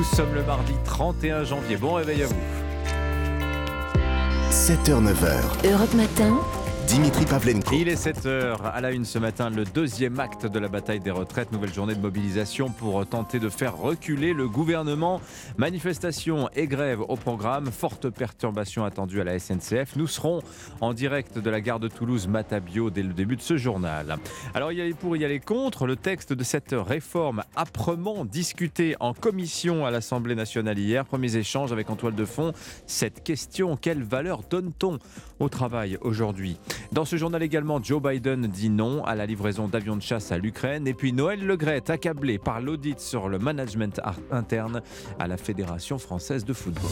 Nous sommes le mardi 31 janvier. Bon réveil à vous. 7h, 9h. Europe Matin. Dimitri Pavlenko. Il est 7h à la une ce matin, le deuxième acte de la bataille des retraites. Nouvelle journée de mobilisation pour tenter de faire reculer le gouvernement. Manifestation et grève au programme. Forte perturbation attendue à la SNCF. Nous serons en direct de la gare de Toulouse Matabio dès le début de ce journal. Alors il y a les pour, il y a les contre. Le texte de cette réforme âprement discuté en commission à l'Assemblée nationale hier. Premiers échanges avec en toile de fond cette question quelle valeur donne-t-on au travail aujourd'hui? Dans ce journal également, Joe Biden dit non à la livraison d'avions de chasse à l'Ukraine. Et puis Noël Legrette, accablé par l'audit sur le management interne à la Fédération française de football.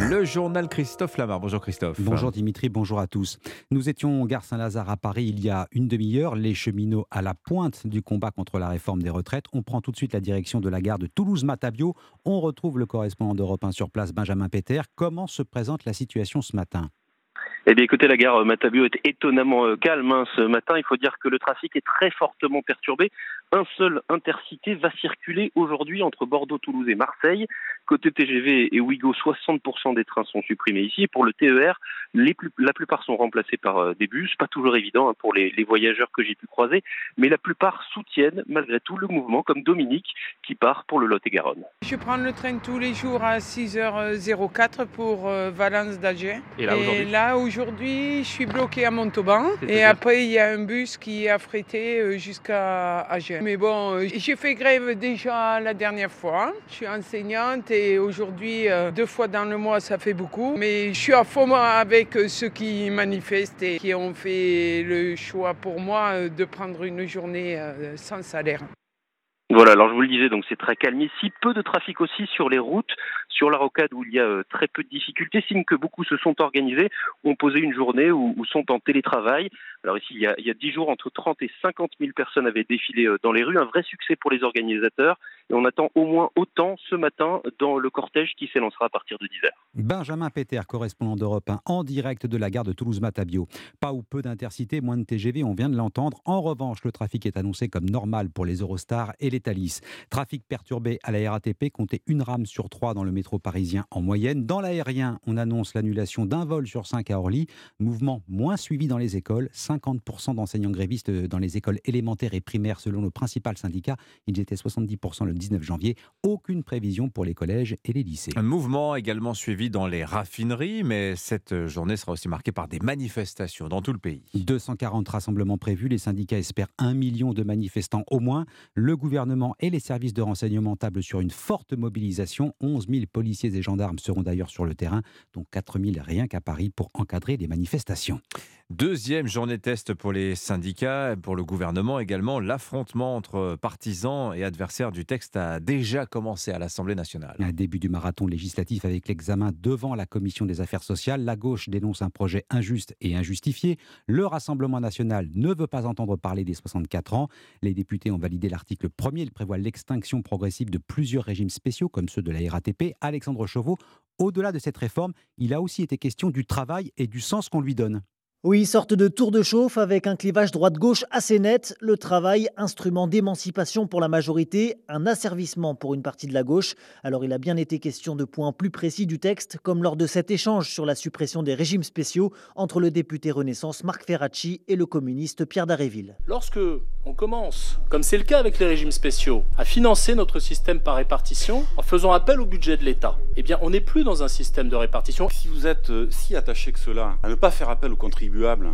Le journal Christophe Lamar. Bonjour Christophe. Bonjour Dimitri, bonjour à tous. Nous étions gare Saint-Lazare à Paris il y a une demi-heure, les cheminots à la pointe du combat contre la réforme des retraites. On prend tout de suite la direction de la gare de Toulouse-Matabio. On retrouve le correspondant d'Europe 1 sur place, Benjamin Péter. Comment se présente la situation ce matin? Eh bien, écoutez, la gare Matabio est étonnamment euh, calme hein, ce matin. Il faut dire que le trafic est très fortement perturbé. Un seul intercité va circuler aujourd'hui entre Bordeaux, Toulouse et Marseille. Côté TGV et Ouigo, 60% des trains sont supprimés ici. pour le TER, la plupart sont remplacés par euh, des bus. Pas toujours évident hein, pour les, voyageurs que j'ai pu croiser, mais la plupart soutiennent malgré tout le mouvement, comme Dominique qui part pour le Lot-et-Garonne. Je prends le train tous les jours à 6h04 pour euh, Valence d'Alger. Et là aujourd'hui je suis bloqué à Montauban. Et après, il y a un bus qui est affrété euh, jusqu'à Alger. Mais bon, j'ai fait grève déjà la dernière fois. Je suis enseignante aujourd'hui, euh, deux fois dans le mois, ça fait beaucoup. Mais je suis à fond avec euh, ceux qui manifestent et qui ont fait le choix pour moi euh, de prendre une journée sans salaire. Voilà, alors je vous le disais, donc c'est très calme ici. Peu de trafic aussi sur les routes, sur la rocade où il y a très peu de difficultés, signe que beaucoup se sont organisés, ont posé une journée ou, sont en télétravail. Alors ici, il y, a, il y a 10 jours, entre 30 et 50 000 personnes avaient défilé dans les rues, un vrai succès pour les organisateurs. Et on attend au moins autant ce matin dans le cortège qui s'élancera à partir de 10h. Benjamin Péter, correspondant d'Europe 1, en direct de la gare de Toulouse-Matabio. Pas ou peu d'intercités, moins de TGV, on vient de l'entendre. En revanche, le trafic est annoncé comme normal pour les Eurostars et les Thalys. Trafic perturbé à la RATP, comptez une rame sur trois dans le métro parisien en moyenne. Dans l'aérien, on annonce l'annulation d'un vol sur cinq à Orly. Mouvement moins suivi dans les écoles. 50% d'enseignants grévistes dans les écoles élémentaires et primaires selon le principal syndicat. Ils étaient 70% le 19 janvier. Aucune prévision pour les collèges et les lycées. Un mouvement également suivi dans les raffineries, mais cette journée sera aussi marquée par des manifestations dans tout le pays. 240 rassemblements prévus. Les syndicats espèrent un million de manifestants au moins. Le gouvernement et les services de renseignement tablent sur une forte mobilisation. 11 000 policiers et gendarmes seront d'ailleurs sur le terrain, dont 4 000 rien qu'à Paris pour encadrer les manifestations. Deuxième journée test pour les syndicats, pour le gouvernement également. L'affrontement entre partisans et adversaires du texte a déjà commencé à l'Assemblée nationale. Un début du marathon législatif avec l'examen devant la Commission des affaires sociales. La gauche dénonce un projet injuste et injustifié. Le Rassemblement national ne veut pas entendre parler des 64 ans. Les députés ont validé l'article 1er. Il prévoit l'extinction progressive de plusieurs régimes spéciaux comme ceux de la RATP. Alexandre Chauveau, au-delà de cette réforme, il a aussi été question du travail et du sens qu'on lui donne. Oui, sorte de tour de chauffe avec un clivage droite-gauche assez net. Le travail, instrument d'émancipation pour la majorité, un asservissement pour une partie de la gauche. Alors il a bien été question de points plus précis du texte, comme lors de cet échange sur la suppression des régimes spéciaux entre le député Renaissance Marc Ferracci et le communiste Pierre Daréville. Lorsque on commence, comme c'est le cas avec les régimes spéciaux, à financer notre système par répartition en faisant appel au budget de l'État, eh bien on n'est plus dans un système de répartition. Si vous êtes euh, si attaché que cela à ne pas faire appel aux contribuables,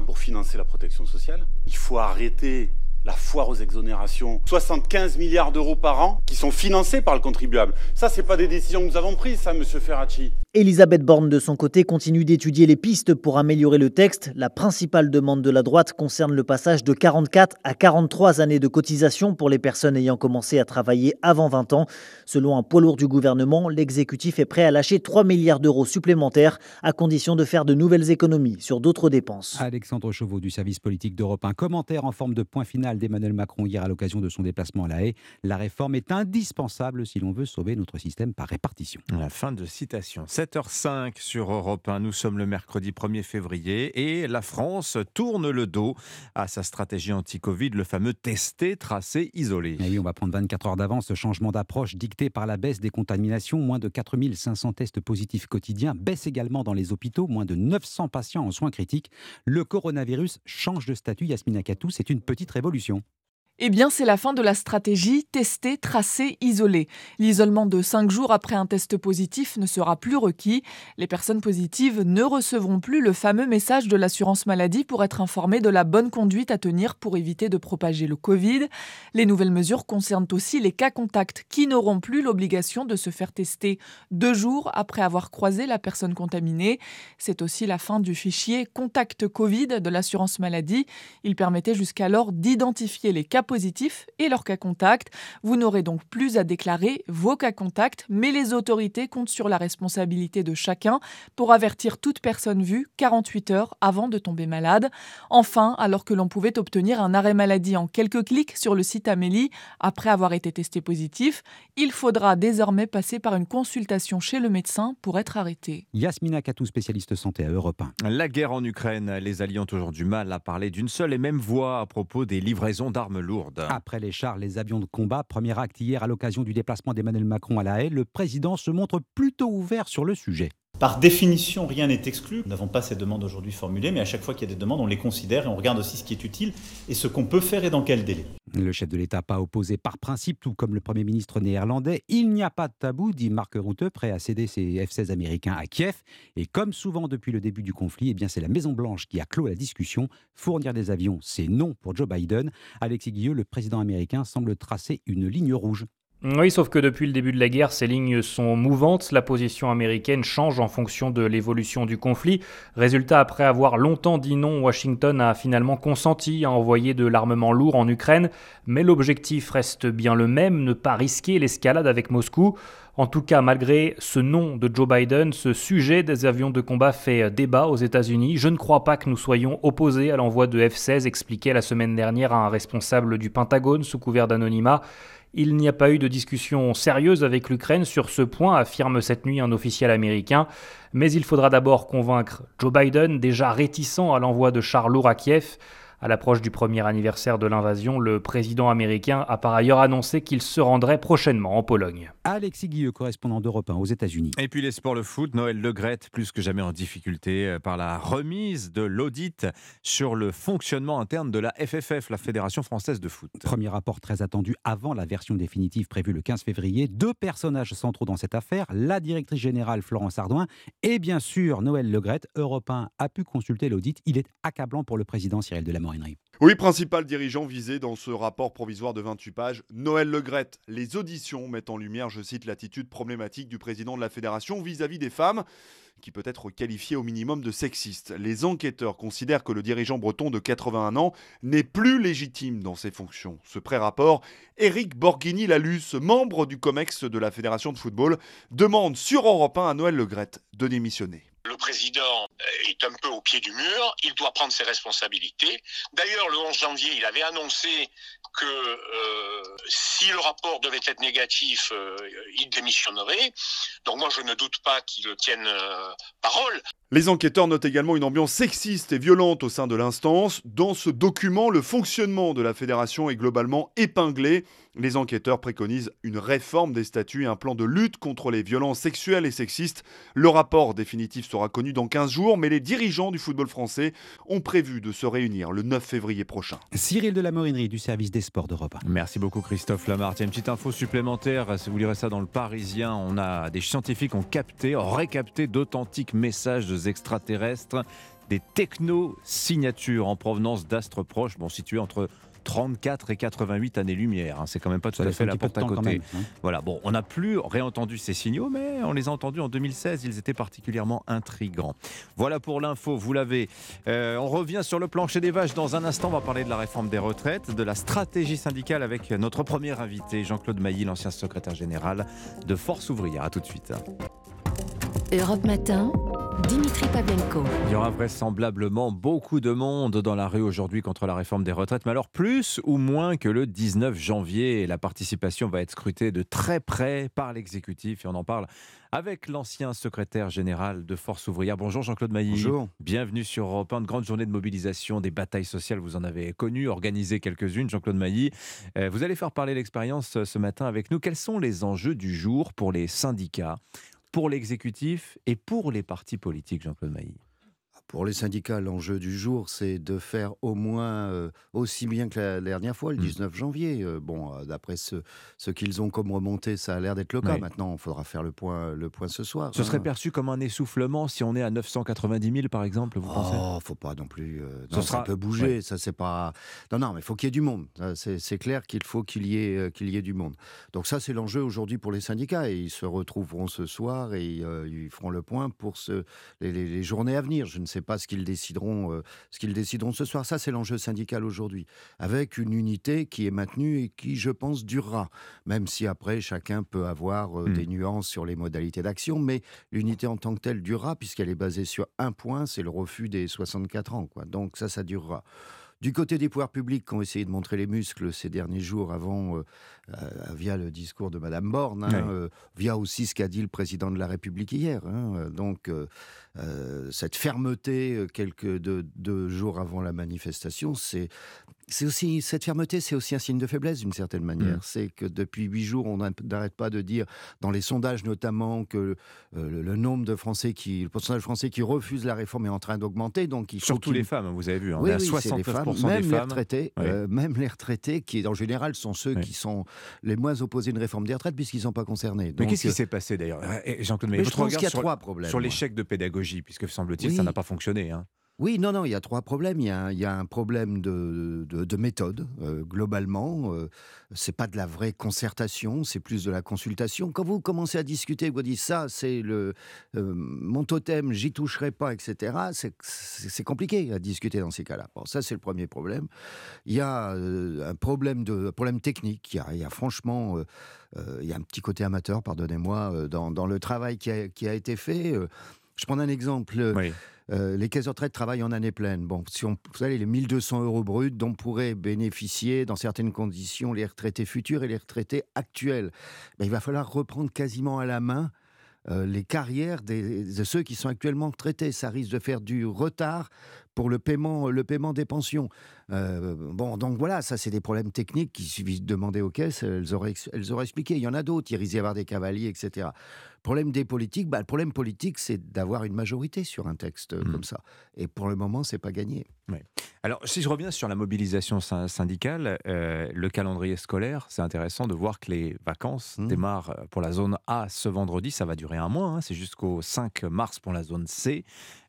pour financer la protection sociale. Il faut arrêter la foire aux exonérations. 75 milliards d'euros par an qui sont financés par le contribuable. Ça, c'est pas des décisions que nous avons prises, ça, monsieur Ferracci. Elisabeth Borne, de son côté, continue d'étudier les pistes pour améliorer le texte. La principale demande de la droite concerne le passage de 44 à 43 années de cotisation pour les personnes ayant commencé à travailler avant 20 ans. Selon un poids lourd du gouvernement, l'exécutif est prêt à lâcher 3 milliards d'euros supplémentaires à condition de faire de nouvelles économies sur d'autres dépenses. Alexandre Chauveau du service politique d'Europe. Un commentaire en forme de point final d'Emmanuel Macron hier à l'occasion de son déplacement à La Haye. La réforme est indispensable si l'on veut sauver notre système par répartition. La fin de citation. 7h05 sur Europe 1. Nous sommes le mercredi 1er février et la France tourne le dos à sa stratégie anti-Covid, le fameux tester, tracer, isoler. oui, on va prendre 24 heures d'avance. Ce changement d'approche dicté par la baisse des contaminations. Moins de 4500 tests positifs quotidiens. Baisse également dans les hôpitaux. Moins de 900 patients en soins critiques. Le coronavirus change de statut. Yasmina Katou, c'est une petite révolution. Eh bien, c'est la fin de la stratégie tester, tracer, isoler. L'isolement de 5 jours après un test positif ne sera plus requis. Les personnes positives ne recevront plus le fameux message de l'assurance maladie pour être informées de la bonne conduite à tenir pour éviter de propager le Covid. Les nouvelles mesures concernent aussi les cas contacts qui n'auront plus l'obligation de se faire tester deux jours après avoir croisé la personne contaminée. C'est aussi la fin du fichier contact Covid de l'assurance maladie. Il permettait jusqu'alors d'identifier les cas positifs et leurs cas contacts. Vous n'aurez donc plus à déclarer vos cas contacts, mais les autorités comptent sur la responsabilité de chacun pour avertir toute personne vue 48 heures avant de tomber malade. Enfin, alors que l'on pouvait obtenir un arrêt maladie en quelques clics sur le site Amélie après avoir été testé positif, il faudra désormais passer par une consultation chez le médecin pour être arrêté. Yasmina Katou, spécialiste santé à Europe 1. La guerre en Ukraine, les alliés ont toujours du mal à parler d'une seule et même voix à propos des livraisons d'armes lourdes. Après les chars, les avions de combat, premier acte hier à l'occasion du déplacement d'Emmanuel Macron à La Haye, le président se montre plutôt ouvert sur le sujet. Par définition, rien n'est exclu. Nous n'avons pas ces demandes aujourd'hui formulées, mais à chaque fois qu'il y a des demandes, on les considère et on regarde aussi ce qui est utile et ce qu'on peut faire et dans quel délai. Le chef de l'État pas opposé par principe, tout comme le Premier ministre néerlandais. Il n'y a pas de tabou, dit Marc Rutte, prêt à céder ses F-16 américains à Kiev. Et comme souvent depuis le début du conflit, eh c'est la Maison-Blanche qui a clos la discussion. Fournir des avions, c'est non pour Joe Biden. Alexis Guilleux, le président américain, semble tracer une ligne rouge. Oui, sauf que depuis le début de la guerre, ces lignes sont mouvantes. La position américaine change en fonction de l'évolution du conflit. Résultat, après avoir longtemps dit non, Washington a finalement consenti à envoyer de l'armement lourd en Ukraine. Mais l'objectif reste bien le même, ne pas risquer l'escalade avec Moscou. En tout cas, malgré ce nom de Joe Biden, ce sujet des avions de combat fait débat aux États-Unis. Je ne crois pas que nous soyons opposés à l'envoi de F-16, expliquait la semaine dernière à un responsable du Pentagone sous couvert d'anonymat. Il n'y a pas eu de discussion sérieuse avec l'Ukraine sur ce point, affirme cette nuit un officiel américain. Mais il faudra d'abord convaincre Joe Biden, déjà réticent à l'envoi de chars lourds à Kiev. À l'approche du premier anniversaire de l'invasion, le président américain a par ailleurs annoncé qu'il se rendrait prochainement en Pologne. Alexis Guilleux, correspondant d'Europe 1 aux États-Unis. Et puis les sports, le foot, Noël Legrette, plus que jamais en difficulté euh, par la remise de l'audit sur le fonctionnement interne de la FFF, la Fédération française de foot. Premier rapport très attendu avant la version définitive prévue le 15 février. Deux personnages centraux dans cette affaire, la directrice générale Florence Ardouin et bien sûr Noël Legrette. Europe 1 a pu consulter l'audit. Il est accablant pour le président Cyril Oui, principal dirigeant visé dans ce rapport provisoire de 28 pages, Noël Legrette. Les auditions mettent en lumière, je cite, l'attitude problématique du président de la fédération vis-à-vis des femmes qui peut être qualifié au minimum de sexiste. Les enquêteurs considèrent que le dirigeant breton de 81 ans n'est plus légitime dans ses fonctions. Ce pré-rapport, Eric Borghini-Lalus, membre du COMEX de la Fédération de football, demande sur Europe 1 à Noël Legrette de démissionner. Le président euh, est un peu au pied du mur, il doit prendre ses responsabilités. D'ailleurs, le 11 janvier, il avait annoncé que euh, si le rapport devait être négatif, euh, il démissionnerait. Donc moi, je ne doute pas qu'il tienne parole. Les enquêteurs notent également une ambiance sexiste et violente au sein de l'instance. Dans ce document, le fonctionnement de la fédération est globalement épinglé. Les enquêteurs préconisent une réforme des statuts et un plan de lutte contre les violences sexuelles et sexistes. Le rapport définitif sera connu dans 15 jours, mais les dirigeants du football français ont prévu de se réunir le 9 février prochain. Cyril de la Morinerie du service des sports d'Europe. Merci beaucoup Christophe Lamartine. Une petite info supplémentaire, si vous lirez ça dans le Parisien, on a des scientifiques ont capté, ont récapté d'authentiques messages extraterrestres, des techno-signatures en provenance d'astres proches, bon, situés entre 34 et 88 années-lumière. Hein. C'est quand même pas tout à fait la porte à côté. Hein. Voilà, bon, on n'a plus réentendu ces signaux, mais on les a entendus en 2016. Ils étaient particulièrement intrigants. Voilà pour l'info, vous l'avez. Euh, on revient sur le plancher des vaches dans un instant. On va parler de la réforme des retraites, de la stratégie syndicale avec notre premier invité, Jean-Claude Mailly, l'ancien secrétaire général de Force ouvrière. A tout de suite. Europe Matin, Dimitri Pavlenko. Il y aura vraisemblablement beaucoup de monde dans la rue aujourd'hui contre la réforme des retraites, mais alors plus ou moins que le 19 janvier. La participation va être scrutée de très près par l'exécutif et on en parle avec l'ancien secrétaire général de Force ouvrière. Bonjour Jean-Claude Mailly. Bonjour. Bienvenue sur Europe 1, de grande journée de mobilisation, des batailles sociales, vous en avez connu, organisé quelques-unes. Jean-Claude Mailly, euh, vous allez faire parler l'expérience ce matin avec nous. Quels sont les enjeux du jour pour les syndicats? Pour l'exécutif et pour les partis politiques, Jean-Claude Mailly pour les syndicats, l'enjeu du jour, c'est de faire au moins euh, aussi bien que la, dernière fois, le 19 mmh. janvier. Euh, bon, euh, d'après ce, ce qu'ils ont comme remontée, ça a l'air d'être le cas. Maintenant, il faudra faire le point, le point ce soir. Ce serait hein. perçu comme un essoufflement si on est à 990 000, par exemple, vous pensez? Oh, faut pas non plus. ça, sera... peut bouger, ça c'est pas. Non, non, mais il faut qu'il y ait du monde. C'est clair qu'il faut qu'il y ait qu'il y ait du monde. Donc ça, c'est l'enjeu aujourd'hui pour les syndicats et ils se retrouveront ce soir et ils feront le point pour ce, les, les journées à venir. Je ne sais pas ce qu'ils décideront, euh, ce qu'ils décideront ce soir. Ça, c'est l'enjeu syndical aujourd'hui, avec une unité qui est maintenue et qui, je pense, durera. Même si après, chacun peut avoir euh, des hmm. nuances sur les modalités d'action, mais l'unité en tant que telle durera puisqu'elle est basée sur un point, c'est le refus des 64 ans. Quoi. Donc ça, ça durera. Du côté des pouvoirs publics qui ont essayé de montrer les muscles ces derniers jours avant, euh, via le discours de Madame Borne, hein, via aussi ce qu'a dit le président de la République hier. Hein, donc euh, cette fermeté euh, quelques deux, jours avant la manifestation, c'est c'est aussi cette fermeté, c'est aussi un signe de faiblesse d'une certaine manière. Mm. C'est que depuis huit jours, on n'arrête pas de dire, dans les sondages notamment, que euh, le, nombre de Français qui, le pourcentage français qui refusent la réforme est en train d'augmenter. Donc il surtout les femmes, vous avez vu, hein, oui, oui, les femmes, même les retraités, même les retraités qui en général sont ceux qui sont les moins opposés à une réforme des retraites puisqu'ils ne sont pas concernés. Mais qu'est-ce qui s'est passé d'ailleurs? Jean-Claude, je pense qu'il y a trois problèmes. Sur l'échec de pédagogie puisque semble-t-il, ça n'a pas fonctionné. Hein. Oui, non, non, il y a trois problèmes. Il y a, il y a un problème de, de, méthode, euh, globalement. Euh, c'est pas de la vraie concertation, c'est plus de la consultation. Quand vous commencez à discuter, vous dites ça, c'est le euh, mon totem, j'y toucherai pas, etc. C'est compliqué à discuter dans ces cas-là. Bon, ça, c'est le premier problème. Il y a un problème, de, problème technique. Il y a, il y a franchement, il y a un petit côté amateur, pardonnez-moi, dans, dans, le travail qui a, qui a été fait. Je prends un exemple. Euh, les caisses de retraite travaillent en année pleine. Bon, si on, vous savez, les 1200 euros bruts dont pourraient bénéficier dans certaines conditions les retraités futurs et les retraités actuels, ben, il va falloir reprendre quasiment à la main euh, les carrières de ceux qui sont actuellement traités. Ça risque de faire du retard pour le paiement, le paiement des pensions. Euh, bon, donc voilà, ça c'est des problèmes techniques qui suffit de demander aux caisses, elles auraient, elles auraient expliqué. Il y en a d'autres, il risque d'y avoir des cavaliers, etc. Problème des politiques, bah, le problème politique, c'est d'avoir une majorité sur un texte mmh. comme ça. Et pour le moment, c'est pas gagné. Alors, si je reviens sur la mobilisation syndicale, euh, le calendrier scolaire, c'est intéressant de voir que les vacances mmh. démarrent euh, pour la zone A ce vendredi. Ça va durer un mois, hein, c'est jusqu'au 5 mars pour la zone C.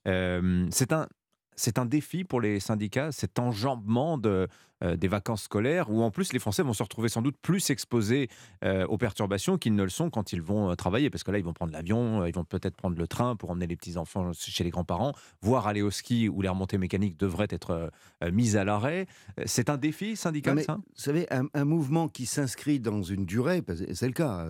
c'est un c'est un défi pour les syndicats, cet enjambement de, euh, des vacances scolaires, où en plus les Français vont se retrouver sans doute plus exposés euh, aux perturbations qu'ils ne le sont quand ils vont euh, travailler, parce que là ils vont prendre l'avion, ils vont peut-être prendre le train pour emmener les petits-enfants chez les grands-parents, voire aller au ski où les remontées mécaniques devraient être mises à l'arrêt. C'est un défi syndical, ça? Vous savez, un, mouvement qui s'inscrit dans une durée, c'est le cas,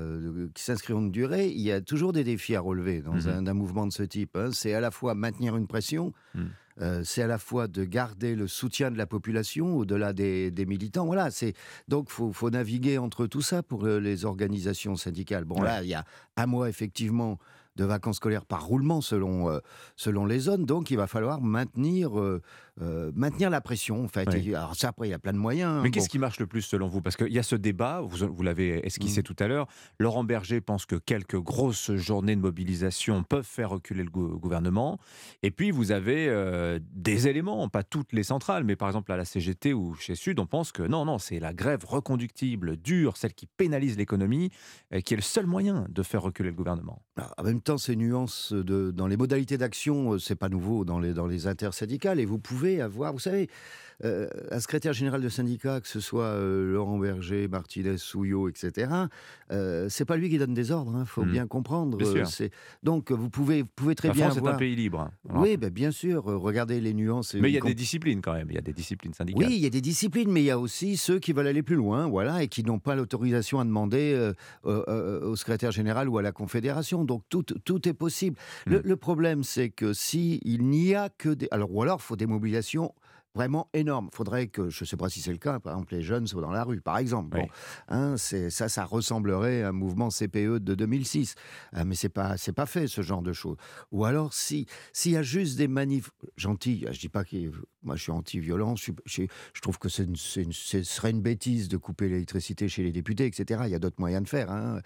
qui s'inscrit en une durée, il y a toujours des défis à relever dans mmh un, mouvement de ce type. Hein. C'est à la fois maintenir une pression, mmh. Euh, c'est à la fois de garder le soutien de la population au-delà des, militants. Voilà, c'est donc faut, faut naviguer entre tout ça pour les organisations syndicales. Bon là, il y a un mois effectivement de vacances scolaires par roulement selon, euh, selon les zones. Donc, il va falloir maintenir, euh, euh, maintenir la pression. En fait. alors, ça, après, il y a plein de moyens. Mais qu'est-ce qui marche le plus selon vous? Parce qu'il y a ce débat, vous, vous l'avez esquissé mm. tout à l'heure. Laurent Berger pense que quelques grosses journées de mobilisation peuvent faire reculer le gouvernement. Et puis, vous avez des éléments, pas toutes les centrales, mais par exemple à la CGT ou chez Sud, on pense que non, non, c'est la grève reconductible, dure, celle qui pénalise l'économie, qui est le seul moyen de faire reculer le gouvernement. Alors, en même temps, ces nuances de, dans les modalités d'action, euh, c'est pas nouveau dans les, dans les intersyndicales. Et vous pouvez avoir, vous savez, euh, un secrétaire général de syndicat, que ce soit euh, Laurent Berger, Martinez, Souillot, etc., euh, c'est pas lui qui donne des ordres, il hein, faut Mm. bien comprendre. Bien sûr. euh, c'est- Donc vous pouvez, vous pouvez très La bien France est avoir- un pays libre. hein. Alors, Oui, ben, bien sûr, regardez les nuances. et Mais il y a comp- des disciplines quand même. Il y a des disciplines syndicales. oui, il y a des disciplines, mais il y a aussi ceux qui veulent aller plus loin, voilà, et qui n'ont pas l'autorisation à demander au secrétaire général ou à la confédération. Donc tout, tout est possible. Le, le problème, c'est que si il n'y a que des, alors ou alors, il faut des mobilisations vraiment énormes. Il faudrait que, je ne sais pas si c'est le cas, par exemple, les jeunes soient dans la rue, par exemple. Bon, hein, c'est ça, ça ressemblerait à un mouvement CPE de 2006, Euh, mais c'est pas, c'est pas fait ce genre de choses. Ou alors, si s'il y a juste des manifs gentils, je dis pas que moi je suis anti-violence, je, je, je trouve que c'est une- c'est une- ce serait une bêtise de couper l'électricité chez les députés, etc. Il y a d'autres moyens de faire. hein.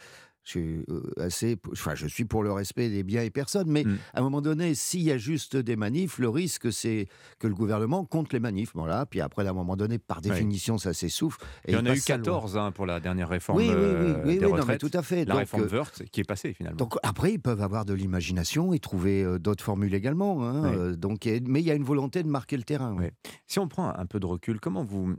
Je suis euh, assez, enfin, je suis pour le respect des biens et personnes, mais Mm. à un moment donné, s'il y a juste des manifs, le risque c'est que le gouvernement compte les manifs, voilà. Puis après, à un moment donné, par définition, ça s'essouffle. Il y en a eu passe ça loin. 14 hein, pour la dernière réforme Oui, oui, oui, euh, oui, des oui, non, mais retraites. tout à fait. La Donc, réforme euh, Wörth qui est passée finalement. Donc après, ils peuvent avoir de l'imagination et trouver euh, d'autres formules également. hein, euh, donc, mais il y a une volonté de marquer le terrain. Si on prend un peu de recul, comment vous...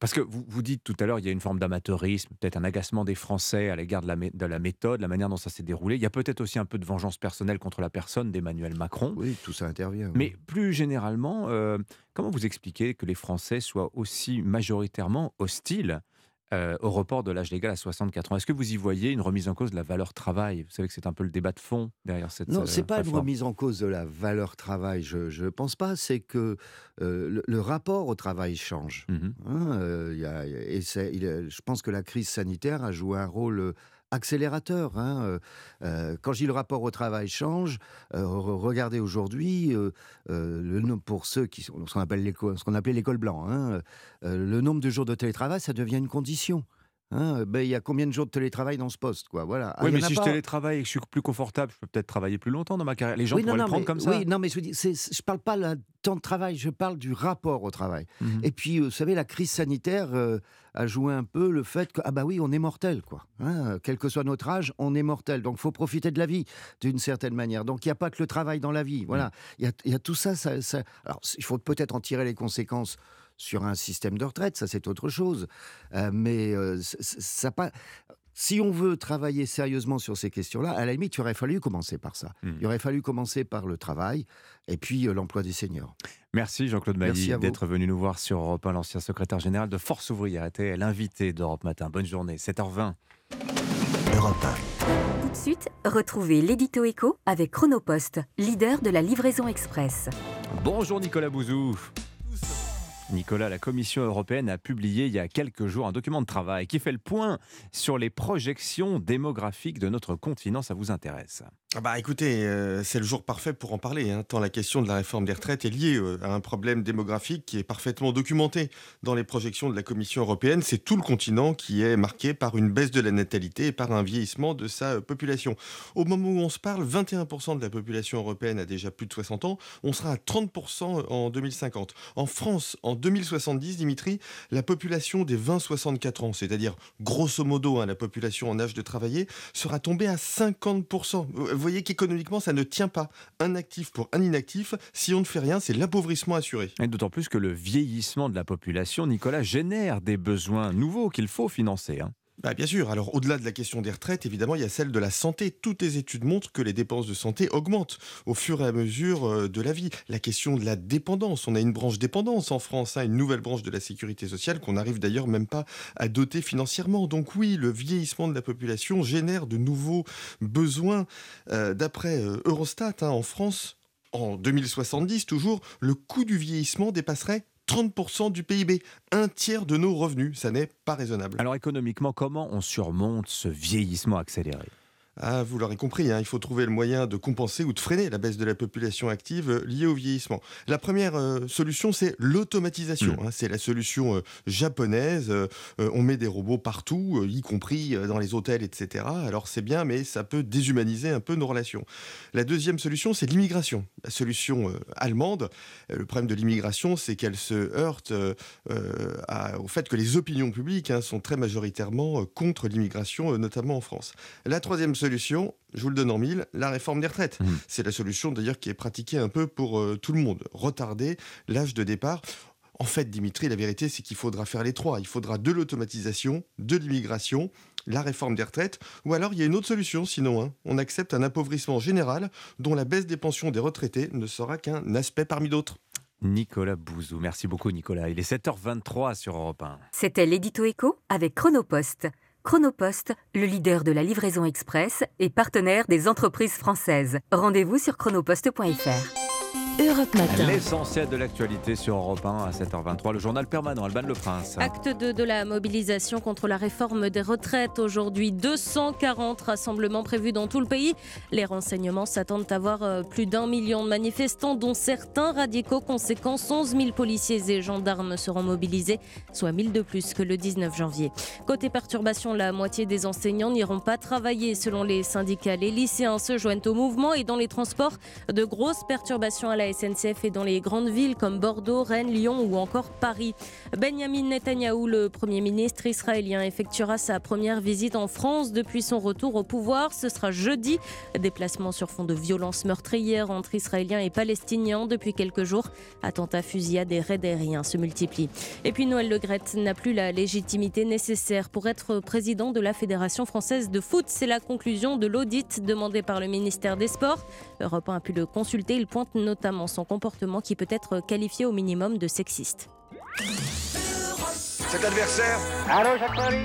Parce que vous, vous dites tout à l'heure, il y a une forme d'amateurisme, peut-être un agacement des Français à l'égard de la, de la méthode, la manière dont ça s'est déroulé. Il y a peut-être aussi un peu de vengeance personnelle contre la personne d'Emmanuel Macron. Oui, tout ça intervient. oui. Mais plus généralement, euh, comment vous expliquez que les Français soient aussi majoritairement hostiles euh, au report de l'âge légal à 64 ans Est-ce que vous y voyez une remise en cause de la valeur travail? Vous savez que c'est un peu le débat de fond derrière cette Non, euh, c'est pas une remise en cause de la valeur travail. Je ne pense pas. C'est que euh, le, le rapport au travail change. Mhm. Hein, euh, il y a- et c'est- il est- je pense que la crise sanitaire a joué un rôle euh, accélérateur. hein, euh, euh, quand dis le rapport au travail change, euh, re- regardez aujourd'hui, euh, euh, pour ceux qui sont ce qu'on appelle appelait l'école blanc, hein, le nombre de jours de télétravail, ça devient une condition. Hein, ben, il y a combien de jours de télétravail dans ce poste quoi Voilà. Ah, Oui, mais si je pas. télétravaille et que je suis plus confortable, je peux peut-être travailler plus longtemps dans ma carrière. Les gens Oui, pourraient non, le prendre mais- comme ça. Oui, non, mais je ne parle pas le temps de travail, je parle du rapport au travail. Mhm. Et puis, euh, vous savez, la crise sanitaire euh, a joué un peu le fait que, ah bah oui, on est mortel, quoi. Hein, quel que soit notre âge, on est mortel. Donc, il faut profiter de la vie, d'une certaine manière. Donc, il n'y a pas que le travail dans la vie. Voilà. Il y, a, il y a tout ça, ça, ça- Alors, il faut peut-être en tirer les conséquences sur un système de retraite, ça c'est autre chose. Euh, mais euh, ça pas... Si on veut travailler sérieusement sur ces questions-là, à la limite, il aurait fallu commencer par ça. Hmm. Il aurait fallu commencer par le travail et puis euh, l'emploi des seniors. Merci Jean-Claude Mailly d'être venu nous voir sur Europe 1. L'ancien secrétaire général de Force ouvrière était l'invité d'Europe Matin. Bonne journée, 7h20. Europe Tout de suite, retrouvez l'édito écho avec Chronopost, leader de la livraison express. Bonjour Nicolas Bouzou. Nicolas, la Commission européenne a publié il y a quelques jours un document de travail qui fait le point sur les projections démographiques de notre continent. Ça vous intéresse? Bah écoutez, euh, c'est le jour parfait pour en parler, hein, tant la question de la réforme des retraites est liée euh, à un problème démographique qui est parfaitement documenté dans les projections de la Commission européenne. C'est tout le continent qui est marqué par une baisse de la natalité et par un vieillissement de sa euh, population. Au moment où on se parle, 21% de la population européenne a déjà plus de 60 ans, on sera à 30% en 2050. En France, en 2070, Dimitri, la population des 20-64 ans, c'est-à-dire grosso modo hein, la population en âge de travailler, sera tombée à 50%. Vous voyez qu'économiquement, ça ne tient pas. Un actif pour un inactif, si on ne fait rien, c'est l'appauvrissement assuré. Et d'autant plus que le vieillissement de la population, Nicolas, génère des besoins nouveaux qu'il faut financer. hein. Bah, bien sûr, alors au-delà de la question des retraites, évidemment, il y a celle de la santé. Toutes les études montrent que les dépenses de santé augmentent au fur et à mesure euh, de la vie. La question de la dépendance, on a une branche dépendance en France, hein, une nouvelle branche de la sécurité sociale qu'on n'arrive d'ailleurs même pas à doter financièrement. Donc oui, le vieillissement de la population génère de nouveaux besoins. Euh, D'après euh, Eurostat, hein, en France, en 2070 toujours, le coût du vieillissement dépasserait 30% du PIB, un tiers de nos revenus. Ça n'est pas raisonnable. Alors économiquement, comment on surmonte ce vieillissement accéléré? Ah, vous l'aurez compris, hein, il faut trouver le moyen de compenser ou de freiner la baisse de la population active euh, liée au vieillissement. La première euh, solution, c'est l'automatisation. hein, c'est la solution euh, japonaise. Euh, on met des robots partout, y compris dans les hôtels, etc. Alors c'est bien, mais ça peut déshumaniser un peu nos relations. La deuxième solution, c'est l'immigration. La solution allemande, le problème de l'immigration, c'est qu'elle se heurte à- au fait que les opinions publiques hein, sont très majoritairement contre l'immigration, notamment en France. La troisième solution, je vous le donne en mille, la réforme des retraites. C'est la solution d'ailleurs qui est pratiquée un peu pour euh, tout le monde. Retarder l'âge de départ. En fait, Dimitri, la vérité, c'est qu'il faudra faire les trois. Il faudra de l'automatisation, de l'immigration, la réforme des retraites, ou alors il y a une autre solution sinon. Hein. On accepte un appauvrissement général dont la baisse des pensions des retraités ne sera qu'un aspect parmi d'autres. Nicolas Bouzou. Merci beaucoup Nicolas. Il est 7h23 sur Europe 1. C'était l'édito écho avec Chronopost. Chronopost, le leader de la livraison express et partenaire des entreprises françaises. Rendez-vous sur chronopost.fr. Europe Matin. L'essentiel de l'actualité sur Europe 1 à 7h23, le journal permanent, Alban Le Prince. Acte 2 de la mobilisation contre la réforme des retraites. Aujourd'hui, 240 rassemblements prévus dans tout le pays. Les renseignements s'attendent à voir euh, plus d'un million de manifestants, dont certains radicaux. Conséquence, 11 000 policiers et gendarmes seront mobilisés, soit 1000 de plus que le 19 janvier. Côté perturbation, la moitié des enseignants n'iront pas travailler selon les syndicats. Les lycéens se joignent au mouvement et dans les transports, de grosses perturbations à la SNCF et dans les grandes villes comme Bordeaux, Rennes, Lyon ou encore Paris. Benjamin Netanyahou, le Premier ministre israélien, effectuera sa première visite en France depuis son retour au pouvoir. Ce sera jeudi. Déplacement sur fond de violences meurtrières entre Israéliens et Palestiniens depuis quelques jours. Attentats, fusillades et raids aériens se multiplient. Et puis Noël Legrette n'a plus la légitimité nécessaire pour être président de la Fédération française de foot. C'est la conclusion de l'audit demandé par le ministère des Sports. Europe 1 a pu le consulter. Il pointe notamment son comportement qui peut être qualifié au minimum de sexiste. Cet adversaire,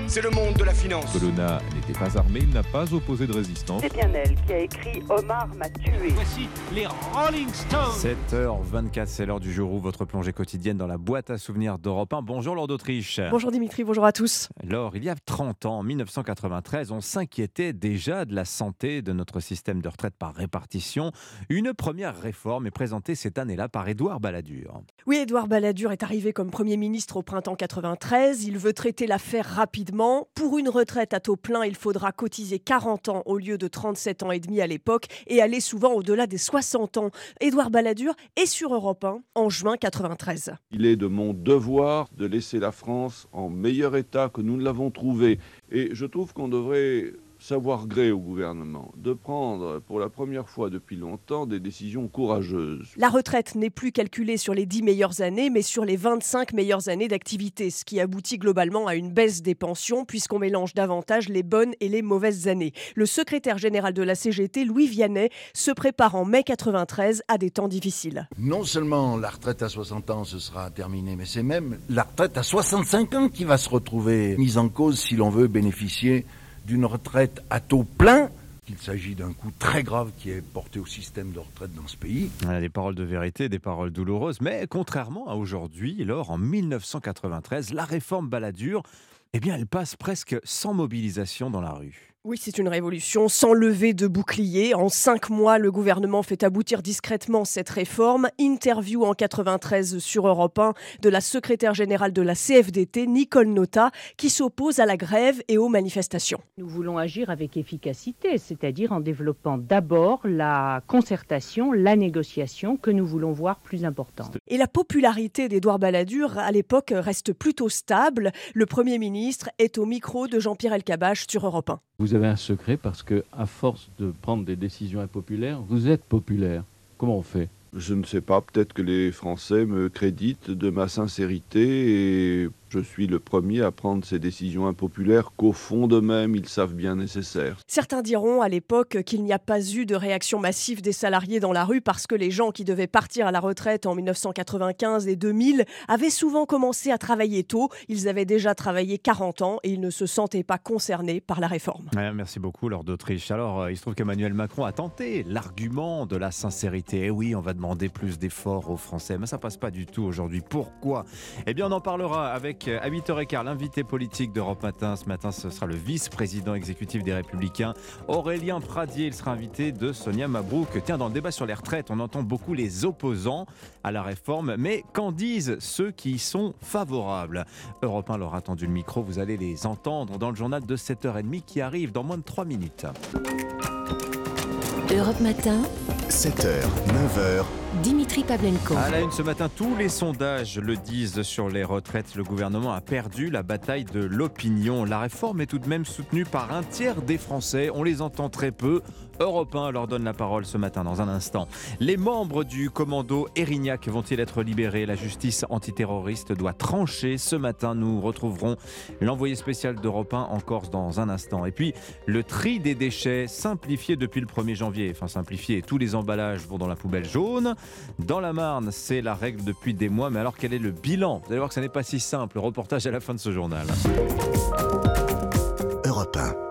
c'est le monde de la finance. Colonna n'était pas armé, il n'a pas opposé de résistance. C'est bien elle qui a écrit Omar m'a tué. Voici les Rolling Stones. 7h24, c'est l'heure du jour où votre plongée quotidienne dans la boîte à souvenirs d'Europe 1. Bonjour Laure d'Autriche. Bonjour Dimitri, bonjour à tous. Laure, il y a 30 ans, en 1993, on s'inquiétait déjà de la santé de notre système de retraite par répartition. Une première réforme est présentée cette année-là par Édouard Balladur. Oui, Édouard Balladur est arrivé comme Premier ministre au printemps 93. Il veut traiter l'affaire rapidement. Pour une retraite à taux plein, il faudra cotiser 40 ans au lieu de 37 ans et demi à l'époque et aller souvent au-delà des 60 ans. Édouard Balladur est sur Europe 1 en juin 93. Il est de mon devoir de laisser la France en meilleur état que nous ne l'avons trouvé. Et je trouve qu'on devrait savoir gré au gouvernement de prendre pour la première fois depuis longtemps des décisions courageuses. La retraite n'est plus calculée sur les 10 meilleures années, mais sur les 25 meilleures années d'activité, ce qui aboutit globalement à une baisse des pensions puisqu'on mélange davantage les bonnes et les mauvaises années. Le secrétaire général de la CGT, Louis Vianney, se prépare en mai 93 à des temps difficiles. Non seulement la retraite à 60 ans ce sera terminée, mais c'est même la retraite à 65 ans qui va se retrouver mise en cause si l'on veut bénéficier d'une retraite à taux plein, qu'il s'agit d'un coup très grave qui est porté au système de retraite dans ce pays. des paroles de vérité, des paroles douloureuses, mais contrairement à aujourd'hui, lors en 1993, la réforme Balladur, eh bien, elle passe presque sans mobilisation dans la rue. Oui, c'est une révolution sans lever de bouclier. En cinq mois, le gouvernement fait aboutir discrètement cette réforme. Interview en 93 sur Europe 1 de la secrétaire générale de la CFDT, Nicole Nota, qui s'oppose à la grève et aux manifestations. Nous voulons agir avec efficacité, c'est-à-dire en développant d'abord la concertation, la négociation que nous voulons voir plus importante. Et la popularité d'Édouard Balladur à l'époque reste plutôt stable. Le Premier ministre est au micro de Jean-Pierre Elkabbach sur Europe 1 vous avez un secret parce que, à force de prendre des décisions impopulaires, vous êtes populaire. Comment on fait? Je ne sais pas, peut-être que les Français me créditent de ma sincérité et je suis le premier à prendre ces décisions impopulaires qu'au fond d'eux-mêmes, ils savent bien nécessaires. Certains diront à l'époque qu'il n'y a pas eu de réaction massive des salariés dans la rue parce que les gens qui devaient partir à la retraite en 1995 et 2000 avaient souvent commencé à travailler tôt. Ils avaient déjà travaillé 40 ans et ils ne se sentaient pas concernés par la réforme. merci beaucoup, Lord d'Autriche. Alors, euh, il se trouve qu'Emmanuel Macron a tenté l'argument de la sincérité. Et eh oui, on va demander plus d'efforts aux Français, mais ça passe pas du tout aujourd'hui. Pourquoi? Eh bien, on en parlera avec à 8h15 l'invité politique d'Europe Matin. Ce matin, ce sera le vice-président exécutif des Républicains, Aurélien Pradier. Il sera invité de Sonia Mabrouk. Tiens, dans le débat sur les retraites, on entend beaucoup les opposants à la réforme, mais qu'en disent ceux qui y sont favorables? Europe 1 leur a tendu le micro, vous allez les entendre dans le journal de 7h30 qui arrive dans moins de 3 minutes. Europe Matin, 7h, 9h. Dimitri Pavlenko. À la une ce matin, tous les sondages le disent sur les retraites. Le gouvernement a perdu la bataille de l'opinion. La réforme est tout de même soutenue par un tiers des Français. On les entend très peu. Europe 1 leur donne la parole ce matin dans un instant. Les membres du commando Erignac vont-ils être libérés? La justice antiterroriste doit trancher. Ce matin, nous retrouverons l'envoyé spécial d'Europe 1 en Corse dans un instant. Et puis, le tri des déchets simplifié depuis le 1er janvier. Enfin, simplifié, tous les emballages vont dans la poubelle jaune. Dans la Marne, c'est la règle depuis des mois. Mais alors, quel est le bilan? Vous allez voir que ce n'est pas si simple. Reportage à la fin de ce journal. Europe 1.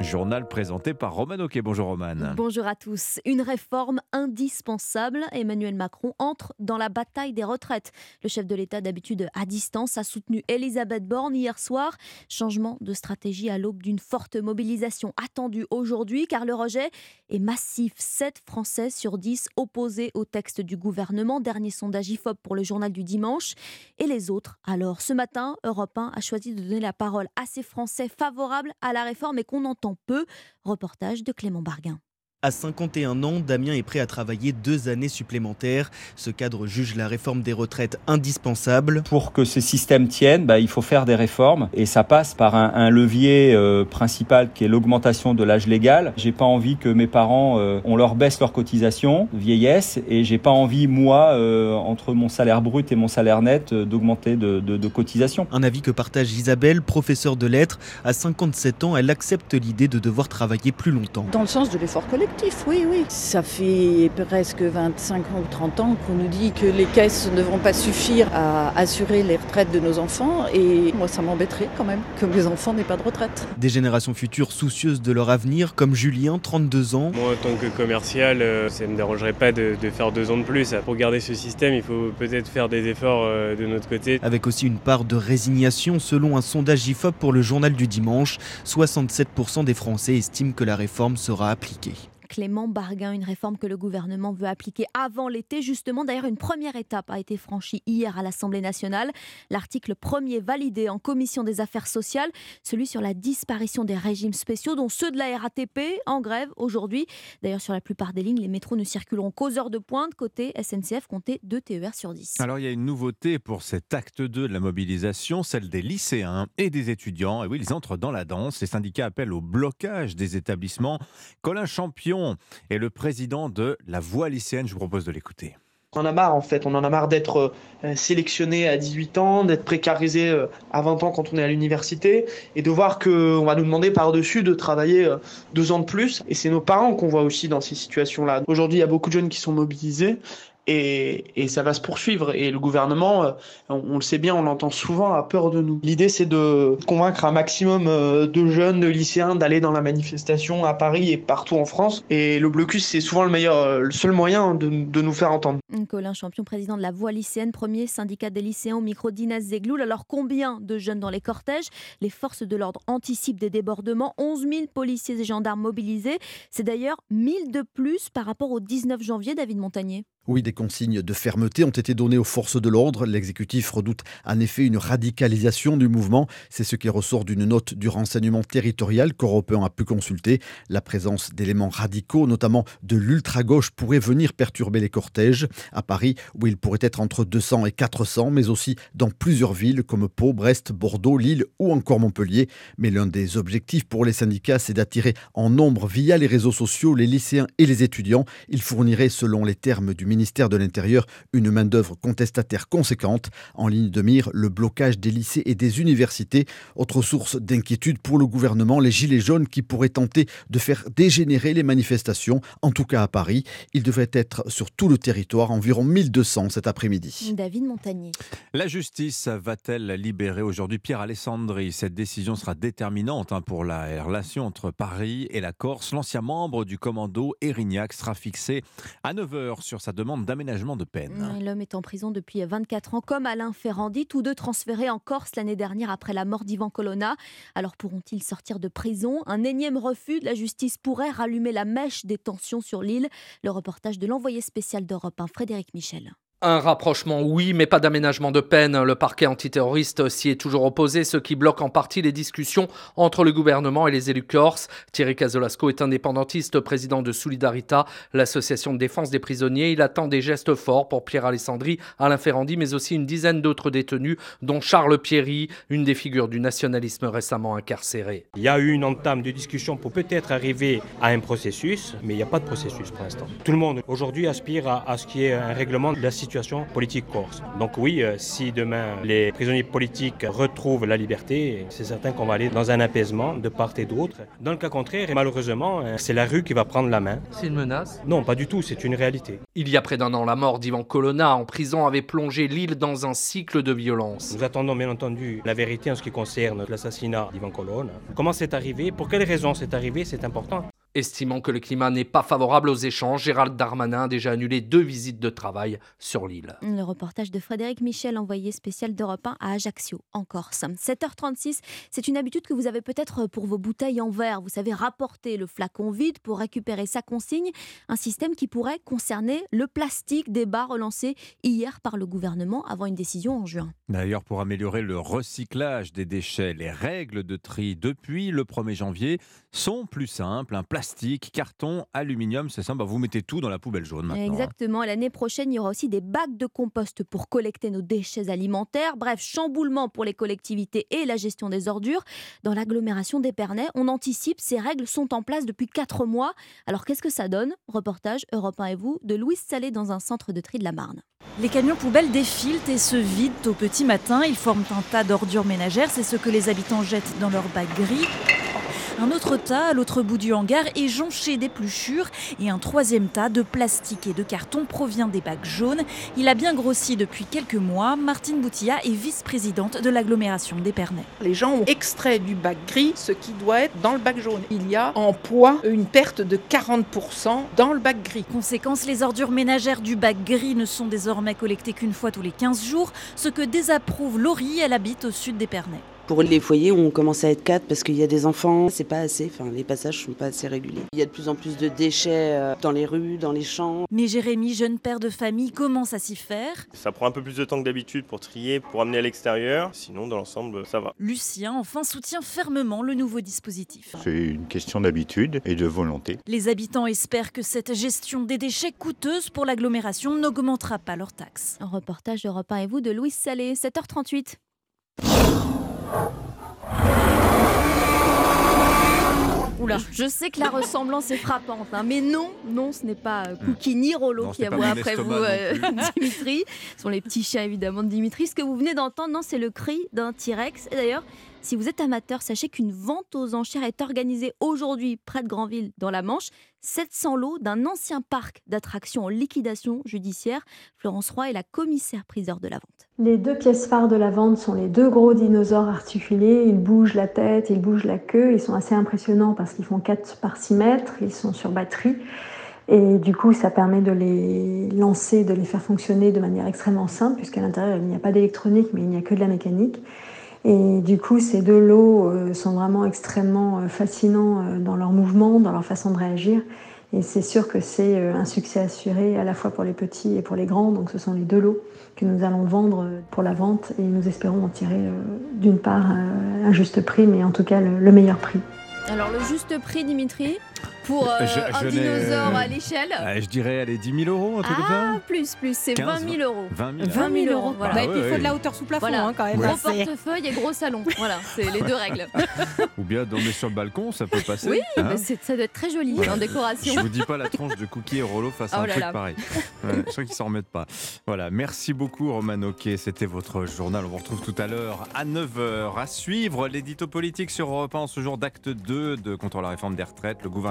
Journal présenté par Roman Oquet. Bonjour Roman. Bonjour à tous. Une réforme indispensable. Emmanuel Macron entre dans la bataille des retraites. Le chef de l'État, d'habitude à distance, a soutenu Elisabeth Borne hier soir. Changement de stratégie à l'aube d'une forte mobilisation attendue aujourd'hui car le rejet est massif. 7 Français sur 10 opposés au texte du gouvernement. Dernier sondage IFOP pour le journal du dimanche. Et les autres Alors, ce matin, Europe 1 a choisi de donner la parole à ces Français favorables à la réforme et qu'on entend peu. Reportage de Clément Barguin. À 51 ans, Damien est prêt à travailler deux années supplémentaires. Ce cadre juge la réforme des retraites indispensable. Pour que ce système tienne, bah, il faut faire des réformes et ça passe par un, un levier euh, principal qui est l'augmentation de l'âge légal. J'ai pas envie que mes parents, euh, on leur baisse leur cotisation vieillesse et j'ai pas envie, moi, euh, entre mon salaire brut et mon salaire net, euh, d'augmenter de, de, de cotisation. Un avis que partage Isabelle, professeure de lettres. À 57 ans, elle accepte l'idée de devoir travailler plus longtemps. Dans le sens de l'effort collectif oui, oui. Ça fait presque 25 ans ou 30 ans qu'on nous dit que les caisses ne vont pas suffire à assurer les retraites de nos enfants et moi ça m'embêterait quand même que mes enfants n'aient pas de retraite. Des générations futures soucieuses de leur avenir, comme Julien, 32 ans. Moi, en tant que commercial, euh, ça ne me dérangerait pas de, de, faire deux ans de plus. Pour garder ce système, il faut peut-être faire des efforts euh, de notre côté. Avec aussi une part de résignation, selon un sondage IFOP pour le journal du dimanche, 67% des Français estiment que la réforme sera appliquée. Clément Barguin, une réforme que le gouvernement veut appliquer avant l'été. Justement, d'ailleurs, une première étape a été franchie hier à l'Assemblée nationale. L'article premier validé en commission des affaires sociales, celui sur la disparition des régimes spéciaux, dont ceux de la RATP en grève aujourd'hui. D'ailleurs, sur la plupart des lignes, les métros ne circuleront qu'aux heures de pointe. Côté SNCF, comptez 2 TER sur 10. Alors, il y a une nouveauté pour cet acte 2 de la mobilisation, celle des lycéens et des étudiants. Et oui, ils entrent dans la danse. Les syndicats appellent au blocage des établissements. Colin Champion est le président de la Voix lycéenne. Je vous propose de l'écouter. On en a marre en fait, on en a marre d'être euh, sélectionné à 18 ans, d'être précarisé euh, à 20 ans quand on est à l'université et de voir qu'on va nous demander par-dessus de travailler euh, deux ans de plus. Et c'est nos parents qu'on voit aussi dans ces situations-là. Aujourd'hui, il y a beaucoup de jeunes qui sont mobilisés et, ça va se poursuivre. Et le gouvernement, on, on, le sait bien, on l'entend souvent, a peur de nous. L'idée, c'est de convaincre un maximum de jeunes, de lycéens d'aller dans la manifestation à Paris et partout en France. Et le blocus, c'est souvent le meilleur, le seul moyen de, nous faire entendre. Colin Champion, président de la Voix lycéenne, premier syndicat des lycéens au micro d'Inès Zegloul. Alors combien de jeunes dans les cortèges? Les forces de l'ordre anticipent des débordements. 11 000 policiers et gendarmes mobilisés. C'est d'ailleurs 1000 de plus par rapport au 19 janvier, David Montagnier. Oui, des consignes de fermeté ont été données aux forces de l'ordre. L'exécutif redoute en effet une radicalisation du mouvement. C'est ce qui ressort d'une note du renseignement territorial qu'Europe a pu consulter. La présence d'éléments radicaux, notamment de l'ultra-gauche, pourrait venir perturber les cortèges. À Paris, où il pourrait être entre 200 et 400, mais aussi dans plusieurs villes comme Pau, Brest, Bordeaux, Lille ou encore Montpellier. Mais l'un des objectifs pour les syndicats, c'est d'attirer en nombre via les réseaux sociaux les lycéens et les étudiants. Ils fourniraient, selon les termes du ministère, ministère de l'Intérieur une main-d'œuvre contestataire conséquente. En ligne de mire, le blocage des lycées et des universités. Autre source d'inquiétude pour le gouvernement, les Gilets jaunes qui pourraient tenter de faire dégénérer les manifestations, en tout cas à Paris. Ils devraient être sur tout le territoire, environ 1200 cet après-midi. David Montagnier. La justice va-t-elle libérer aujourd'hui? Pierre Alessandri Cette décision sera déterminante hein, pour la relation entre Paris et la Corse. L'ancien membre du commando Erignac sera fixé à 9h sur sa demande d'aménagement de peine. L'homme est en prison depuis 24 ans, comme Alain Ferrandi, tous deux transférés en Corse l'année dernière après la mort d'Ivan Colonna. Alors pourront-ils sortir de prison? Un énième refus de la justice pourrait rallumer la mèche des tensions sur l'île. Le reportage de l'envoyé spécial d'Europe, Frédéric Michel. Un rapprochement, oui, mais pas d'aménagement de peine. Le parquet antiterroriste s'y est toujours opposé, ce qui bloque en partie les discussions entre le gouvernement et les élus corses. Thierry Casolasco est indépendantiste, président de Solidarita, l'association de défense des prisonniers. Il attend des gestes forts pour Pierre Alessandri, Alain Ferrandi, mais aussi une dizaine d'autres détenus, dont Charles Pierry, une des figures du nationalisme récemment incarcéré. Il y a eu une entame de discussion pour peut-être arriver à un processus, mais il n'y a pas de processus pour l'instant. Tout le monde aujourd'hui aspire à, à ce qui est un règlement de la situation situation politique corse. Donc oui, euh, si demain les prisonniers politiques retrouvent la liberté, c'est certain qu'on va aller dans un apaisement de part et d'autre. Dans le cas contraire, malheureusement, euh, c'est la rue qui va prendre la main. C'est une menace? Non, pas du tout, c'est une réalité. Il y a près d'un an, la mort d'Ivan Colonna en prison avait plongé l'île dans un cycle de violence. Nous attendons bien entendu la vérité en ce qui concerne l'assassinat d'Ivan Colonna. Comment c'est arrivé? Pour quelles raisons c'est arrivé? C'est important. Estimant que le climat n'est pas favorable aux échanges, Gérald Darmanin a déjà annulé deux visites de travail sur l'île. Le reportage de Frédéric Michel, envoyé spécial d'Europe 1 à Ajaccio, en Corse. 7h36, c'est une habitude que vous avez peut-être pour vos bouteilles en verre. Vous savez rapporter le flacon vide pour récupérer sa consigne. Un système qui pourrait concerner le plastique, débat relancé hier par le gouvernement avant une décision en juin. D'ailleurs, pour améliorer le recyclage des déchets, les règles de tri depuis le 1er janvier sont plus simples. Un plastique, carton, aluminium, c'est simple. Bah, vous mettez tout dans la poubelle jaune maintenant. hein. Exactement. L'année prochaine, il y aura aussi des bacs de compost pour collecter nos déchets alimentaires. Bref, chamboulement pour les collectivités et la gestion des ordures. Dans l'agglomération d'Épernay, on anticipe. Ces règles sont en place depuis 4 mois. Alors qu'est-ce que ça donne? Reportage Europe 1 et vous de Louise Salé dans un centre de tri de la Marne. Les camions poubelles défilent et se vident au petit matin. Ils forment un tas d'ordures ménagères. C'est ce que les habitants jettent dans leur bac gris. Un autre tas à l'autre bout du hangar est jonché d'épluchures et un troisième tas de plastique et de carton provient des bacs jaunes. Il a bien grossi depuis quelques mois. Martine Boutilla est vice-présidente de l'agglomération d'Épernay. Les gens ont extrait du bac gris ce qui doit être dans le bac jaune. Il y a en poids une perte de 40% dans le bac gris. Conséquence, les ordures ménagères du bac gris ne sont désormais collectées qu'une fois tous les 15 jours, ce que désapprouve Laurie, elle habite au sud d'Épernay. Pour les foyers, on commence à être quatre parce qu'il y a des enfants, c'est pas assez, enfin les passages sont pas assez réguliers. Il y a de plus en plus de déchets euh, dans les rues, dans les champs. Mais Jérémy, jeune père de famille, commence à s'y faire? Ça prend un peu plus de temps que d'habitude pour trier, pour amener à l'extérieur, sinon dans l'ensemble ça va. Lucien, enfin, soutient fermement le nouveau dispositif. C'est une question d'habitude et de volonté. Les habitants espèrent que cette gestion des déchets coûteuse pour l'agglomération n'augmentera pas leurs taxes. Un reportage d'Europe 1 et vous de Louise Salé, 7h38. Oula, je sais que la ressemblance est frappante, hein, mais non, non, ce n'est pas euh, Cookie ni Rollo Non, qui aboie après vous, euh, Dimitri. Ce sont les petits chiens évidemment de Dimitri. Ce que vous venez d'entendre, non, c'est le cri d'un T-Rex. Et d'ailleurs, si vous êtes amateur, sachez qu'une vente aux enchères est organisée aujourd'hui près de Granville, dans la Manche. 700 lots d'un ancien parc d'attractions en liquidation judiciaire. Florence Roy est la commissaire-priseur de la vente. Les deux pièces phares de la vente sont les deux gros dinosaures articulés. Ils bougent la tête, ils bougent la queue. Ils sont assez impressionnants parce qu'ils font 4 par 6 mètres. Ils sont sur batterie. Et du coup, ça permet de les lancer, de les faire fonctionner de manière extrêmement simple, puisqu'à l'intérieur, il n'y a pas d'électronique, mais il n'y a que de la mécanique. Et du coup, ces deux lots euh, sont vraiment extrêmement euh, fascinants euh, dans leur mouvement, dans leur façon de réagir. Et c'est sûr que c'est un succès assuré à la fois pour les petits et pour les grands. Donc ce sont les deux lots que nous allons vendre pour la vente et nous espérons en tirer euh, d'une part euh, un juste prix, mais en tout cas le meilleur prix. Alors le juste prix, Dimitri, pour euh, Je- un je n'ai- dinosaure à l'échelle Ah, je dirais, allez, 10 000 euros, un truc comme Ah, ça plus, plus, c'est 15, 20 000 euros. 20 000. 20 000 euros, voilà. Ah Et puis, il faut ouais, de la hauteur sous plafond, Voilà. hein, quand même. Gros Ouais, portefeuille et gros salon. Voilà, c'est les deux règles. Ou bien dormir sur le balcon, ça peut passer. Oui, hein mais ça doit être très joli en décoration. Je vous dis pas la tranche de Cookie et Rollo face à Oh un là truc là. pareil. Ouais, je crois qu'ils s'en remettent pas. Voilà, merci beaucoup Roman Oquet. C'était votre journal. On vous retrouve tout à l'heure à 9h. À suivre l'édito politique sur Europe 1 en ce jour d'acte 2 de contre la réforme des retraites. Le gouvernement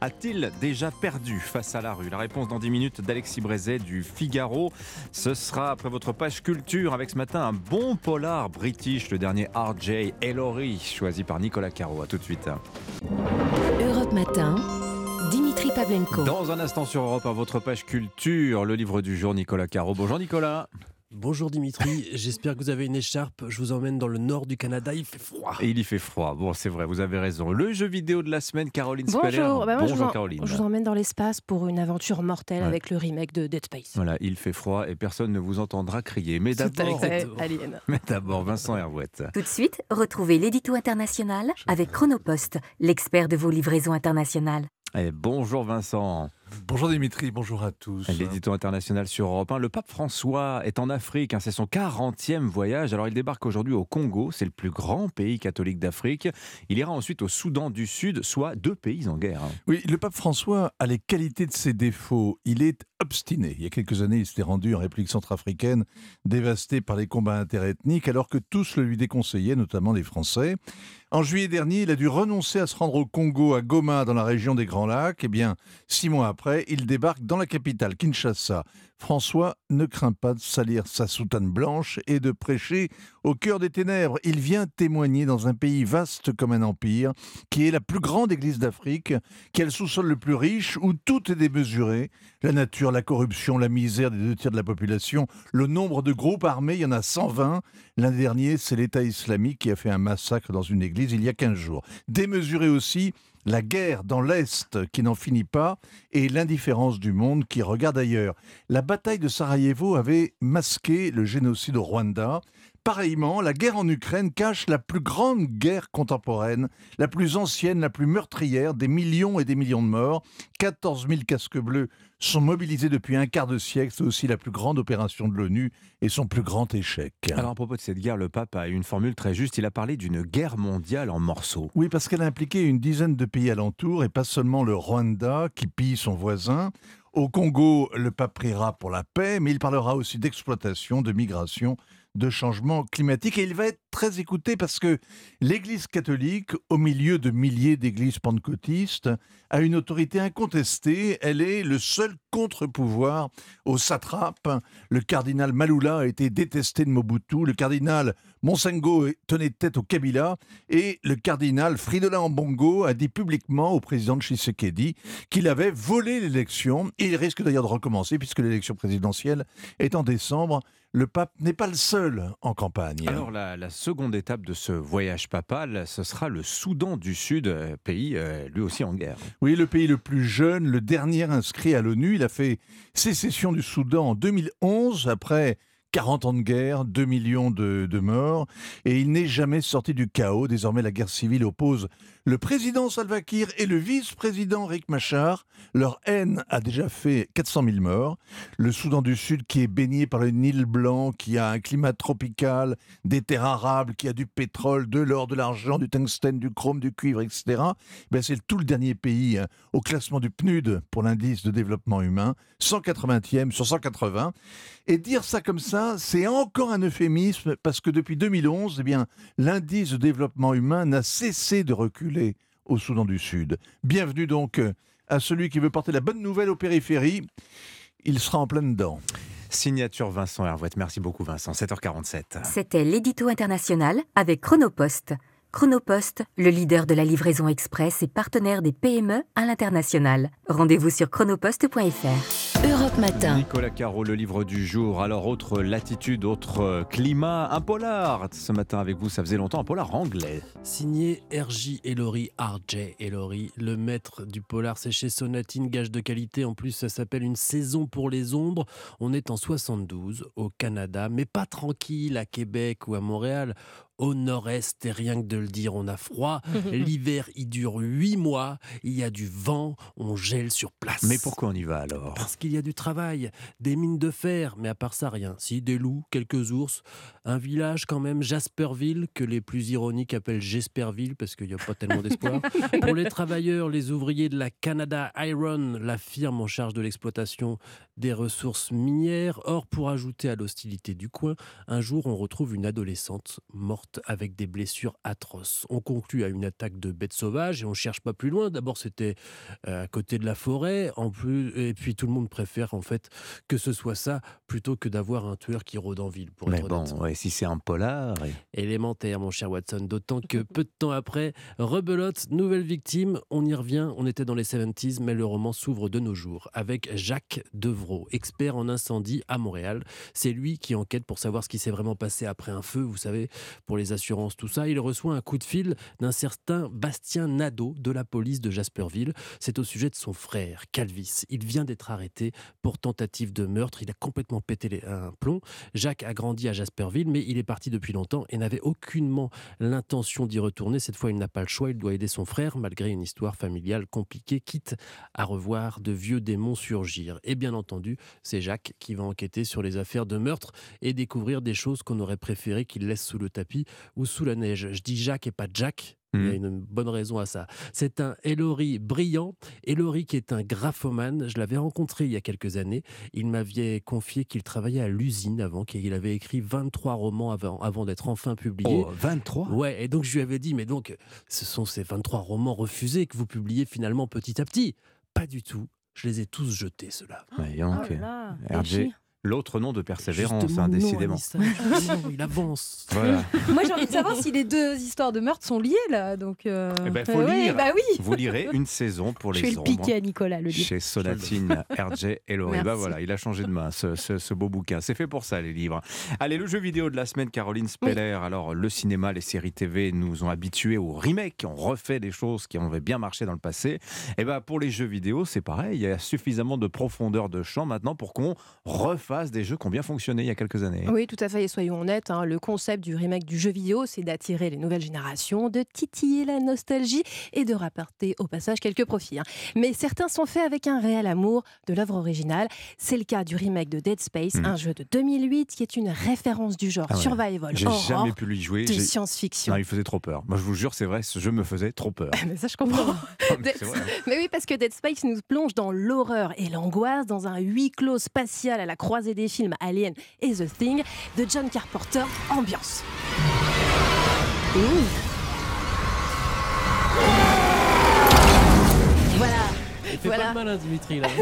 a-t-il déjà perdu face à la rue? La réponse dans 10 minutes d'Alexis Brézet du Figaro. Ce sera après votre page culture avec ce matin un bon polar british, le dernier RJ Ellory, choisi par Nicolas Caro. À tout de suite. Europe Matin, Dimitri Pavlenko. Dans un instant sur Europe, à votre page culture, le livre du jour, Nicolas Caro. Bonjour Nicolas. Bonjour Dimitri, j'espère que vous avez une écharpe. Je vous emmène dans le nord du Canada, il fait froid. Et il y fait froid. Bon, c'est vrai, vous avez raison. Le jeu vidéo de la semaine, Caroline Speller. Bonjour, Bah, moi, je, Bonjour vous en- Caroline. je vous emmène dans l'espace pour une aventure mortelle Ouais. avec le remake de Dead Space. Voilà, il fait froid et personne ne vous entendra crier. Mais d'abord, mais d'abord, Vincent Hervouette. Tout de suite, retrouvez l'édito international avec Chronopost, l'expert de vos livraisons internationales. Et bonjour Vincent. Bonjour Dimitri, bonjour à tous. L'édito international sur Europe 1. Le pape François est en Afrique. hein, c'est son 40e voyage. Alors il débarque aujourd'hui au Congo. C'est le plus grand pays catholique d'Afrique. Il ira ensuite au Soudan du Sud, soit deux pays en guerre. hein. Oui, le pape François a les qualités de ses défauts. Il est obstiné. Il y a quelques années, il s'était rendu en République centrafricaine, dévasté par les combats interethniques, alors que tous le lui déconseillaient, notamment les Français. En juillet dernier, il a dû renoncer à se rendre au Congo, à Goma, dans la région des Grands Lacs. Eh bien, six mois après, il débarque dans la capitale, Kinshasa. François ne craint pas de salir sa soutane blanche et de prêcher au cœur des ténèbres. Il vient témoigner dans un pays vaste comme un empire, qui est la plus grande église d'Afrique, qui a le sous-sol le plus riche, où tout est démesuré. La nature, la corruption, la misère des deux tiers de la population, le nombre de groupes armés, il y en a 120. L'un des derniers, c'est l'État islamique qui a fait un massacre dans une église il y a 15 jours. Démesuré aussi, la guerre dans l'Est qui n'en finit pas et l'indifférence du monde qui regarde ailleurs. La bataille de Sarajevo avait masqué le génocide au Rwanda. Pareillement, la guerre en Ukraine cache la plus grande guerre contemporaine, la plus ancienne, la plus meurtrière, des millions et des millions de morts. 14 000 casques bleus sont mobilisés depuis un quart de siècle. C'est aussi la plus grande opération de l'ONU et son plus grand échec. Alors à propos de cette guerre, le pape a eu une formule très juste. Il a parlé d'une guerre mondiale en morceaux. Oui, parce qu'elle a impliqué une dizaine de pays alentours et pas seulement le Rwanda qui pille son voisin. Au Congo, le pape priera pour la paix, mais il parlera aussi d'exploitation, de migration, de changement climatique. Et il va être très écouté parce que l'Église catholique, au milieu de milliers d'églises pentecôtistes, a une autorité incontestée. Elle est le seul contre-pouvoir au satrape. Le cardinal Malula a été détesté de Mobutu. Le cardinal Monsengo tenait tête au Kabila. Et le cardinal Fridola Ambongo a dit publiquement au président de Tshisekedi qu'il avait volé l'élection. Il risque d'ailleurs de recommencer puisque l'élection présidentielle est en décembre. Le pape n'est pas le seul en campagne. Alors la, la seconde étape de ce voyage papal, ce sera le Soudan du Sud, euh, pays euh, lui aussi en guerre. Oui, le pays le plus jeune, le dernier inscrit à l'ONU. Il a fait sécession du Soudan en 2011, après 40 ans de guerre, 2 millions de, morts, et il n'est jamais sorti du chaos. Désormais, la guerre civile oppose le président Salva Kiir et le vice-président Riek Machar. Leur haine a déjà fait 400 000 morts. Le Soudan du Sud, qui est baigné par le Nil blanc, qui a un climat tropical, des terres arables, qui a du pétrole, de l'or, de l'argent, du tungstène, du chrome, du cuivre, etc. Ben, c'est tout le dernier pays hein, au classement du PNUD pour l'indice de développement humain, 180e sur 180. Et dire ça comme ça, c'est encore un euphémisme parce que depuis 2011, eh bien, l'indice de développement humain n'a cessé de reculer au Soudan du Sud. Bienvenue donc euh, à celui qui veut porter la bonne nouvelle aux périphéries. Il sera en plein dedans. Signature Vincent Hervouette. Merci beaucoup Vincent. 7h47. C'était l'édito international avec Chronopost. Chronopost, le leader de la livraison express et partenaire des PME à l'international. Rendez-vous sur chronopost.fr. Europe Matin. Nicolas Caro, le livre du jour. Alors, autre latitude, autre euh, climat, un polar. Ce matin avec vous, ça faisait longtemps, un polar anglais. Signé R.J. Ellory, R.J. Ellory, le maître du polar, c'est chez Sonatine, gage de qualité. En plus, ça s'appelle Une saison pour les ombres. On est en 72 au Canada, mais pas tranquille à Québec ou à Montréal. Au nord-est, et rien que de le dire, on a froid. L'hiver, il dure huit mois. Il y a du vent, on gèle sur place. Mais pourquoi on y va alors? Parce qu'il y a du travail, des mines de fer, mais à part ça, rien. Si, des loups, quelques ours, un village quand même, Jasperville, que les plus ironiques appellent Jesperville, parce qu'il n'y a pas tellement d'espoir. Pour les travailleurs, les ouvriers de la Canada Iron, la firme en charge de l'exploitation des ressources minières. Or, pour ajouter à l'hostilité du coin, un jour, on retrouve une adolescente morte avec des blessures atroces. On conclut à une attaque de bêtes sauvages et on cherche pas plus loin. D'abord, c'était euh, à côté de la forêt, en plus, et puis tout le monde préfère en fait que ce soit ça plutôt que d'avoir un tueur qui rôde en ville. Pour Mais être bon, ouais, si c'est un polar. et- Élémentaire, mon cher Watson. D'autant que peu de temps après, rebelote, nouvelle victime. On y revient. On était dans les 70s, mais le roman s'ouvre de nos jours avec Jacques Devroy. Perrault, expert en incendie à Montréal. C'est lui qui enquête pour savoir ce qui s'est vraiment passé après un feu, vous savez, pour les assurances, tout ça. Il reçoit un coup de fil d'un certain Bastien Nadeau de la police de Jasperville. C'est au sujet de son frère, Calvis. Il vient d'être arrêté pour tentative de meurtre. Il a complètement pété un plomb. Jacques a grandi à Jasperville, mais il est parti depuis longtemps et n'avait aucunement l'intention d'y retourner. Cette fois, il n'a pas le choix. Il doit aider son frère, malgré une histoire familiale compliquée, quitte à revoir de vieux démons surgir. Et bien entendu, c'est Jacques qui va enquêter sur les affaires de meurtre et découvrir des choses qu'on aurait préféré qu'il laisse sous le tapis ou sous la neige. Je dis Jacques et pas Jack. Il y a une bonne raison à ça. C'est un Ellery brillant. Ellery qui est un graphomane. Je l'avais rencontré il y a quelques années. Il m'avait confié qu'il travaillait à l'usine avant, qu'il avait écrit 23 romans avant, avant d'être enfin publié. Oh, 23 Ouais, et donc je lui avais dit, mais donc ce sont ces 23 romans refusés que vous publiez finalement petit à petit. Pas du tout. Je les ai tous jetés, ceux-là. Voyons Oh. RG, l'autre nom de persévérance, hein, décidément. Justement, il avance. Voilà. Moi, j'ai envie de savoir si les deux histoires de meurtre sont liées là. Donc, euh, Eh ben, euh, faut ouais, lire. bah oui. Vous lirez une saison pour Je les vais le piquer à Nicolas, le livre. Chez Sonatine, RJ et Laurie. Bah voilà, il a changé de main, ce, ce- ce beau bouquin. C'est fait pour ça, les livres. Allez, le jeu vidéo de la semaine, Caroline Speller. Alors, le cinéma, les séries TV nous ont habitués au remake. On refait des choses qui ont bien marché dans le passé. Et ben pour les jeux vidéo, c'est pareil. Il y a suffisamment de profondeur de champ maintenant pour qu'on refasse des jeux qui ont bien fonctionné il y a quelques années. Oui, tout à fait. Et soyons honnêtes, hein, le concept du remake du jeu vidéo, c'est d'attirer les nouvelles générations, de titiller la nostalgie et de rapporter au passage quelques profits. hein. Mais certains sont faits avec un réel amour de l'œuvre originale. C'est le cas du remake de Dead Space, Mhm. un jeu de 2008 qui est une référence du genre Ah ouais. survival J'ai jamais pu lui jouer. de science-fiction. Non, il faisait trop peur. Moi, je vous jure, c'est vrai, ce jeu me faisait trop peur. Mais ça, je comprends. mais c'est vrai. Mais oui, parce que Dead Space nous plonge dans l'horreur et l'angoisse dans un huis clos spatial à la croisée des films Alien et The Thing de John Carpenter. Ambiance. Ouh. Voilà. Il fait Voilà. pas le malin, Dimitri, là.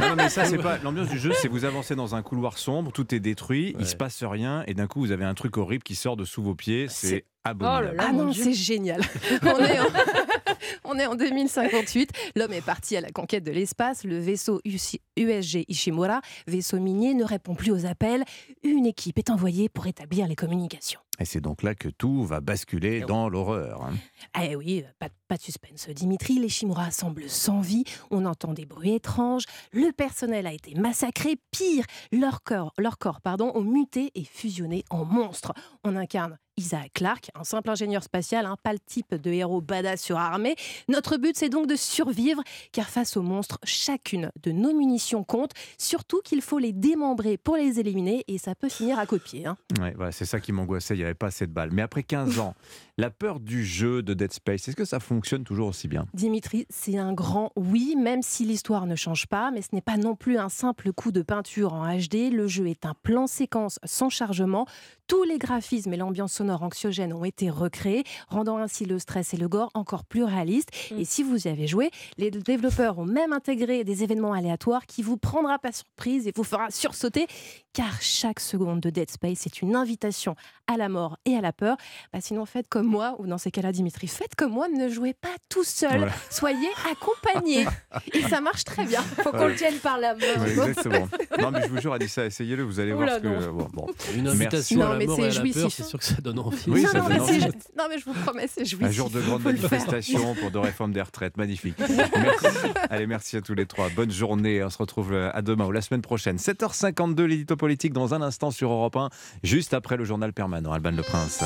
Non, non, mais ça, c'est pas l'ambiance du jeu. C'est vous avancez dans un couloir sombre, tout est détruit, il se passe rien, et d'un coup, vous avez un truc horrible qui sort de sous vos pieds. C'est abominable. ah non, c'est génial. on, est en... on est en 2058. L'homme est parti à la conquête de l'espace. Le vaisseau USG Ishimura, vaisseau minier, ne répond plus aux appels. Une équipe est envoyée pour établir les communications. Et c'est donc là que tout va basculer dans l'horreur. hein. Eh oui, pas, pas de suspense. Dimitri, les Shimura semblent sans vie. On entend des bruits étranges. Le personnel a été massacré. Pire, leur corps, leur corps pardon, ont muté et fusionné en monstres. On incarne Isaac Clarke, un simple ingénieur spatial, hein, pas le type de héros badass surarmé. Notre but, c'est donc de survivre, car face aux monstres, chacune de nos munitions compte. Surtout qu'il faut les démembrer pour les éliminer, et ça peut finir à copier. hein. Ouais, voilà, c'est ça qui m'angoissait, il n'y avait pas assez de balles. Mais après 15 ans, la peur du jeu de Dead Space, est-ce que ça fonctionne toujours aussi bien? Dimitri, c'est un grand oui, même si l'histoire ne change pas, mais ce n'est pas non plus un simple coup de peinture en HD. Le jeu est un plan séquence sans chargement. Tous les graphismes et l'ambiance sonore anxiogène ont été recréés, rendant ainsi le stress et le gore encore plus réalistes. Et si vous y avez joué, les développeurs ont même intégré des événements aléatoires qui vous prendra pas surprise et vous fera sursauter, car chaque seconde de Dead Space est une invitation à la mort et à la peur. Bah, sinon, faites comme moi, ou dans ces cas-là, Dimitri, faites comme moi, ne jouez pas tout seul. Voilà. Soyez accompagné. et ça marche très bien. Faut qu'on Ouais. le tienne par la main. Ouais, Exactement. Non, mais je vous jure, Anissa, essayez-le, vous allez voir ce que. Bon, bon. Une Merci. invitation Non, à la mort c'est et à la peur, c'est sûr que ça donne envie. Oui, non, ça non, donne mais c'est- envie. non, mais je vous promets, c'est jouissif. Un jour de grande manifestation pour de réforme des retraites. Magnifique. Merci. Allez, merci à tous les trois. Bonne journée. On se retrouve euh, à demain ou la semaine prochaine. 7h52, l'édito politique dans un instant sur Europe 1, juste après le journal permanent. Alban Le Prince.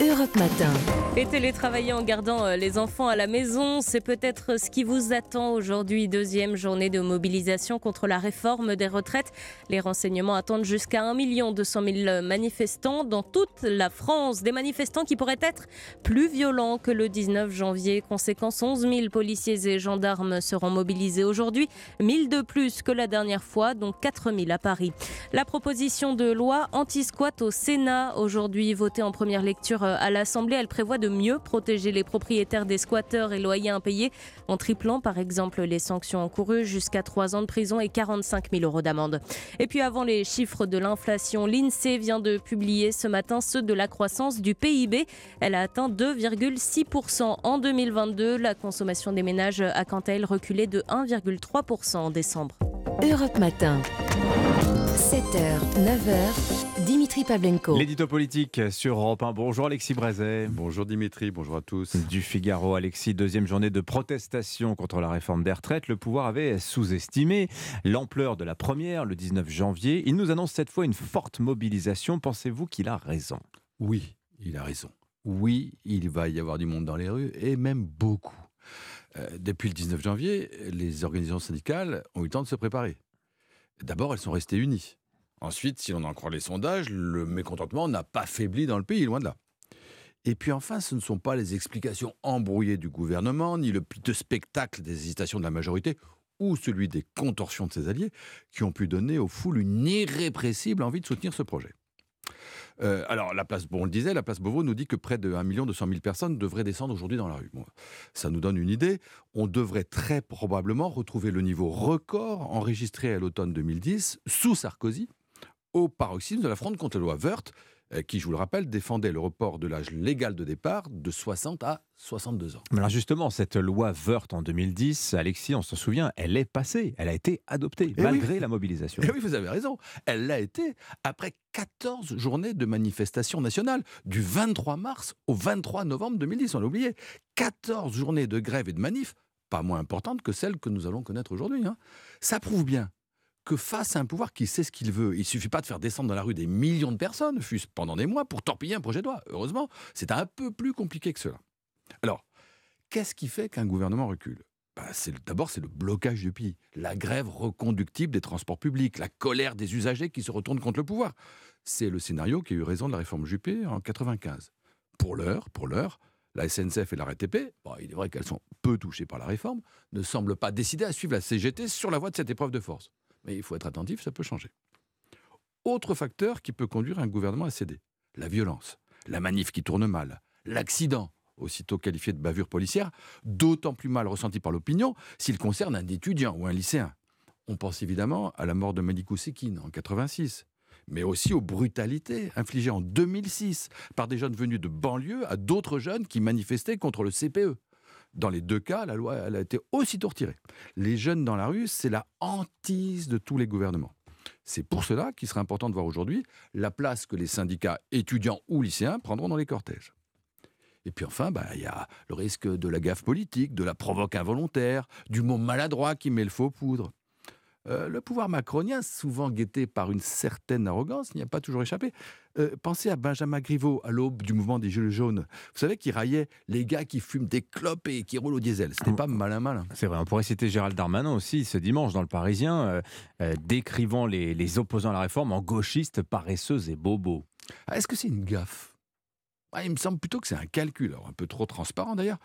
Europe Matin. Et télétravailler en gardant euh, les enfants à la maison, c'est peut-être ce qui vous attend aujourd'hui. Deuxième journée de mobilisation contre la réforme des retraites. Les renseignements attendent jusqu'à 1 200 000 manifestants dans toute la France. Des manifestants qui pourraient être plus violents que le 19 janvier. Conséquence, 11 000 policiers et gendarmes seront mobilisés aujourd'hui. 1000 de plus que la dernière fois, dont 4 000 à Paris. La proposition de loi anti-squat au Sénat, aujourd'hui votée en première lecture euh, à l'Assemblée, elle prévoit de mieux protéger les propriétaires des squatteurs et loyers impayés en triplant par exemple les sanctions encourues jusqu'à 3 ans de prison et 45 000 euros d'amende. Et puis avant les chiffres de l'inflation, l'INSEE vient de publier ce matin ceux de la croissance du PIB. Elle a atteint 2,6% en 2022. La consommation des ménages a quant à elle reculé de 1,3% en décembre. Europe Matin. 7h, 9h, Dimitri Pavlenko. L'édito politique sur Europe 1. Bonjour Alexis Brézet. Bonjour Dimitri, bonjour à tous. Du Figaro, Alexis, deuxième journée de protestation contre la réforme des retraites. Le pouvoir avait sous-estimé l'ampleur de la première le 19 janvier. Il nous annonce cette fois une forte mobilisation. Pensez-vous qu'il a raison? Oui, il a raison. Oui, il va y avoir du monde dans les rues et même beaucoup. Euh, depuis le 19 janvier, les organisations syndicales ont eu le temps de se préparer. D'abord, elles sont restées unies. Ensuite, si l'on en croit les sondages, le mécontentement n'a pas faibli dans le pays, loin de là. Et puis enfin, ce ne sont pas les explications embrouillées du gouvernement, ni le piteux spectacle des hésitations de la majorité, ou celui des contorsions de ses alliés, qui ont pu donner aux foules une irrépressible envie de soutenir ce projet. Euh, alors, la place, bon, on le disait, la place Beauvau nous dit que près de 1 200 000 personnes devraient descendre aujourd'hui dans la rue. ça nous donne une idée. On devrait très probablement retrouver le niveau record enregistré à l'automne 2010 sous Sarkozy, au paroxysme de la fronde contre la loi Wörth, qui, je vous le rappelle, défendait le report de l'âge légal de départ de 60 à 62 ans. Alors justement, cette loi Wörth en 2010, Alexis, on s'en souvient, elle est passée, elle a été adoptée, Et malgré oui. la mobilisation. Et oui, vous avez raison. Elle l'a été après 14 journées de manifestation nationale, du 23 mars au 23 novembre 2010, on l'a oublié. 14 journées de grève et de manif, pas moins importantes que celles que nous allons connaître aujourd'hui. hein. Ça prouve bien que face à un pouvoir qui sait ce qu'il veut, il suffit pas de faire descendre dans la rue des millions de personnes, fût-ce pendant des mois, pour torpiller un projet de loi. Heureusement, c'est un peu plus compliqué que cela. Alors, qu'est-ce qui fait qu'un gouvernement recule? Le- D'abord, c'est le blocage du pays, la grève reconductible des transports publics, la colère des usagers qui se retournent contre le pouvoir. C'est le scénario qui a eu raison de la réforme Juppé en 95. Pour l'heure, pour l'heure, la SNCF et la bon, il est vrai qu'elles sont peu touchées par la réforme, ne semblent pas décidées à suivre la CGT sur la voie de cette épreuve de force. Mais il faut être attentif, ça peut changer. Autre facteur qui peut conduire un gouvernement à céder, la violence, la manif qui tourne mal, l'accident, aussitôt qualifié de bavure policière, d'autant plus mal ressenti par l'opinion s'il concerne un étudiant ou un lycéen. On pense évidemment à la mort de Malikou Sekine en 86, mais aussi aux brutalités infligées en 2006 par des jeunes venus de banlieue à d'autres jeunes qui manifestaient contre le CPE. Dans les deux cas, la loi a été aussitôt retirée. Les jeunes dans la rue, c'est la hantise de tous les gouvernements. C'est pour cela qu'il serait important de voir aujourd'hui la place que les syndicats étudiants ou lycéens prendront dans les cortèges. Et puis enfin, bah, il y a le risque de la gaffe politique, de la provoque involontaire, du mot maladroit qui met le faux poudre. Euh, le pouvoir macronien, souvent guetté par une certaine arrogance, n'y a pas toujours échappé. Euh, pensez à Benjamin Griveaux, à l'aube du mouvement des Gilets jaunes. Vous savez qu'il raillait les gars qui fument des clopes et qui roulent au diesel. C'était pas malin malin. C'est vrai, on pourrait citer Gérald Darmanin aussi ce dimanche dans le Parisien, euh, euh, décrivant les, les opposants à la réforme en gauchistes, paresseux et bobos. Ah, Est-ce que c'est une gaffe? Ah, Il me semble plutôt que c'est un calcul, alors un peu trop transparent d'ailleurs.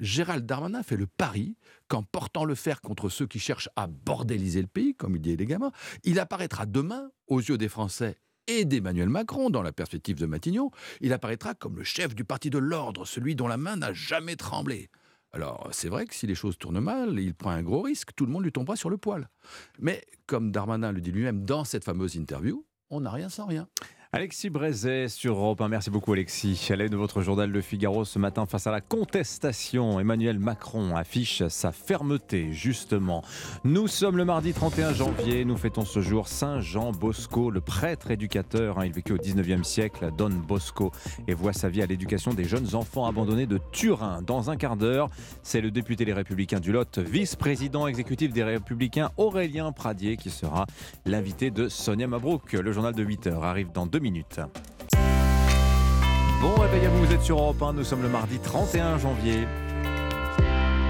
Gérald Darmanin fait le pari qu'en portant le fer contre ceux qui cherchent à bordéliser le pays, comme il dit élégamment, il apparaîtra demain, aux yeux des Français et d'Emmanuel Macron, dans la perspective de Matignon, il apparaîtra comme le chef du parti de l'ordre, celui dont la main n'a jamais tremblé. Alors, c'est vrai que si les choses tournent mal, il prend un gros risque, tout le monde lui tombera sur le poil. Mais, comme Darmanin le dit lui-même dans cette fameuse interview, on n'a rien sans rien. Alexis Brézet sur Europe 1. Merci beaucoup Alexis. À l'aide de votre journal Le Figaro ce matin face à la contestation, Emmanuel Macron affiche sa fermeté justement. Nous sommes le mardi 31 janvier, nous fêtons ce jour Saint Jean Bosco, le prêtre éducateur. hein. il vécut au 19e siècle, Don Bosco, et voit sa vie à l'éducation des jeunes enfants abandonnés de Turin. Dans un quart d'heure, c'est le député Les Républicains du Lot, vice-président exécutif des Républicains Aurélien Pradier qui sera l'invité de Sonia Mabrouk. Le journal de 8 heures arrive dans deux minutes. Bon réveil à vous, vous êtes sur Europe 1, nous sommes le mardi 31 janvier.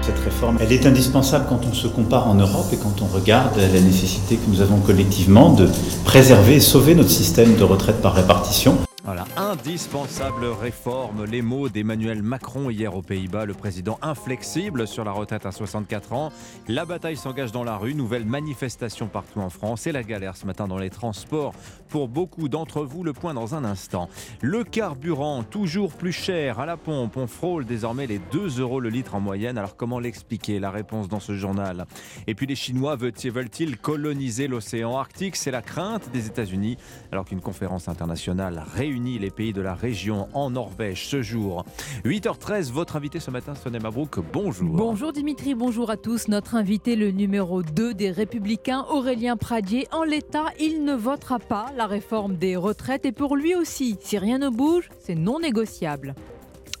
Cette réforme, elle est indispensable quand on se compare en Europe et quand on regarde la nécessité que nous avons collectivement de préserver et sauver notre système de retraite par répartition. Voilà, indispensable réforme. Les mots d'Emmanuel Macron hier aux Pays-Bas, le président inflexible sur la retraite à 64 ans. La bataille s'engage dans la rue, nouvelle manifestation partout en France et la galère ce matin dans les transports. Pour beaucoup d'entre vous, le point dans un instant. Le carburant, toujours plus cher à la pompe. On frôle désormais les 2 euros le litre en moyenne. Alors comment l'expliquer La réponse dans ce journal? Et puis les Chinois veulent-ils coloniser l'océan Arctique? C'est la crainte des États-Unis alors qu'une conférence internationale réunit les pays de la région en Norvège ce jour. 8h13, votre invité ce matin, Sonia Mabrouk, bonjour. Bonjour Dimitri, bonjour à tous. Notre invité, le numéro 2 des Républicains, Aurélien Pradier, en l'état, il ne votera pas la réforme des retraites et pour lui aussi, si rien ne bouge, c'est non négociable.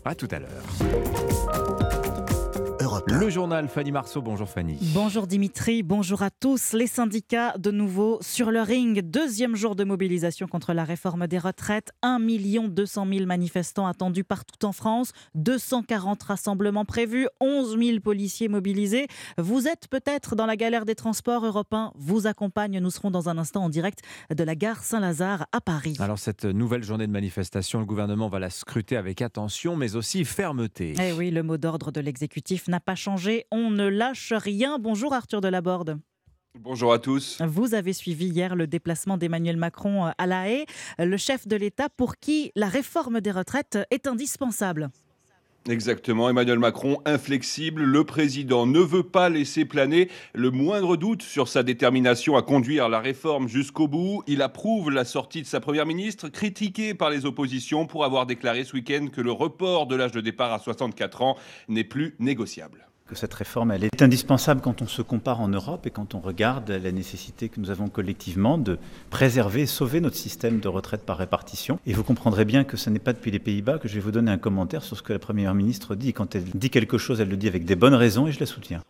À tout à l'heure. Le journal Fanny Marceau. Bonjour Fanny. Bonjour Dimitri, bonjour à tous. Les syndicats de nouveau sur le ring. Deuxième jour de mobilisation contre la réforme des retraites. 1 200 000 manifestants attendus partout en France. 240 rassemblements prévus. 11 000 policiers mobilisés. Vous êtes peut-être dans la galère des transports européens. Vous accompagne. Nous serons dans un instant en direct de la gare Saint-Lazare à Paris. Alors cette nouvelle journée de manifestation, le gouvernement va la scruter avec attention mais aussi fermeté. Eh oui, le mot d'ordre de l'exécutif n'a pas changé. On ne lâche rien. Bonjour Arthur Delaborde. Bonjour à tous. Vous avez suivi hier le déplacement d'Emmanuel Macron à La Haye, le chef de l'État pour qui la réforme des retraites est indispensable. Exactement, Emmanuel Macron, inflexible, le président ne veut pas laisser planer le moindre doute sur sa détermination à conduire la réforme jusqu'au bout. Il approuve la sortie de sa première ministre, critiquée par les oppositions pour avoir déclaré ce week-end que le report de l'âge de départ à 64 ans n'est plus négociable que cette réforme elle est indispensable quand on se compare en Europe et quand on regarde la nécessité que nous avons collectivement de préserver et sauver notre système de retraite par répartition. Et vous comprendrez bien que ce n'est pas depuis les Pays-Bas que je vais vous donner un commentaire sur ce que la Première ministre dit. Quand elle dit quelque chose, elle le dit avec des bonnes raisons et je la soutiens.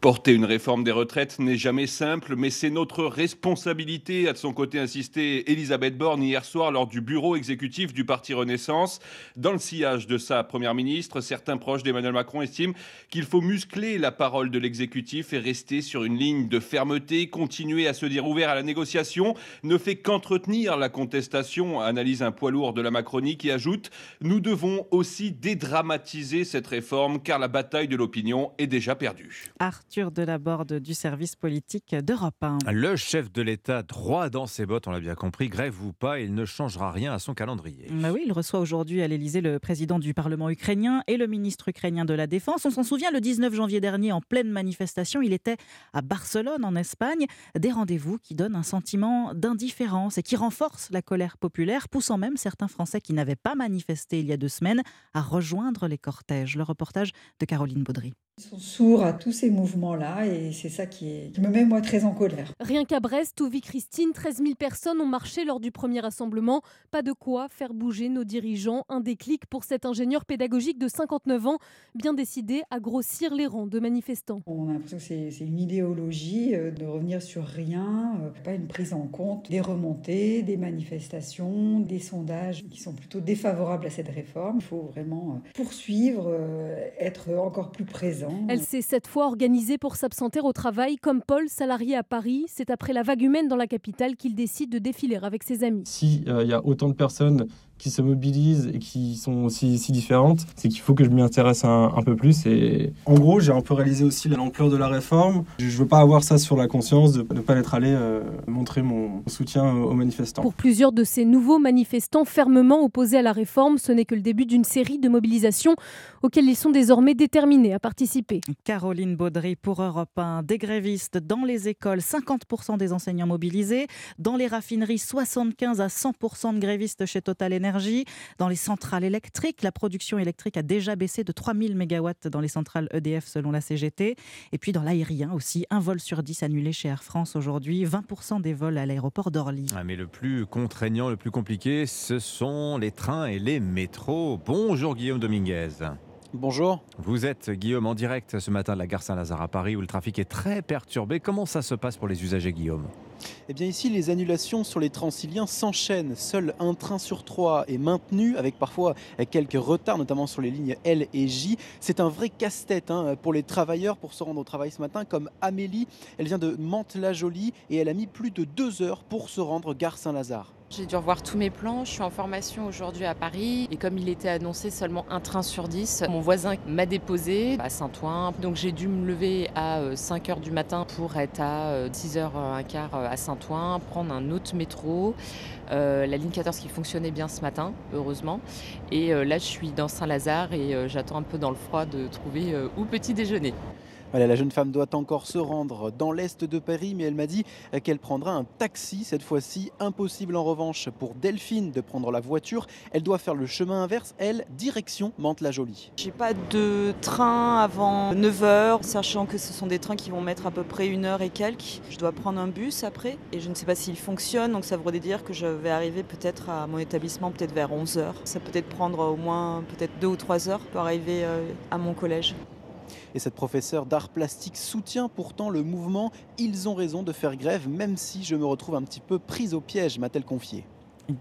Porter une réforme des retraites n'est jamais simple, mais c'est notre responsabilité, a de son côté insisté Elisabeth Borne hier soir lors du bureau exécutif du Parti Renaissance. Dans le sillage de sa première ministre, certains proches d'Emmanuel Macron estiment qu'il faut muscler la parole de l'exécutif et rester sur une ligne de fermeté, continuer à se dire ouvert à la négociation, ne fait qu'entretenir la contestation, analyse un poids lourd de la Macronie qui ajoute Nous devons aussi dédramatiser cette réforme car la bataille de l'opinion est déjà perdue. Arthur Delaborde du service politique d'Europe 1. Le chef de l'État, droit dans ses bottes, on l'a bien compris, grève ou pas, il ne changera rien à son calendrier. Bah oui, il reçoit aujourd'hui à l'Elysée le président du Parlement ukrainien et le ministre ukrainien de la Défense. On s'en souvient, le 19 janvier dernier, en pleine manifestation, il était à Barcelone, en Espagne. Des rendez-vous qui donnent un sentiment d'indifférence et qui renforcent la colère populaire, poussant même certains Français qui n'avaient pas manifesté il y a deux semaines à rejoindre les cortèges. Le reportage de Caroline Baudry. Ils sont sourds à tous ces mouvements-là et c'est ça qui, est, qui, me met moi très en colère. Rien qu'à Brest, où vit Christine, 13 000 personnes ont marché lors du premier rassemblement. Pas de quoi faire bouger nos dirigeants. Un déclic pour cet ingénieur pédagogique de 59 ans, bien décidé à grossir les rangs de manifestants. On a l'impression que c'est une idéologie euh, de revenir sur rien, euh, pas une prise en compte des remontées, des manifestations, des sondages qui sont plutôt défavorables à cette réforme. Il faut vraiment euh, poursuivre, être encore plus présent elle s'est cette fois organisée pour s'absenter au travail comme Paul, salarié à Paris. C'est après la vague humaine dans la capitale qu'il décide de défiler avec ses amis. S'il euh, y a autant de personnes qui se mobilisent et qui sont aussi si différentes, c'est qu'il faut que je m'y intéresse un, peu plus. Et en gros, j'ai un peu réalisé aussi l'ampleur de la réforme. Je ne veux pas avoir ça sur la conscience de ne pas être allé euh, montrer mon soutien aux manifestants. Pour plusieurs de ces nouveaux manifestants fermement opposés à la réforme, ce n'est que le début d'une série de mobilisations auxquelles ils sont désormais déterminés à participer. Caroline Baudry pour Europe 1. Des grévistes dans les écoles, 50% des enseignants mobilisés. Dans les raffineries, 75 à 100% de grévistes chez Total Energy dans les centrales électriques, la production électrique a déjà baissé de 3000 MW dans les centrales EDF selon la CGT. Et puis dans l'aérien aussi, un vol sur 10 annulé chez Air France aujourd'hui, 20% des vols à l'aéroport d'Orly. Ah, mais le plus contraignant, le plus compliqué, ce sont les trains et les métros. Bonjour Guillaume Dominguez. Bonjour. Vous êtes Guillaume en direct ce matin de la gare Saint-Lazare à Paris où le trafic est très perturbé. Comment ça se passe pour les usagers Guillaume? Eh bien ici, les annulations sur les transiliens s'enchaînent. Seul un train sur trois est maintenu, avec parfois quelques retards, notamment sur les lignes L et J. C'est un vrai casse-tête hein, pour les travailleurs pour se rendre au travail ce matin, comme Amélie. Elle vient de Mantes-la-Jolie et elle a mis plus de deux heures pour se rendre gare Saint-Lazare. J'ai dû revoir tous mes plans. Je suis en formation aujourd'hui à Paris. Et comme il était annoncé seulement un train sur 10, mon voisin m'a déposé à Saint-Ouen. Donc j'ai dû me lever à 5h euh, du matin pour être à 6h15 euh, à Saint-Ouen, prendre un autre métro. Euh, la ligne 14 qui fonctionnait bien ce matin, heureusement. Et là, je suis dans Saint-Lazare et j'attends un peu dans le froid de trouver où petit déjeuner. La jeune femme doit encore se rendre dans l'est de Paris, mais elle m'a dit qu'elle prendra un taxi cette fois-ci. Impossible en revanche pour Delphine de prendre la voiture. Elle doit faire le chemin inverse, elle, direction Mantes-la-Jolie. J'ai pas de train avant 9h, sachant que ce sont des trains qui vont mettre à peu près une heure et quelques. Je dois prendre un bus après et je ne sais pas s'il fonctionne, donc ça voudrait dire que je vais arriver peut-être à mon établissement peut-être vers 11h. Ça peut être prendre au moins peut-être deux ou trois heures pour arriver euh, à mon collège. Et cette professeure d'art plastique soutient pourtant le mouvement. Ils ont raison de faire grève, même si je me retrouve un petit peu prise au piège, m'a-t-elle confié.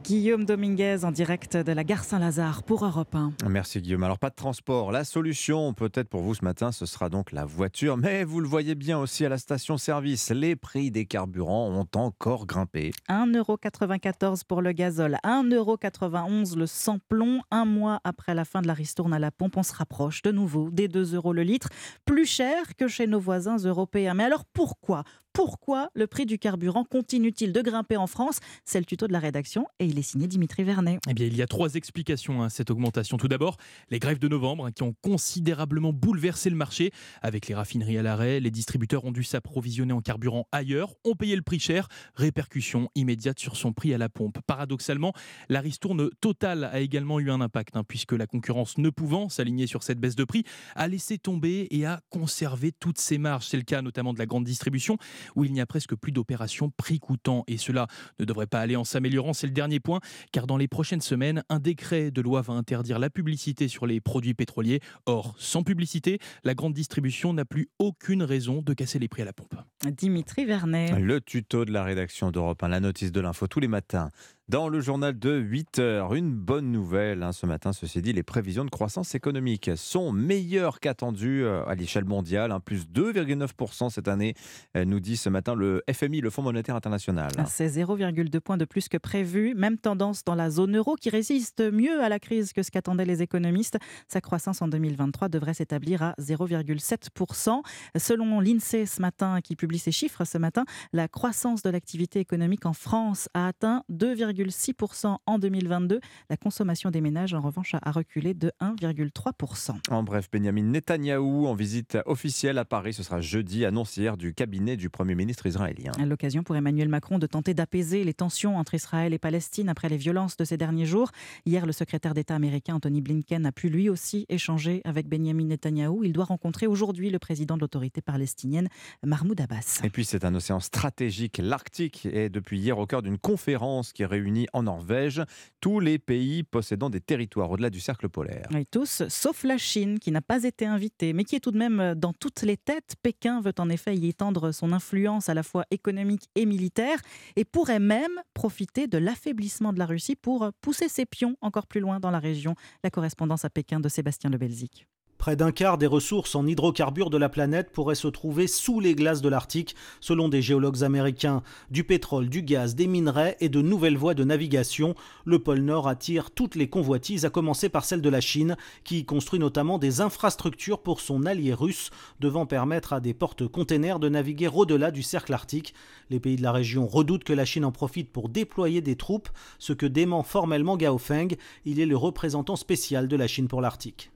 Guillaume Dominguez en direct de la gare Saint-Lazare pour Europe 1. Merci Guillaume. Alors pas de transport. La solution peut-être pour vous ce matin, ce sera donc la voiture. Mais vous le voyez bien aussi à la station-service, les prix des carburants ont encore grimpé. 1,94€ pour le gazole, 1,91€ le sans-plomb. Un mois après la fin de la ristourne à la pompe, on se rapproche de nouveau des 2 euros le litre, plus cher que chez nos voisins européens. Mais alors pourquoi pourquoi le prix du carburant continue-t-il de grimper en France? C'est le tuto de la rédaction et il est signé Dimitri Vernet. Eh bien, il y a trois explications à cette augmentation. Tout d'abord, les grèves de novembre hein, qui ont considérablement bouleversé le marché. Avec les raffineries à l'arrêt, les distributeurs ont dû s'approvisionner en carburant ailleurs, ont payé le prix cher, répercussion immédiate sur son prix à la pompe. Paradoxalement, la ristourne totale a également eu un impact, hein, puisque la concurrence ne pouvant s'aligner sur cette baisse de prix, a laissé tomber et a conservé toutes ses marges. C'est le cas notamment de la grande distribution où il n'y a presque plus d'opérations prix coûtant. Et cela ne devrait pas aller en s'améliorant, c'est le dernier point, car dans les prochaines semaines, un décret de loi va interdire la publicité sur les produits pétroliers. Or, sans publicité, la grande distribution n'a plus aucune raison de casser les prix à la pompe. Dimitri Vernet. Le tuto de la rédaction d'Europe 1, la notice de l'info tous les matins dans le journal de 8 heures. Une bonne nouvelle hein, ce matin, ceci dit, les prévisions de croissance économique sont meilleures qu'attendues euh, à l'échelle mondiale, hein, plus 2,9% cette année, euh, nous dit ce matin le FMI, le Fonds monétaire international. C'est 0,2 points de plus que prévu. Même tendance dans la zone euro qui résiste mieux à la crise que ce qu'attendaient les économistes. Sa croissance en 2023 devrait s'établir à 0,7%. Selon l'INSEE ce matin, qui publie ses chiffres ce matin, la croissance de l'activité économique en France a atteint 2, 1,6% en 2022. La consommation des ménages, en revanche, a reculé de 1,3%. En bref, Benjamin Netanyahou en visite officielle à Paris. Ce sera jeudi, annoncière du cabinet du Premier ministre israélien. L'occasion pour Emmanuel Macron de tenter d'apaiser les tensions entre Israël et Palestine après les violences de ces derniers jours. Hier, le secrétaire d'État américain Anthony Blinken a pu lui aussi échanger avec Benjamin Netanyahou. Il doit rencontrer aujourd'hui le président de l'autorité palestinienne, Mahmoud Abbas. Et puis, c'est un océan stratégique, l'Arctique, est depuis hier au cœur d'une conférence qui réunit en Norvège, tous les pays possédant des territoires au-delà du cercle polaire. Et tous, sauf la Chine, qui n'a pas été invitée, mais qui est tout de même dans toutes les têtes. Pékin veut en effet y étendre son influence à la fois économique et militaire, et pourrait même profiter de l'affaiblissement de la Russie pour pousser ses pions encore plus loin dans la région. La correspondance à Pékin de Sébastien Lebelzik. Près d'un quart des ressources en hydrocarbures de la planète pourraient se trouver sous les glaces de l'Arctique, selon des géologues américains. Du pétrole, du gaz, des minerais et de nouvelles voies de navigation, le pôle Nord attire toutes les convoitises, à commencer par celle de la Chine, qui construit notamment des infrastructures pour son allié russe, devant permettre à des porte-containers de naviguer au-delà du cercle arctique. Les pays de la région redoutent que la Chine en profite pour déployer des troupes, ce que dément formellement Gao Feng. Il est le représentant spécial de la Chine pour l'Arctique.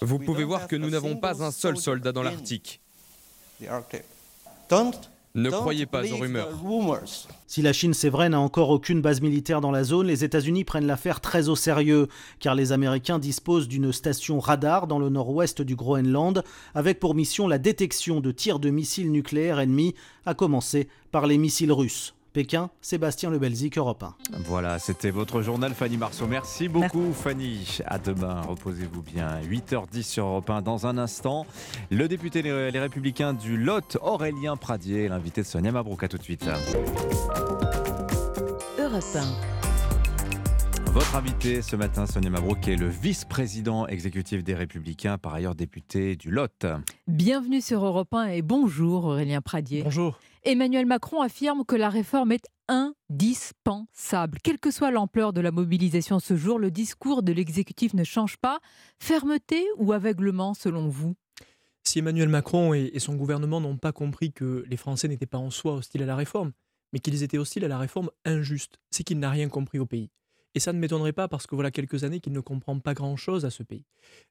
Vous pouvez voir que nous n'avons pas un seul soldat dans l'Arctique. Ne croyez pas aux rumeurs. Si la Chine, c'est vrai, n'a encore aucune base militaire dans la zone, les États-Unis prennent l'affaire très au sérieux, car les Américains disposent d'une station radar dans le nord-ouest du Groenland, avec pour mission la détection de tirs de missiles nucléaires ennemis, à commencer par les missiles russes. Pékin, Sébastien Le Belzic, Europe 1. Voilà, c'était votre journal Fanny Marceau. Merci beaucoup Fanny. À demain, reposez-vous bien. 8h10 sur Europe 1 dans un instant. Le député Les Républicains du Lot, Aurélien Pradier, l'invité de Sonia Mabrouk. À tout de suite. Europe 1. Votre invité ce matin, Sonia Mabrouk, est le vice-président exécutif des Républicains, par ailleurs député du Lot. Bienvenue sur Europe 1 et bonjour Aurélien Pradier. Bonjour. Emmanuel Macron affirme que la réforme est indispensable. Quelle que soit l'ampleur de la mobilisation ce jour, le discours de l'exécutif ne change pas. Fermeté ou aveuglement selon vous? Si Emmanuel Macron et son gouvernement n'ont pas compris que les Français n'étaient pas en soi hostiles à la réforme, mais qu'ils étaient hostiles à la réforme injuste, c'est qu'il n'a rien compris au pays. Et ça ne m'étonnerait pas parce que voilà quelques années qu'il ne comprend pas grand-chose à ce pays.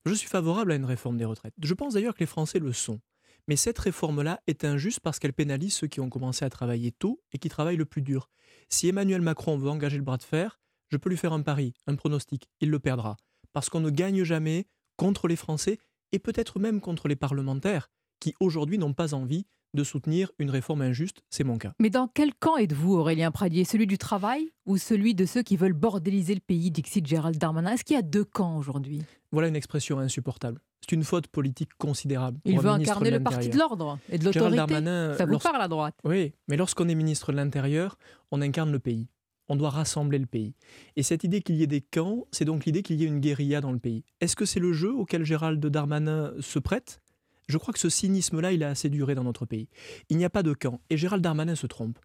Je suis favorable à une réforme des retraites. Je pense d'ailleurs que les Français le sont. Mais cette réforme-là est injuste parce qu'elle pénalise ceux qui ont commencé à travailler tôt et qui travaillent le plus dur. Si Emmanuel Macron veut engager le bras de fer, je peux lui faire un pari, un pronostic, il le perdra. Parce qu'on ne gagne jamais contre les Français et peut-être même contre les parlementaires qui aujourd'hui n'ont pas envie de soutenir une réforme injuste, c'est mon cas. Mais dans quel camp êtes-vous, Aurélien Pradier? Celui du travail ou celui de ceux qui veulent bordéliser le pays, Dixit Gérald Darmanin Est-ce qu'il y a deux camps aujourd'hui? Voilà une expression insupportable. C'est une faute politique considérable. Il veut incarner le parti de l'ordre et de l'autorité. Darmanin, Ça vous parle à droite? Oui, mais lorsqu'on est ministre de l'Intérieur, on incarne le pays. On doit rassembler le pays. Et cette idée qu'il y ait des camps, c'est donc l'idée qu'il y ait une guérilla dans le pays. Est-ce que c'est le jeu auquel Gérald Darmanin se prête? Je crois que ce cynisme-là, il a assez duré dans notre pays. Il n'y a pas de camp. Et Gérald Darmanin se trompe.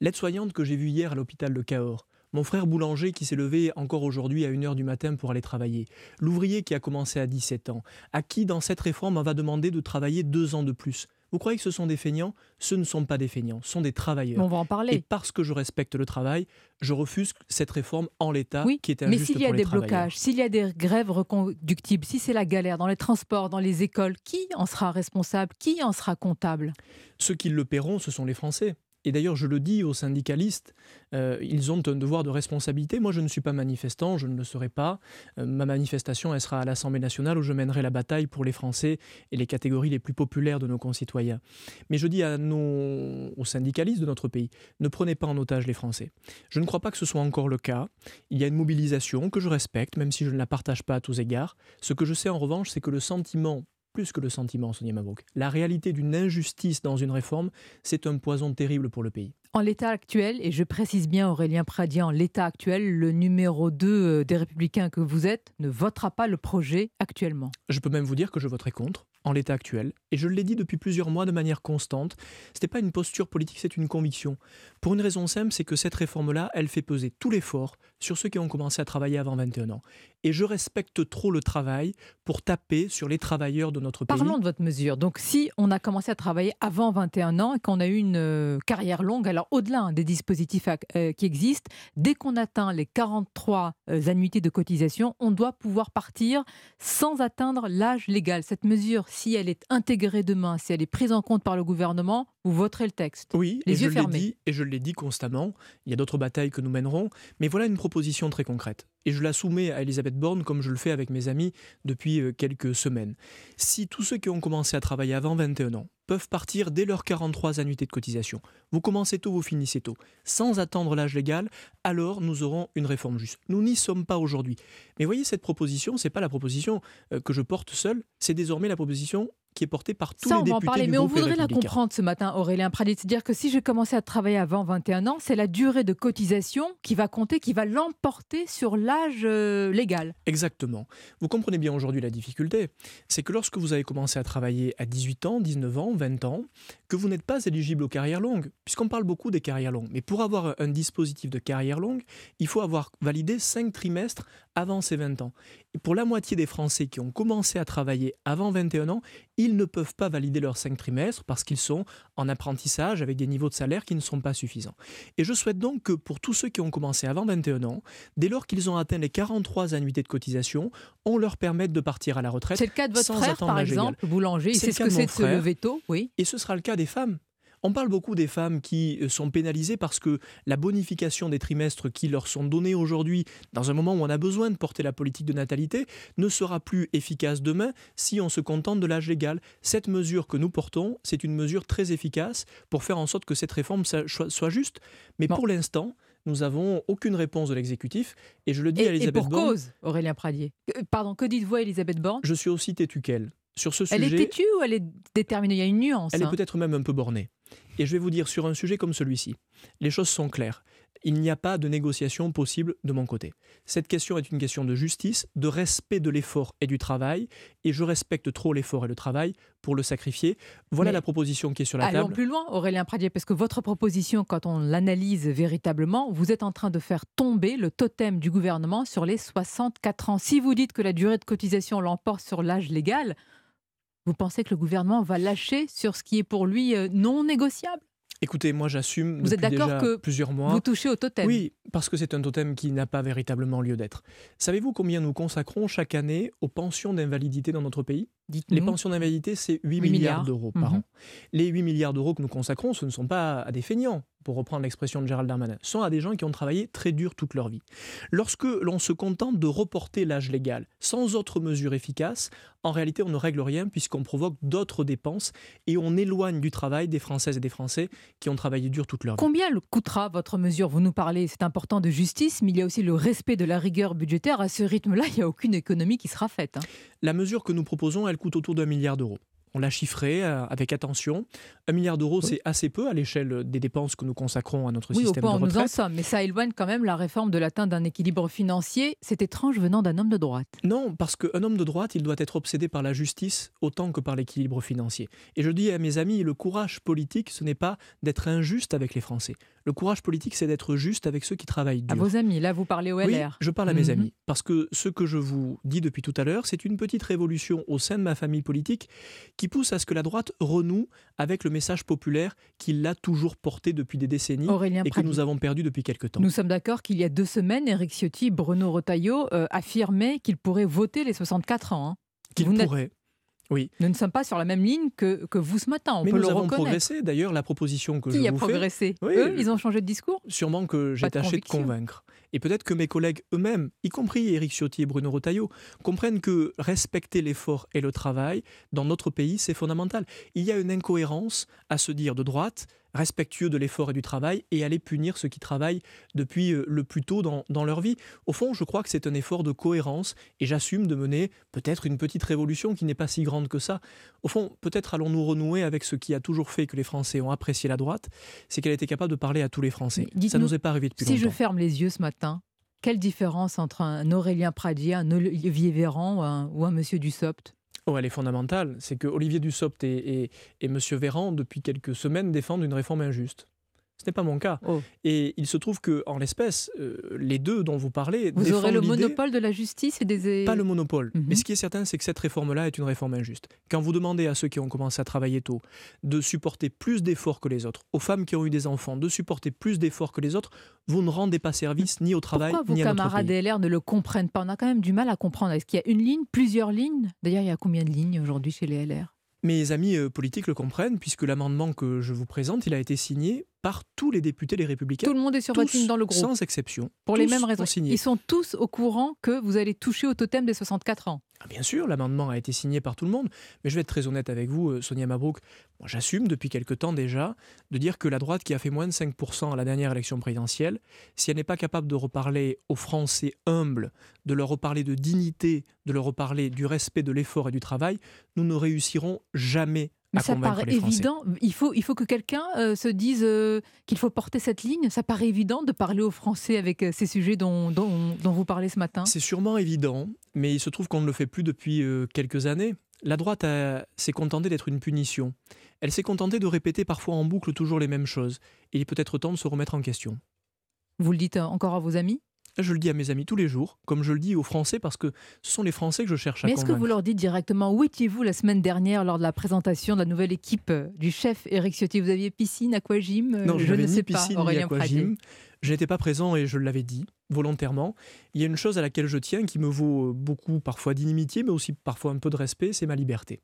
L'aide-soignante que j'ai vue hier à l'hôpital de Cahors, mon frère boulanger qui s'est levé encore aujourd'hui à 1h du matin pour aller travailler, l'ouvrier qui a commencé à 17 ans, à qui dans cette réforme on va demander de travailler deux ans de plus? Vous croyez que ce sont des feignants? Ce ne sont pas des feignants, ce sont des travailleurs. On va en parler. Et parce que je respecte le travail, je refuse cette réforme en l'état Oui, qui est mais s'il y a des blocages, s'il y a des grèves reconductibles, si c'est la galère dans les transports, dans les écoles, qui en sera responsable? Qui en sera comptable? Ceux qui le paieront, ce sont les Français. Et d'ailleurs, je le dis aux syndicalistes, euh, ils ont un devoir de responsabilité. Moi, je ne suis pas manifestant, je ne le serai pas. Euh, ma manifestation, elle sera à l'Assemblée nationale où je mènerai la bataille pour les Français et les catégories les plus populaires de nos concitoyens. Mais je dis aux syndicalistes de notre pays, ne prenez pas en otage les Français. Je ne crois pas que ce soit encore le cas. Il y a une mobilisation que je respecte, même si je ne la partage pas à tous égards. Ce que je sais en revanche, c'est que le sentiment plus que le sentiment, Sonia Mabrouk. La réalité d'une injustice dans une réforme, c'est un poison terrible pour le pays. En l'état actuel, et je précise bien Aurélien Pradier, en l'état actuel, le numéro 2 des Républicains que vous êtes ne votera pas le projet actuellement. Je peux même vous dire que je voterai contre en l'état actuel. Et je l'ai dit depuis plusieurs mois de manière constante. Ce n'est pas une posture politique, c'est une conviction. Pour une raison simple, c'est que cette réforme-là, elle fait peser tout l'effort sur ceux qui ont commencé à travailler avant 21 ans. Et je respecte trop le travail pour taper sur les travailleurs de notre pays. Parlons de votre mesure. Donc, si on a commencé à travailler avant 21 ans et qu'on a eu une euh, carrière longue, alors au-delà hein, des dispositifs ac- euh, qui existent, dès qu'on atteint les 43 euh, annuités de cotisation, on doit pouvoir partir sans atteindre l'âge légal. Cette mesure, si elle est intégrée demain, si elle est prise en compte par le gouvernement, vous voterez le texte. Oui, les et yeux je l'ai fermés. dit, et je l'ai dit constamment. Il y a d'autres batailles que nous mènerons, mais voilà une proposition très concrète. Et je la soumets à Elisabeth Borne comme je le fais avec mes amis depuis euh, quelques semaines. Si tous ceux qui ont commencé à travailler avant 21 ans peuvent partir dès leurs 43 annuités de cotisation, vous commencez tôt, vous finissez tôt, sans attendre l'âge légal, alors nous aurons une réforme juste. Nous n'y sommes pas aujourd'hui. Mais voyez, cette proposition, c'est pas la proposition euh, que je porte seul, c'est désormais la proposition qui est portée par tous Ça, les on va en députés parler, mais on voudrait la comprendre ce matin, Aurélien Pradier. C'est-à-dire que si j'ai commencé à travailler avant 21 ans, c'est la durée de cotisation qui va compter, qui va l'emporter sur l'âge euh, légal. Exactement. Vous comprenez bien aujourd'hui la difficulté. C'est que lorsque vous avez commencé à travailler à 18 ans, 19 ans, 20 ans, que vous n'êtes pas éligible aux carrières longues, puisqu'on parle beaucoup des carrières longues. Mais pour avoir un dispositif de carrière longue, il faut avoir validé 5 trimestres avant ces 20 ans. Et pour la moitié des Français qui ont commencé à travailler avant 21 ans, ils ne peuvent pas valider leurs 5 trimestres parce qu'ils sont en apprentissage avec des niveaux de salaire qui ne sont pas suffisants. Et je souhaite donc que pour tous ceux qui ont commencé avant 21 ans, dès lors qu'ils ont atteint les 43 annuités de cotisation, on leur permette de partir à la retraite. C'est le cas de votre frère, par exemple, boulanger. Il C'est sait ce que c'est de se lever tôt. Oui. Et ce sera le cas des femmes. On parle beaucoup des femmes qui euh, sont pénalisées parce que la bonification des trimestres qui leur sont donnés aujourd'hui, dans un moment où on a besoin de porter la politique de natalité, ne sera plus efficace demain si on se contente de l'âge légal. Cette mesure que nous portons, c'est une mesure très efficace pour faire en sorte que cette réforme soit juste. Mais pour l'instant, nous n'avons aucune réponse de l'exécutif. Et je le dis Et, à et Elisabeth pour Borne, cause, Aurélien Pradier. Euh, Pardon, que dites-vous à Elisabeth Borne? Je suis aussi têtu qu'elle. Sur ce Elle est têtue ou elle est déterminée? Il y a une nuance. Elle hein. est peut-être même un peu bornée. Et je vais vous dire, sur un sujet comme celui-ci, les choses sont claires. Il n'y a pas de négociation possible de mon côté. Cette question est une question de justice, de respect de l'effort et du travail, et je respecte trop l'effort et le travail pour le sacrifier. Voilà Mais la proposition qui est sur la Allons table. plus loin, Aurélien Pradier, parce que votre proposition, quand on l'analyse véritablement, vous êtes en train de faire tomber le totem du gouvernement sur les 64 ans. Si vous dites que la durée de cotisation l'emporte sur l'âge légal, vous pensez que le gouvernement va lâcher sur ce qui est pour lui euh, non négociable? Écoutez, moi j'assume Vous êtes d'accord que plusieurs mois. vous touchez au totem? Oui, parce que c'est un totem qui n'a pas véritablement lieu d'être. Savez-vous combien nous consacrons chaque année aux pensions d'invalidité dans notre pays? Les pensions d'invalidité, c'est 8, milliards, milliards. d'euros par Mhm. an. Les 8 milliards d'euros que nous consacrons, ce ne sont pas à des feignants, pour reprendre l'expression de Gérald Darmanin, sont à des gens qui ont travaillé très dur toute leur vie. Lorsque l'on se contente de reporter l'âge légal sans autre mesure efficace, en réalité, on ne règle rien puisqu'on provoque d'autres dépenses et on éloigne du travail des Françaises et des Français qui ont travaillé dur toute leur vie. Combien le coûtera votre mesure? Vous nous parlez, c'est important, de justice, mais il y a aussi le respect de la rigueur budgétaire. À ce rythme-là, il n'y a aucune économie qui sera faite. hein. La mesure que nous proposons, elle coûte autour d'un milliard d'euros. On l'a chiffré euh, avec attention. Un milliard d'euros, c'est assez peu à l'échelle des dépenses que nous consacrons à notre Oui, au système point de nous en retraite. sommes, mais ça éloigne quand même la réforme de l'atteinte d'un équilibre financier. C'est étrange venant d'un homme de droite. Non, parce qu'un homme de droite, il doit être obsédé par la justice autant que par l'équilibre financier. Et je dis à mes amis, le courage politique, ce n'est pas d'être injuste avec les Français. Le courage politique, c'est d'être juste avec ceux qui travaillent À dur. vos amis, là vous parlez au Oui, LR. je parle à mes Mhm. amis. Parce que ce que je vous dis depuis tout à l'heure, c'est une petite révolution au sein de ma famille politique qui pousse à ce que la droite renoue avec le message populaire qu'il a toujours porté depuis des décennies Aurélien et que nous avons perdu depuis quelque temps. Nous sommes d'accord qu'il y a deux semaines, Éric Ciotti et Bruno Retailleau euh, affirmaient qu'ils pourraient voter les 64 ans. hein. Qu'il Vous n'êtes- pourrait. Oui. Nous ne sommes pas sur la même ligne que, que vous ce matin, on Mais peut nous le avons progressé. D'ailleurs, la proposition que Qui je a vous fais- progressé Oui, Eux, ils ont changé de discours Sûrement que j'ai de tâché de conviction. convaincre. Et peut-être que mes collègues eux-mêmes, y compris Éric Ciotti et Bruno Retailleau, comprennent que respecter l'effort et le travail dans notre pays, c'est fondamental. Il y a une incohérence à se dire de droite, respectueux de l'effort et du travail, et aller punir ceux qui travaillent depuis euh, le plus tôt dans, dans leur vie. Au fond, je crois que c'est un effort de cohérence, et j'assume de mener peut-être une petite révolution qui n'est pas si grande que ça. Au fond, peut-être allons-nous renouer avec ce qui a toujours fait que les Français ont apprécié la droite, c'est qu'elle était capable de parler à tous les Français. Ça nous est pas arrivé depuis Si je longtemps. ferme les yeux ce matin, quelle différence entre un Aurélien Pradier, un Olivier Véran ou un, ou un Monsieur Dussopt? Oh, elle est fondamentale. C'est que Olivier Dussopt et, et, et M. Véran, depuis quelques semaines, défendent une réforme injuste. Ce n'est pas mon cas. Oh. Et il se trouve que, en l'espèce, euh, les deux dont vous parlez. Vous aurez le monopole de la justice et des... Pas le monopole. Mhm. Mais ce qui est certain, c'est que cette réforme-là est une réforme injuste. Quand vous demandez à ceux qui ont commencé à travailler tôt de supporter plus d'efforts que les autres, aux femmes qui ont eu des enfants de supporter plus d'efforts que les autres, vous ne rendez pas service ni au travail Pourquoi vos ni à notre camarades pays. LR ne le comprennent pas? On a quand même du mal à comprendre. Est-ce qu'il y a une ligne, plusieurs lignes? D'ailleurs, il y a combien de lignes aujourd'hui chez les LR Mes amis euh, politiques le comprennent, puisque l'amendement que je vous présente, il a été signé par tous les députés les républicains. Tout le monde est sur votre dans le groupe. Sans exception. Pour les mêmes raisons. Ils sont tous au courant que vous allez toucher au totem des 64 ans. Ah, Bien sûr, l'amendement a été signé par tout le monde, mais je vais être très honnête avec vous, euh, Sonia Mabrouk. Moi, j'assume depuis quelque temps déjà de dire que la droite qui a fait moins de 5% à la dernière élection présidentielle, si elle n'est pas capable de reparler aux Français humbles, de leur reparler de dignité, de leur reparler du respect de l'effort et du travail, nous ne réussirons jamais Mais à ça paraît les évident. Il faut, il faut que quelqu'un euh, se dise euh, qu'il faut porter cette ligne. Ça paraît évident de parler aux Français avec euh, ces sujets dont, dont, dont vous parlez ce matin. C'est sûrement évident, mais il se trouve qu'on ne le fait plus depuis euh, quelques années. La droite s'est contentée d'être une punition. Elle s'est contentée de répéter parfois en boucle toujours les mêmes choses. Il est peut-être temps de se remettre en question. Vous le dites encore à vos amis? Je le dis à mes amis tous les jours, comme je le dis aux Français, parce que ce sont les Français que je cherche à Mais est-ce que vous leur dites directement où étiez-vous la semaine dernière lors de la présentation de la nouvelle équipe euh, du chef Éric Ciotti? Vous aviez piscine, aquagym euh, Non, je, ne sais piscine, pas, Aurélien aquagym. Je n'étais pas présent et je l'avais dit volontairement. Il y a une chose à laquelle je tiens qui me vaut beaucoup parfois d'inimitié, mais aussi parfois un peu de respect, c'est ma liberté.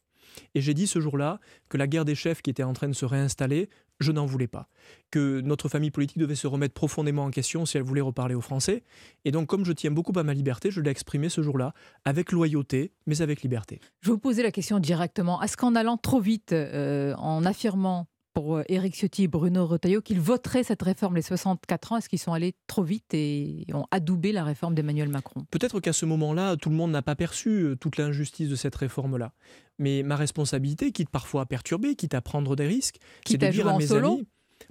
Et j'ai dit ce jour-là que la guerre des chefs qui était en train de se réinstaller, je n'en voulais pas. Que notre famille politique devait se remettre profondément en question si elle voulait reparler aux Français. Et donc, comme je tiens beaucoup à ma liberté, je l'ai exprimé ce jour-là, avec loyauté, mais avec liberté. Je vais vous poser la question directement. Est-ce qu'en allant trop vite, euh, en affirmant pour euh, Éric Ciotti et Bruno Retailleau qu'ils voteraient cette réforme les 64 ans, est-ce qu'ils sont allés trop vite et ont adoubé la réforme d'Emmanuel Macron? Peut-être qu'à ce moment-là, tout le monde n'a pas perçu euh, toute l'injustice de cette réforme-là. Mais ma responsabilité, quitte parfois à perturber, quitte à prendre des risques, c'est Quitte de à dire à mes solo? amis,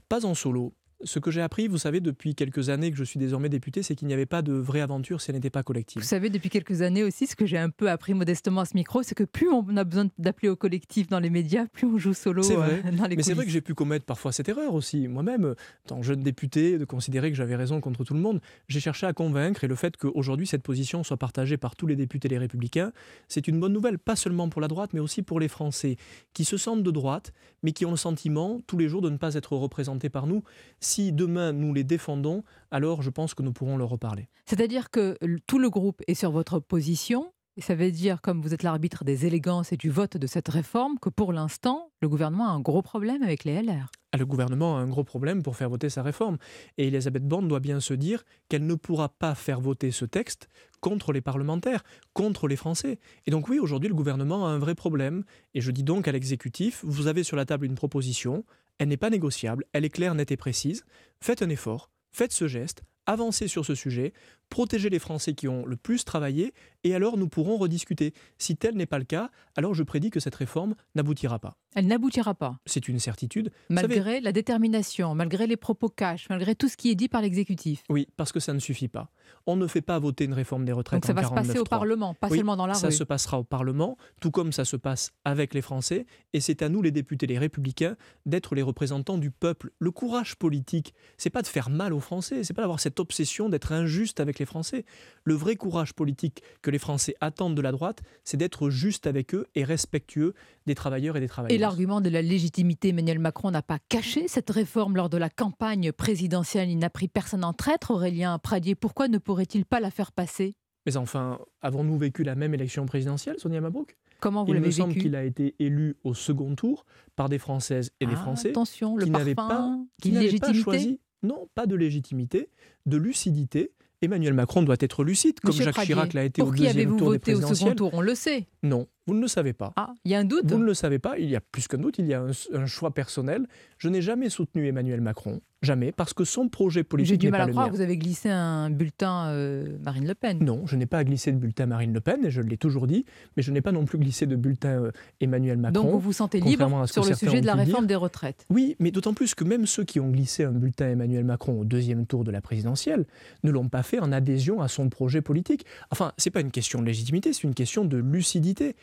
pas en solo, Ce que j'ai appris, vous savez, depuis quelques années que je suis désormais député, c'est qu'il n'y avait pas de vraie aventure si elle n'était pas collective. Vous savez, depuis quelques années aussi, ce que j'ai un peu appris modestement à ce micro, c'est que plus on a besoin d'appeler au collectif dans les médias, plus on joue solo vrai. euh, dans les Mais c'est vrai que j'ai pu commettre parfois cette erreur aussi. Moi-même, en tant jeune député, de considérer que j'avais raison contre tout le monde, j'ai cherché à convaincre et le fait qu'aujourd'hui cette position soit partagée par tous les députés les républicains, c'est une bonne nouvelle, pas seulement pour la droite, mais aussi pour les Français qui se sentent de droite, mais qui ont le sentiment tous les jours de ne pas être représentés par nous. Si demain nous les défendons, alors je pense que nous pourrons leur reparler. C'est-à-dire que tout le groupe est sur votre position. Et ça veut dire, comme vous êtes l'arbitre des élégances et du vote de cette réforme, que pour l'instant, le gouvernement a un gros problème avec les LR. Ah, Le gouvernement a un gros problème pour faire voter sa réforme. Et Elisabeth Borne doit bien se dire qu'elle ne pourra pas faire voter ce texte contre les parlementaires, contre les Français. Et donc oui, aujourd'hui, le gouvernement a un vrai problème. Et je dis donc à l'exécutif, vous avez sur la table une proposition, elle n'est pas négociable, elle est claire, nette et précise. Faites un effort, faites ce geste, avancez sur ce sujet, protégez les Français qui ont le plus travaillé, et alors nous pourrons rediscuter. Si tel n'est pas le cas, alors je prédis que cette réforme n'aboutira pas. Elle n'aboutira pas. C'est une certitude. Savez, Malgré la détermination, malgré les propos cash, malgré tout ce qui est dit par l'exécutif. Oui, parce que ça ne suffit pas. On ne fait pas voter une réforme des retraites Donc ça en va se passer au 49.3. Parlement, pas Oui, seulement dans la ça rue. se passera au Parlement, tout comme ça se passe avec les Français. Et c'est à nous, les députés, les républicains, d'être les représentants du peuple. Le courage politique, c'est pas de faire mal aux Français, c'est pas d'avoir cette obsession d'être injuste avec les Français. Le vrai courage politique que les Français attendent de la droite, c'est d'être juste avec eux et respectueux des travailleurs et des Et travailleuses. l'argument de la légitimité, Emmanuel Macron n'a pas caché cette réforme lors de la campagne présidentielle. Il n'a pris personne en traître, Aurélien Pradier. Pourquoi ne pourrait-il pas la faire passer? Mais enfin, avons-nous vécu la même élection présidentielle, Sonia Mabrouk? Comment vous Il l'avez me semble vécu? qu'il a été élu au second tour par des Françaises et des Ah, Français attention, le qui n'avaient pas, qui pas choisi. Non, pas de légitimité, de lucidité. Emmanuel Macron doit être lucide, comme Monsieur Jacques Pradier, Chirac l'a été Pour au qui deuxième avez-vous tour des voté au second tour? On le sait. Non, vous ne le savez pas. Ah, il y a un doute Vous ne le savez pas, il y a plus qu'un doute, il y a un, un choix personnel. Je n'ai jamais soutenu Emmanuel Macron, jamais, parce que son projet J'ai politique du n'est mal pas à croire que vous avez glissé un bulletin euh, Marine Le Pen. Non, je n'ai pas glissé de bulletin Marine Le Pen, et je l'ai toujours dit, mais je n'ai pas non plus glissé de bulletin euh, Emmanuel Macron. Donc vous vous sentez libre ce sur le sujet de la réforme des retraites. Oui, mais d'autant plus que même ceux qui ont glissé un bulletin Emmanuel Macron au deuxième tour de la présidentielle ne l'ont pas fait en adhésion à son projet politique. Enfin, c'est pas une question de légitimité, c'est une question de lucidité.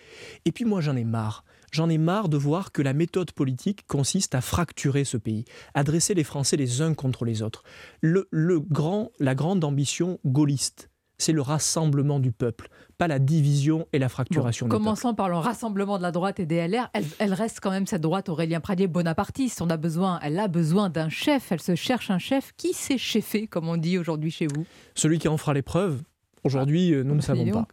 Et puis moi, j'en ai marre. J'en ai marre de voir que la méthode politique consiste à fracturer ce pays, à dresser les Français les uns contre les autres. Le, le grand, la grande ambition gaulliste, c'est le rassemblement du peuple, pas la division et la fracturation du peuple. Commençons par le rassemblement de la droite et des LR. Elle, elle reste quand même cette droite Aurélien Pradier bonapartiste. On a besoin, elle a besoin d'un chef. Elle se cherche un chef. Qui s'est chefé, comme on dit aujourd'hui chez vous Celui qui en fera l'épreuve, aujourd'hui, euh, nous ne bah, savons pas.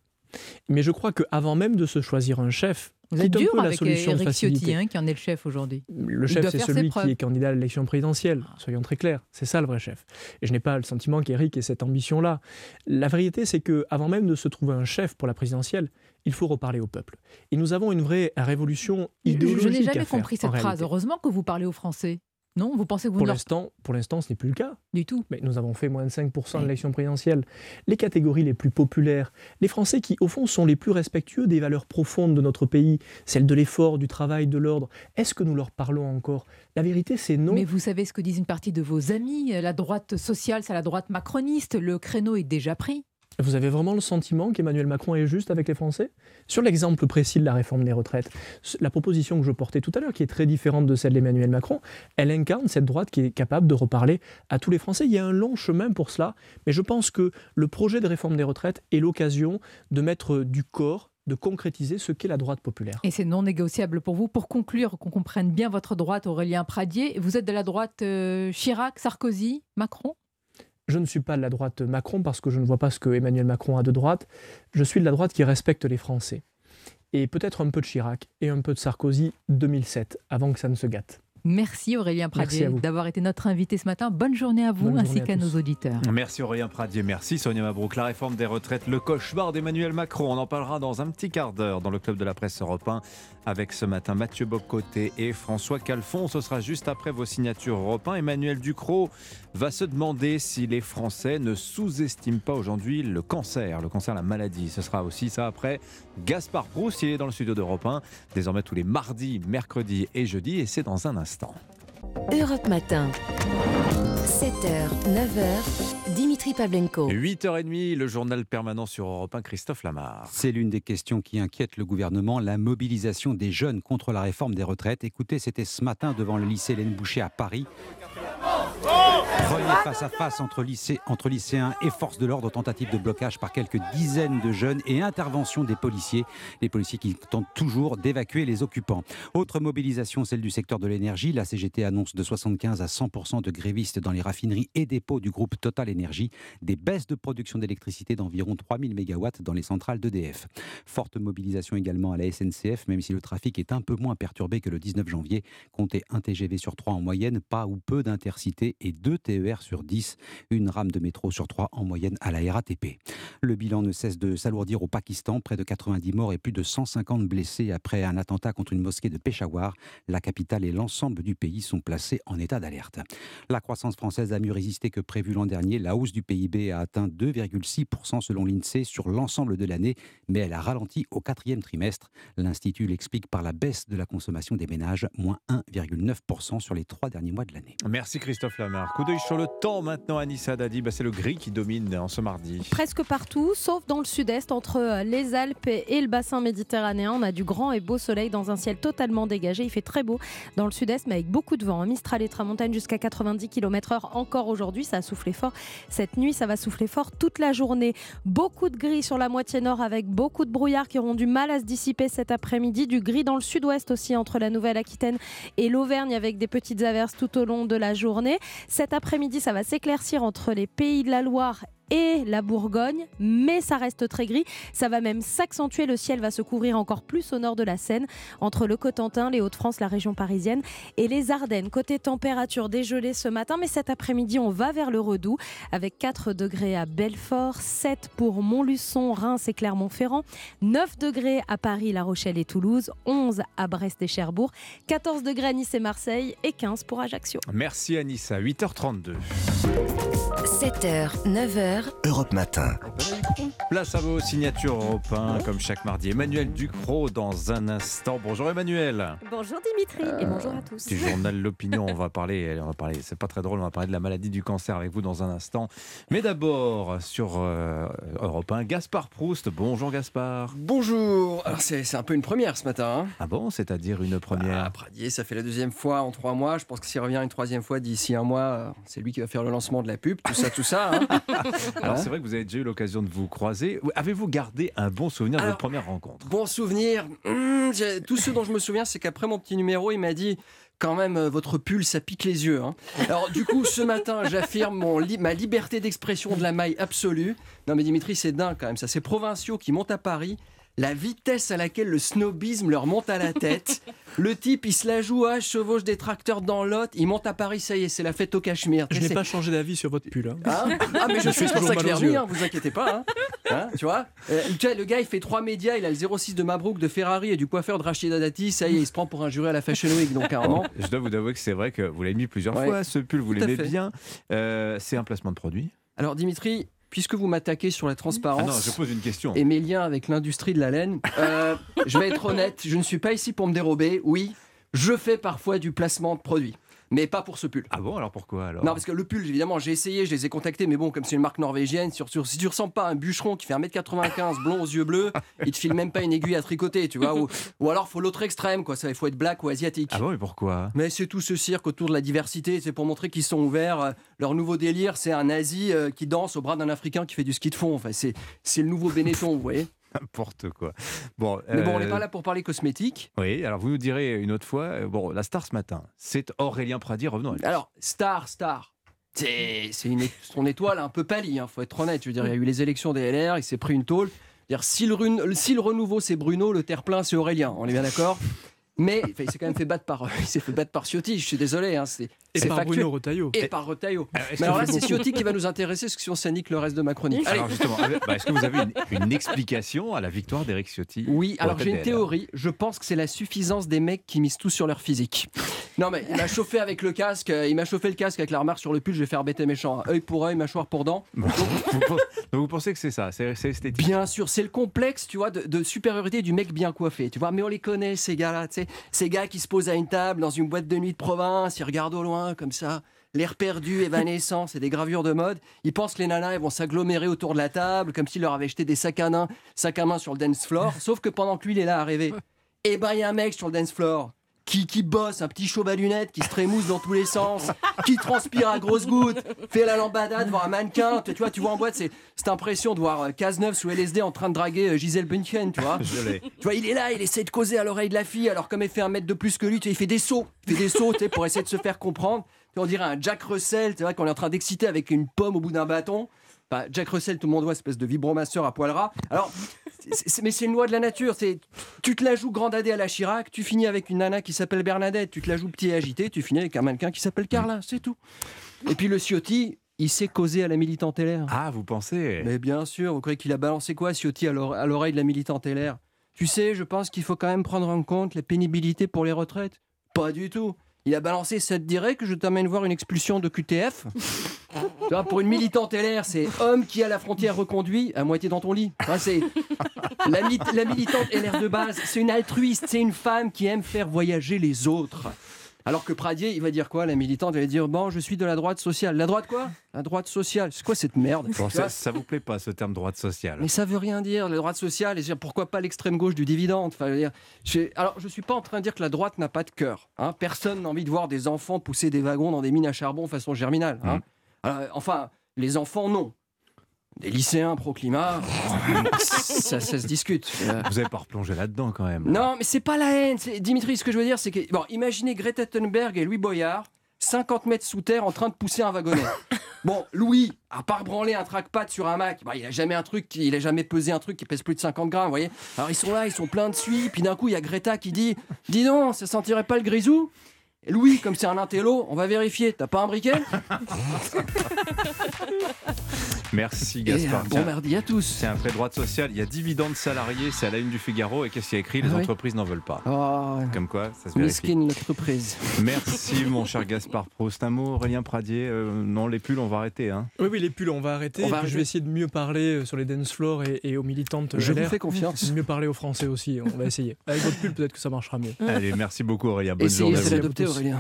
Mais je crois qu'avant même de se choisir un chef, Vous êtes dur avec solution de Eric Ciotti, hein, qui en est le chef aujourd'hui. Le chef, c'est celui qui est candidat à l'élection présidentielle. Soyons très clairs, c'est ça le vrai chef. Et je n'ai pas le sentiment qu'Éric ait cette ambition-là. La vérité, c'est que avant même de se trouver un chef pour la présidentielle, il faut reparler au peuple. Et nous avons une vraie révolution idéologique je n'ai à jamais faire, compris cette phrase. réalité. Heureusement que vous parlez aux Français. Non Vous pensez que vous Pour l'instant, pour l'instant, ce n'est plus le cas. Du tout. Mais nous avons fait moins de 5% de l'élection présidentielle. Les catégories les plus populaires, les Français qui, au fond, sont les plus respectueux des valeurs profondes de notre pays, celles de l'effort, du travail, de l'ordre, est-ce que nous leur parlons encore? La vérité, c'est non. Mais vous savez ce que disent une partie de vos amis. La droite sociale, c'est la droite macroniste. Le créneau est déjà pris. Vous avez vraiment le sentiment qu'Emmanuel Macron est juste avec les Français? Sur l'exemple précis de la réforme des retraites, la proposition que je portais tout à l'heure, qui est très différente de celle d'Emmanuel Macron, elle incarne cette droite qui est capable de reparler à tous les Français. Il y a un long chemin pour cela, mais je pense que le projet de réforme des retraites est l'occasion de mettre du corps, de concrétiser ce qu'est la droite populaire. Et c'est non négociable pour vous. Pour conclure, qu'on comprenne bien votre droite, Aurélien Pradier, vous êtes de la droite euh, Chirac, Sarkozy, Macron? Je ne suis pas de la droite Macron parce que je ne vois pas ce que Emmanuel Macron a de droite. Je suis de la droite qui respecte les Français. Et peut-être un peu de Chirac et un peu de Sarkozy 2007, avant que ça ne se gâte. Merci Aurélien Pradier d'avoir été notre invité ce matin. Bonne journée à vous Bonne ainsi qu'à nos auditeurs. Merci Aurélien Pradier, merci Sonia Mabrouk. La réforme des retraites, le cauchemar d'Emmanuel Macron. On en parlera dans un petit quart d'heure dans le club de la presse européen avec ce matin Mathieu Bocoté et François Calfon. Ce sera juste après vos signatures européen. Emmanuel Ducrot va se demander si les Français ne sous-estiment pas aujourd'hui le cancer, le cancer, la maladie. Ce sera aussi ça après. Gaspard Proust, il est dans le studio d'Europe 1, désormais tous les mardis, mercredis et jeudis, et c'est dans un instant. Europe Matin. 7h, 9h, Dimitri Pavlenko. 8h30, le journal permanent sur Europe 1, Christophe Lamar. C'est l'une des questions qui inquiète le gouvernement, la mobilisation des jeunes contre la réforme des retraites. Écoutez, c'était ce matin devant le lycée Hélène Boucher à Paris. Relief face à face entre, lycée, entre lycéens et forces de l'ordre, tentative de blocage par quelques dizaines de jeunes et intervention des policiers. Les policiers qui tentent toujours d'évacuer les occupants. Autre mobilisation, celle du secteur de l'énergie. La CGT annonce de 75 à 100% de grévistes dans les raffineries et dépôts du groupe Total Énergie. Des baisses de production d'électricité d'environ 3000 MW dans les centrales d'EDF. Forte mobilisation également à la SNCF, même si le trafic est un peu moins perturbé que le 19 janvier. Comptez un TGV sur 3 en moyenne, pas ou peu d'intercités et 2 TER sur 10, une rame de métro sur 3 en moyenne à la RATP. Le bilan ne cesse de s'alourdir au Pakistan, près de 90 morts et plus de 150 blessés après un attentat contre une mosquée de Peshawar. La capitale et l'ensemble du pays sont placés en état d'alerte. La croissance française a mieux résisté que prévu l'an dernier. La hausse du PIB a atteint 2,6% selon l'INSEE sur l'ensemble de l'année, mais elle a ralenti au quatrième trimestre. L'Institut l'explique par la baisse de la consommation des ménages, moins 1,9% sur les trois derniers mois de l'année. Merci Christophe Lamar. Sur le temps maintenant, Anissa Dadi. Bah, c'est le gris qui domine en ce mardi. Presque partout, sauf dans le sud-est, entre euh, les Alpes et le bassin méditerranéen. On a du grand et beau soleil dans un ciel totalement dégagé. Il fait très beau dans le sud-est, mais avec beaucoup de vent. Un Mistral et tramontagne jusqu'à 90 km/h encore aujourd'hui. Ça a soufflé fort. Cette nuit, ça va souffler fort toute la journée. Beaucoup de gris sur la moitié nord avec beaucoup de brouillard qui auront du mal à se dissiper cet après-midi. Du gris dans le sud-ouest aussi, entre la Nouvelle-Aquitaine et l'Auvergne, avec des petites averses tout au long de la journée. Cet après-midi, ça va s'éclaircir entre les pays de la Loire et la Bourgogne, mais ça reste très gris. Ça va même s'accentuer. Le ciel va se couvrir encore plus au nord de la Seine, entre le Cotentin, les Hauts-de-France, la région parisienne et les Ardennes. Côté température dégelée ce matin, mais cet après-midi, on va vers le Redoux avec 4 degrés à Belfort, 7 pour Montluçon, Reims et Clermont-Ferrand, 9 degrés à Paris, La Rochelle et Toulouse, 11 à Brest et Cherbourg, 14 degrés à Nice et Marseille et 15 pour Ajaccio. Merci Anissa, 8h32. 7h, 9h. Europe Matin. Place à vos signatures européennes, comme chaque mardi. Emmanuel Ducrot dans un instant. Bonjour Emmanuel. Bonjour Dimitri et bonjour à tous. Du journal L'Opinion, on va parler, on va parler, c'est pas très drôle, on va parler de la maladie du cancer avec vous dans un instant. Mais d'abord, sur euh, Europe 1, Gaspard Proust. Bonjour Gaspard. Bonjour. Alors c'est un peu une première ce matin. Hein. Ah bon, c'est-à-dire une première? Ah, Pradier, ça fait la deuxième fois en trois mois. Je pense que s'il revient une troisième fois d'ici un mois, c'est lui qui va faire le lancement de la pub, tout ça, tout ça. Hein. Alors c'est vrai que vous avez déjà eu l'occasion de vous croiser. Avez-vous gardé un bon souvenir de votre première rencontre? Bon souvenir. Mmh, tout ce dont je me souviens, c'est qu'après mon petit numéro, il m'a dit quand même, euh, votre pull, ça pique les yeux. Hein. Alors, du coup, ce matin, j'affirme ma liberté d'expression de la maille absolue. Non, mais Dimitri, c'est dingue quand même. Ça, c'est provinciaux qui montent à Paris la vitesse à laquelle le snobisme leur monte à la tête. Le type, il se la joue à, chevauche des tracteurs dans l'autre, il monte à Paris, ça y est, c'est la fête au Cachemire. Je n'ai pas changé d'avis sur votre pull. Hein. Ah, ah, mais je suis pour ça que je hein, vous inquiétez pas. Hein. tu vois euh, Le gars, il fait trois médias, il a le 06 de Mabrouk, de Ferrari et du coiffeur de Rachida Dati, ça y est, il se prend pour un juré à la Fashion Week, donc carrément. Je dois vous avouer que c'est vrai que vous l'avez mis plusieurs fois, ce pull, vous l'aimez bien. Euh, c'est un placement de produit? Alors Dimitri, puisque vous m'attaquez sur la transparence ah non, je pose une question. et mes liens avec l'industrie de la laine, euh, je vais être honnête, je ne suis pas ici pour me dérober. Oui, je fais parfois du placement de produits mais pas pour ce pull. Ah bon, alors pourquoi alors Non, parce que le pull, évidemment, j'ai essayé, je les ai contactés, mais bon, comme c'est une marque norvégienne, sur, sur, si tu ressembles pas à un bûcheron qui fait 1m95, blond aux yeux bleus, il te file même pas une aiguille à tricoter, tu vois. Ou, ou alors, faut l'autre extrême, quoi. Il faut être black ou asiatique. Ah bon, mais pourquoi Mais c'est tout ce cirque autour de la diversité, c'est pour montrer qu'ils sont ouverts. Euh, leur nouveau délire, c'est un Asie euh, qui danse au bras d'un Africain qui fait du ski de fond. Enfin, c'est le nouveau Benetton, vous voyez N'importe quoi. Bon, Mais bon, on n'est euh, pas là pour parler cosmétique. Oui, alors vous nous direz une autre fois, euh, bon, la star ce matin, c'est Aurélien Pradi, revenons à lui. Alors, star, star. C'est une, son étoile un peu pâlie, il hein, faut être honnête. Je veux dire, il y a eu les élections des LR, il s'est pris une tôle. Dire, si, le, si le renouveau c'est Bruno, le terre-plein c'est Aurélien, on est bien d'accord mais il s'est quand même fait battre par, il s'est fait battre par Ciotti. Je suis désolé. Hein, c'est, et par Bruno Retailleau. Et par Retailleau. mais alors là, c'est Ciotti qui va nous intéresser, parce que si on s'anique le reste de ma chronique. Alors justement, bah, est-ce que vous avez une, explication à la victoire d'Eric Ciotti Oui. Alors j'ai une théorie. Je pense que c'est la suffisance des mecs qui misent tout sur leur physique. Non mais il m'a chauffé avec le casque. Il m'a chauffé le casque avec la remarque sur le pull. Je vais faire bêter méchant. Œil pour œil, mâchoire pour dent. Donc, vous, pensez que c'est ça C'est, esthétique Bien sûr. C'est le complexe, tu vois, de, supériorité du mec bien coiffé. Tu vois. Mais on les connaît ces gars-là. Ces gars qui se pose à une table dans une boîte de nuit de province, il regarde au loin comme ça, l'air perdu, évanescent, c'est des gravures de mode. Ils pensent que les nanas elles vont s'agglomérer autour de la table, comme s'il leur avait jeté des sacs à main, sacs à main sur le dance floor. Sauf que pendant que lui, il est là à rêver, et ben il y a un mec sur le dance floor qui, qui bosse, un petit chauve à lunettes, qui se trémousse dans tous les sens, qui transpire à grosses gouttes, fait la lambada devant un mannequin. Tu, tu vois, tu vois en boîte, c'est cette impression de voir euh, Cazeneuve sous LSD en train de draguer euh, Gisèle Bündchen, tu vois. Tu vois, il est là, il essaie de causer à l'oreille de la fille, alors comme elle fait un mètre de plus que lui, tu il fait des sauts, il fait des sauts, tu sais, pour essayer de se faire comprendre. Tu vois, on dirait un Jack Russell, tu vois, qu'on est en train d'exciter avec une pomme au bout d'un bâton. Bah, Jack Russell, tout le monde voit, espèce de vibromasseur à poil ras. Alors, mais c'est une loi de la nature. C'est, tu te la joues grand dadé à la Chirac, tu finis avec une nana qui s'appelle Bernadette, tu te la joues petit et agité, tu finis avec un mannequin qui s'appelle Carla, c'est tout. Et puis le Ciotti, il sait causer à la militante LR. Ah, vous pensez? Mais bien sûr, vous croyez qu'il a balancé quoi, Ciotti, à l'oreille de la militante LR Tu sais, je pense qu'il faut quand même prendre en compte la pénibilité pour les retraites? Pas du tout. Il a balancé, ça te dirait que je t'amène voir une expulsion de QTF Tu vois, Pour une militante LR, c'est homme qui a la frontière reconduit à moitié dans ton lit. Enfin, c'est la, mi- la militante LR de base, c'est une altruiste, c'est une femme qui aime faire voyager les autres. Alors que Pradier, il va dire quoi La militante, elle va dire Bon, je suis de la droite sociale. La droite quoi? La droite sociale. C'est quoi cette merde? Bon, ça, ça vous plaît pas ce terme droite sociale mais ça veut rien dire, la droite sociale, et je pourquoi pas l'extrême gauche du dividende? Enfin, je veux dire, j'ai- Alors, je suis pas en train de dire que la droite n'a pas de cœur. hein. Personne n'a envie de voir des enfants pousser des wagons dans des mines à charbon façon germinale. hein. Alors, enfin, les enfants, non. Des lycéens pro-climat, ça, ça se discute. Vous avez pas replongé là-dedans quand même. non, mais c'est pas la haine. Dimitri, ce que je veux dire, c'est que. Bon, imaginez Greta Thunberg et Louis Boyard, 50 mètres sous terre, en train de pousser un wagonnet. Bon, Louis, à part branler un trackpad sur un Mac, bah, il a jamais un truc, qui- il a jamais pesé un truc qui pèse plus de 50 grammes, vous voyez. Alors ils sont là, ils sont pleins de suie, puis d'un coup, il y a Greta qui dit Dis donc, ça sentirait pas le grisou? Et Louis, comme c'est un intello, on va vérifier. T'as pas un briquet? Merci Et Gaspard. un bon mardi à tous. C'est un vrai droite sociale. Il y a dividendes salariés, c'est à la une du Figaro. Et qu'est-ce qu'il y a écrit? Les Ah oui entreprises n'en veulent pas. Oh, Comme quoi, ça se vérifie. Miskin l'entreprise. Merci mon cher Gaspard Proust. Un mot, Aurélien Pradier. Euh, non, les pulls, on va arrêter. Hein. Oui, oui, les pulls, on va arrêter. On Et va puis arrêter. Je vais essayer de mieux parler euh, sur les dance floors et, et aux militantes. Je vous LR. fais confiance. Mieux parler aux Français aussi. On va essayer. Avec votre pull, peut-être que ça marchera mieux. Allez, merci beaucoup Aurélien. Bonne Essayez journée. de vous. l'adopter, Aurélien.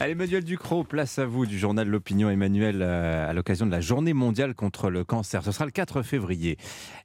Allez, Emmanuel Ducrot, place à vous du journal L'Opinion. Emmanuel, euh, à l'occasion de la journée mondiale contre le cancer. Ce sera le 4 février.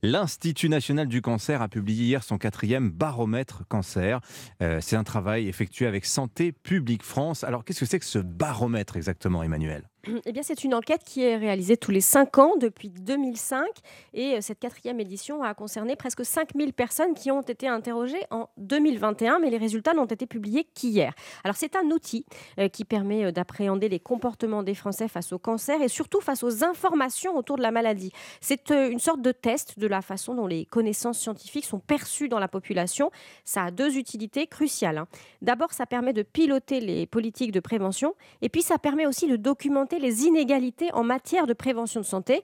L'Institut national du cancer a publié hier son quatrième baromètre cancer. Euh, C'est un travail effectué avec Santé publique France. Alors, qu'est-ce que c'est que ce baromètre exactement, Emmanuel? Eh bien, c'est une enquête qui est réalisée tous les 5 ans depuis 2005 et euh, cette quatrième édition a concerné presque 5000 personnes qui ont été interrogées en 2021, mais les résultats n'ont été publiés qu'hier. Alors, c'est un outil euh, qui permet euh, d'appréhender les comportements des Français face au cancer et surtout face aux informations autour de la maladie. C'est une sorte de test de la façon dont les connaissances scientifiques sont perçues dans la population. Ça a deux utilités cruciales. hein. D'abord, ça permet de piloter les politiques de prévention et puis ça permet aussi de documenter les inégalités en matière de prévention de santé.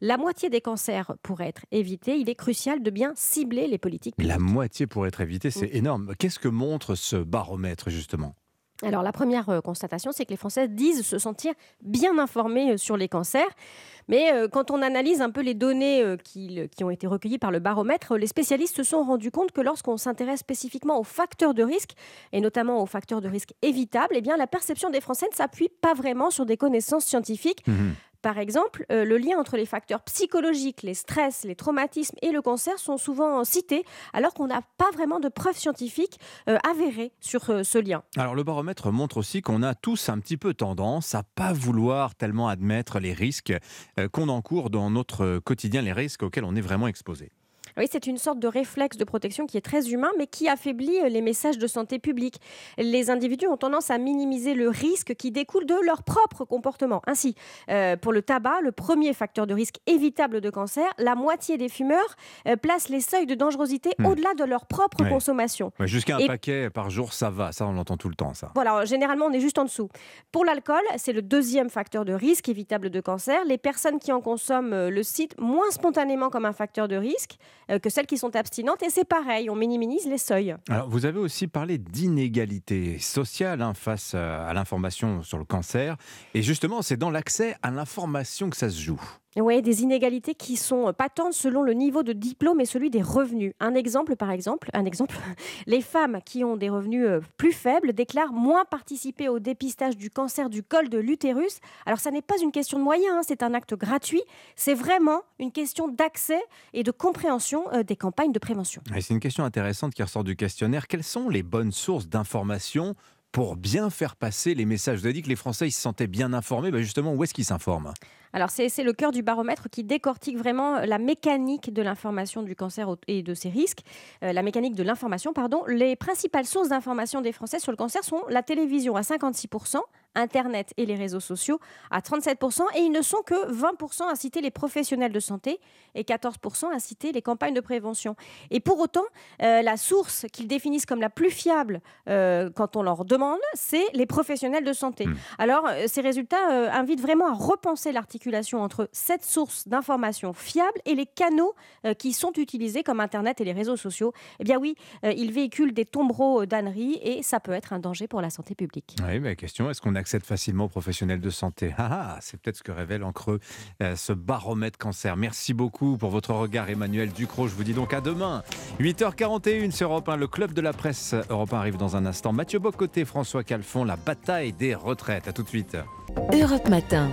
La moitié des cancers pourraient être évités. Il est crucial de bien cibler les politiques. La moitié pour être évité, c'est Mm. énorme. Qu'est-ce que montre ce baromètre, justement? Alors la première euh, constatation, c'est que les Français disent se sentir bien informés euh, sur les cancers. Mais euh, quand on analyse un peu les données qui, ont été recueillies par le baromètre, les spécialistes se sont rendus compte que lorsqu'on s'intéresse spécifiquement aux facteurs de risque, et notamment aux facteurs de risque évitables, eh la perception des Français ne s'appuie pas vraiment sur des connaissances scientifiques. Par exemple, euh, le lien entre les facteurs psychologiques, les stress, les traumatismes et le cancer sont souvent cités, alors qu'on n'a pas vraiment de preuves scientifiques euh, avérées sur euh, ce lien. Alors le baromètre montre aussi qu'on a tous un petit peu tendance à pas vouloir tellement admettre les risques qu'on encourt dans notre quotidien, les risques auxquels on est vraiment exposé. Oui, c'est une sorte de réflexe de protection qui est très humain, mais qui affaiblit euh, les messages de santé publique. Les individus ont tendance à minimiser le risque qui découle de leur propre comportement. Ainsi, euh, pour le tabac, le premier facteur de risque évitable de cancer, la moitié des fumeurs euh, placent les seuils de dangerosité Hmm. au-delà de leur propre Ouais. consommation. Ouais, Jusqu'à un Et- paquet par jour, ça va, ça on l'entend tout le temps, ça. Voilà, généralement, on est juste en dessous. Pour l'alcool, c'est le deuxième facteur de risque évitable de cancer. Les personnes qui en consomment euh, le citent moins spontanément comme un facteur de risque que celles qui sont abstinentes. Et c'est pareil, on minimise les seuils. Alors, vous avez aussi parlé d'inégalité sociale hein, face euh, à l'information sur le cancer. Et justement, c'est dans l'accès à l'information que ça se joue. Oui, des inégalités qui sont patentes selon le niveau de diplôme et celui des revenus. Un exemple, par exemple, un exemple, les femmes qui ont des revenus euh, plus faibles déclarent moins participer au dépistage du cancer du col de l'utérus. Alors, ça n'est pas une question de moyens, hein, c'est un acte gratuit. C'est vraiment une question d'accès et de compréhension euh, des campagnes de prévention. C'est une question intéressante qui ressort du questionnaire. Quelles sont les bonnes sources d'information pour bien faire passer les messages? Vous avez dit que les Français se sentaient bien informés. Ben justement, où est-ce qu'ils s'informent? Alors c'est le cœur du baromètre qui décortique vraiment la mécanique de l'information du cancer et de ses risques, euh, la mécanique de l'information, pardon. Les principales sources d'information des Français sur le cancer sont la télévision à 56%, Internet et les réseaux sociaux à 37%, et ils ne sont que 20% à citer les professionnels de santé et 14% à citer les campagnes de prévention. Et pour autant, euh, la source qu'ils définissent comme la plus fiable euh, quand on leur demande, c'est les professionnels de santé. Hmm. Alors, ces résultats invitent vraiment à repenser entre cette source d'information fiable et les canaux euh, qui sont utilisés comme Internet et les réseaux sociaux. Eh bien oui, euh, ils véhiculent des tombereaux d'âneries et ça peut être un danger pour la santé publique. Oui, mais question, est-ce qu'on accède facilement aux professionnels de santé? Ah, ah, C'est peut-être ce que révèle en creux euh, ce baromètre cancer. Merci beaucoup pour votre regard, Emmanuel Ducrot. Je vous dis donc à demain. 8h41 sur Europe 1, le club de la presse Europe 1 arrive dans un instant. Mathieu Bocoté, François Calfon, la bataille des retraites. À tout de suite. Europe Matin.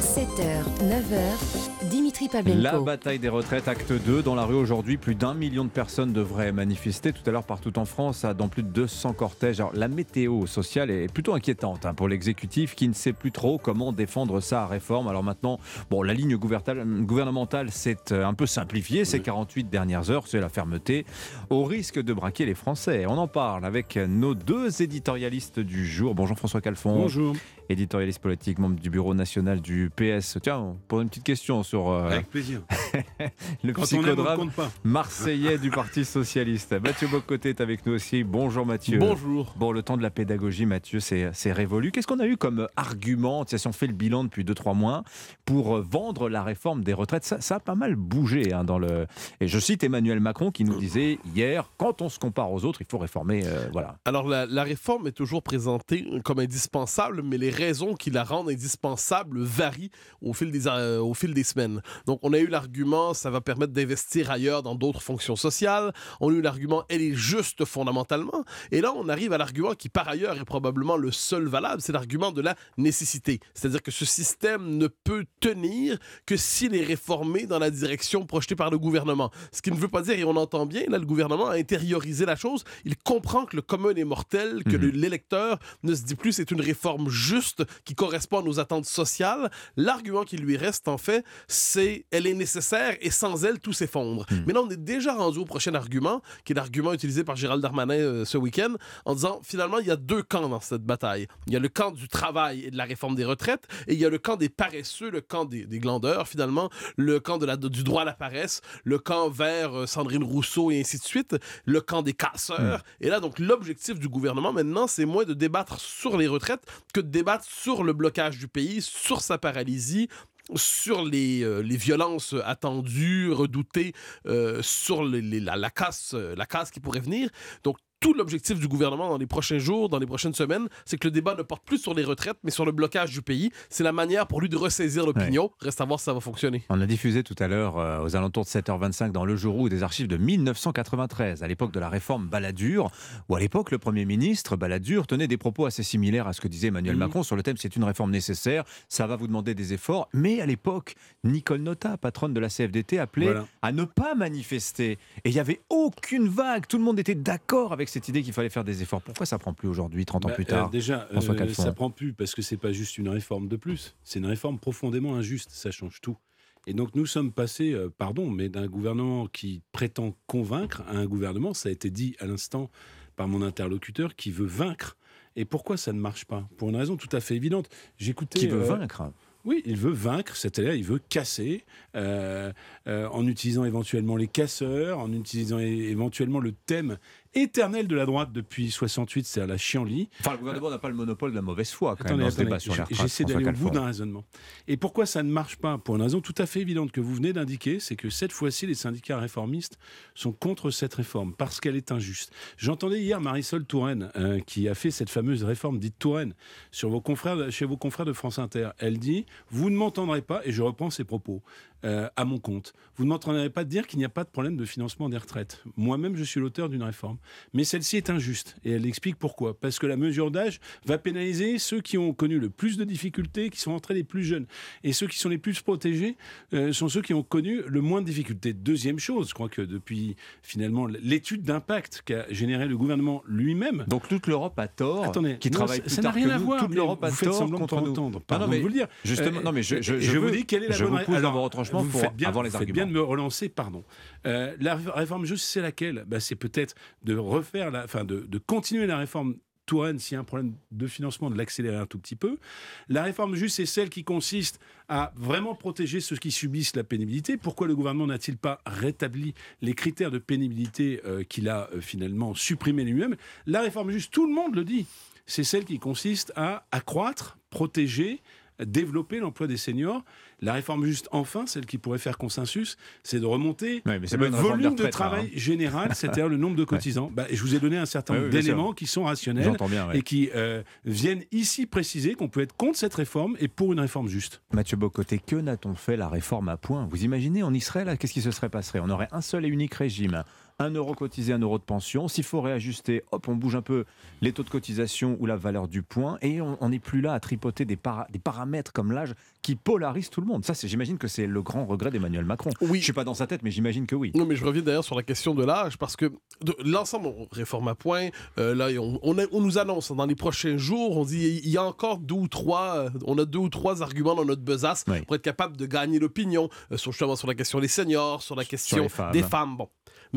7h, 9h, Dimitri Pavlenko. La bataille des retraites, acte 2. Dans la rue aujourd'hui, plus d'un million de personnes devraient manifester tout à l'heure partout en France, dans plus de 200 cortèges. Alors, la météo sociale est plutôt inquiétante hein, pour l'exécutif qui ne sait plus trop comment défendre sa réforme. Alors maintenant, bon, la ligne gouvernementale s'est euh, un peu simplifiée ces 48 dernières heures, c'est la fermeté, au risque de braquer les Français. On en parle avec nos deux éditorialistes du jour. Bonjour François Calfon. Bonjour éditorialiste politique, membre du bureau national du PS. Tiens, pour une petite question sur euh, Avec plaisir. le psychodrame marseillais du Parti socialiste. Mathieu Bocoté est avec nous aussi. Bonjour Mathieu. Bonjour. Bon, le temps de la pédagogie, Mathieu, c'est révolu. Qu'est-ce qu'on a eu comme argument, si on fait le bilan depuis 2-3 mois, pour euh, vendre la réforme des retraites? Ça, a pas mal bougé hein, dans le. Et je cite Emmanuel Macron qui nous disait hier, quand on se compare aux autres, il faut réformer. Euh, voilà. Alors la, la réforme est toujours présentée comme indispensable, mais les raisons qui la rendent indispensable varient au fil des, euh, au fil des semaines. Donc, on a eu l'argument, ça va permettre d'investir ailleurs dans d'autres fonctions sociales. On a eu l'argument, elle est juste fondamentalement. Et là, on arrive à l'argument qui, par ailleurs, est probablement le seul valable, c'est l'argument de la nécessité. C'est-à-dire que ce système ne peut tenir que s'il est réformé dans la direction projetée par le gouvernement. Ce qui ne veut pas dire, et on entend bien, là, le gouvernement a intériorisé la chose. Il comprend que le commun est mortel, que mhm. l'électeur ne se dit plus c'est une réforme juste qui correspond à nos attentes sociales. L'argument qui lui reste, en fait, c'est elle est nécessaire et sans elle, tout s'effondre. Hmm. Mais là, on est déjà rendu au prochain argument, qui est l'argument utilisé par Gérald Darmanin euh, ce week-end, en disant finalement, il y a deux camps dans cette bataille. Il y a le camp du travail et de la réforme des retraites, et il y a le camp des paresseux, le camp des, glandeurs, finalement, le camp de la, du droit à la paresse, le camp vers euh, Sandrine Rousseau et ainsi de suite, le camp des casseurs. Hmm. Et là, donc, l'objectif du gouvernement maintenant, c'est moins de débattre sur les retraites que de débattre sur le blocage du pays, sur sa paralysie, sur les, euh, les, violences attendues, redoutées, euh, sur la, la, casse, la casse qui pourrait venir. Donc tout l'objectif du gouvernement dans les prochains jours, dans les prochaines semaines, c'est que le débat ne porte plus sur les retraites, mais sur le blocage du pays. C'est la manière pour lui de ressaisir l'opinion. Reste à voir si ça va fonctionner. On a diffusé tout à l'heure, euh, aux alentours de 7h25, dans Le Jour des archives de 1993, à l'époque de la réforme Balladur, où à l'époque, le Premier ministre Balladur tenait des propos assez similaires à ce que disait Emmanuel mmh. Macron sur le thème c'est une réforme nécessaire, ça va vous demander des efforts. Mais à l'époque, Nicole Nota, patronne de la CFDT, appelait à ne pas manifester. Et il n'y avait aucune vague. Tout le monde était d'accord avec cette idée qu'il fallait faire des efforts. Pourquoi ça prend plus aujourd'hui, 30 ans bah, plus tard euh, Déjà, euh, ça prend plus parce que c'est pas juste une réforme de plus, c'est une réforme profondément injuste. Ça change tout. Et donc nous sommes passés, euh, pardon, mais d'un gouvernement qui prétend convaincre à un gouvernement, ça a été dit à l'instant par mon interlocuteur, qui veut vaincre. Et pourquoi ça ne marche pas? Pour une raison tout à fait évidente. J'écoutais. Qui veut vaincre? Oui, il veut vaincre, c'est-à-dire il veut casser, euh, euh, en utilisant éventuellement les casseurs, en utilisant éventuellement le thème éternelle de la droite depuis 68, c'est à la chienlit. Enfin, le gouvernement n'a pas le monopole de la mauvaise foi quand Attendez, même attendez, sur J'essaie d'aller au bout d'un raisonnement. Et pourquoi ça ne marche pas Pour une raison tout à fait évidente que vous venez d'indiquer, c'est que cette fois-ci, les syndicats réformistes sont contre cette réforme parce qu'elle est injuste. J'entendais hier Marisol Touraine, euh, qui a fait cette fameuse réforme dite Touraine, sur vos confrères, chez vos confrères de France Inter. Elle dit Vous ne m'entendrez pas, et je reprends ses propos. Euh, à mon compte. Vous ne m'entendrez pas dire qu'il n'y a pas de problème de financement des retraites. Moi-même, je suis l'auteur d'une réforme. Mais celle-ci est injuste. Et elle explique pourquoi. Parce que la mesure d'âge va pénaliser ceux qui ont connu le plus de difficultés, qui sont entrés les plus jeunes. Et ceux qui sont les plus protégés euh, sont ceux qui ont connu le moins de difficultés. Deuxième chose, je crois que depuis finalement l'étude d'impact qu'a généré le gouvernement lui-même. Donc toute l'Europe a tort, Attendez, qui non, travaille ça- plus ça n'a rien que à nous. voir. Toute l'Europe a vous faites tort semblant de contre pas nous. entendre. Non, non, Pardon mais de vous le dire. justement- non, mais je- je- et je vous dis quelle est la je bonne retranchements vous faites bien, avoir les vous faites arguments. bien de me relancer, pardon. Euh, la réforme juste, c'est laquelle? Bah, C'est peut-être de refaire, la, enfin de, de continuer la réforme Touraine s'il y a un problème de financement, de l'accélérer un tout petit peu. La réforme juste, c'est celle qui consiste à vraiment protéger ceux qui subissent la pénibilité. Pourquoi le gouvernement n'a-t-il pas rétabli les critères de pénibilité euh, qu'il a euh, finalement supprimés lui-même? La réforme juste, tout le monde le dit, c'est celle qui consiste à accroître, protéger, développer l'emploi des seniors. La réforme juste, enfin, celle qui pourrait faire consensus, c'est de remonter Ouais, mais c'est le volume de là, travail hein. général, c'est-à-dire le nombre de cotisants. Bah, je vous ai donné un certain nombre d'éléments qui sont rationnels J'entends bien, ouais. et qui euh, viennent ici préciser qu'on peut être contre cette réforme et pour une réforme juste. Mathieu Bocoté, que n'a-t-on fait la réforme à point? Vous imaginez en Israël, là, qu'est-ce qui se serait passé? On aurait un seul et unique régime. Un euro cotisé, un euro de pension. S'il faut réajuster, hop, on bouge un peu les taux de cotisation ou la valeur du point et on n'est plus là à tripoter des paramètres comme l'âge qui polarisent tout le monde. Ça, j'imagine que c'est le grand regret d'Emmanuel Macron. Oui. Je suis pas dans sa tête, mais j'imagine que oui. Non, mais je reviens d'ailleurs sur la question de l'âge parce que l'ensemble, on réforme à point. euh, là, on, on a- on nous annonce dans les prochains jours, on dit il y a encore deux ou trois, euh, on a deux ou trois arguments dans notre besace pour être capable de gagner l'opinion euh, sur justement sur la question des seniors, sur la question femmes. des femmes. Bon.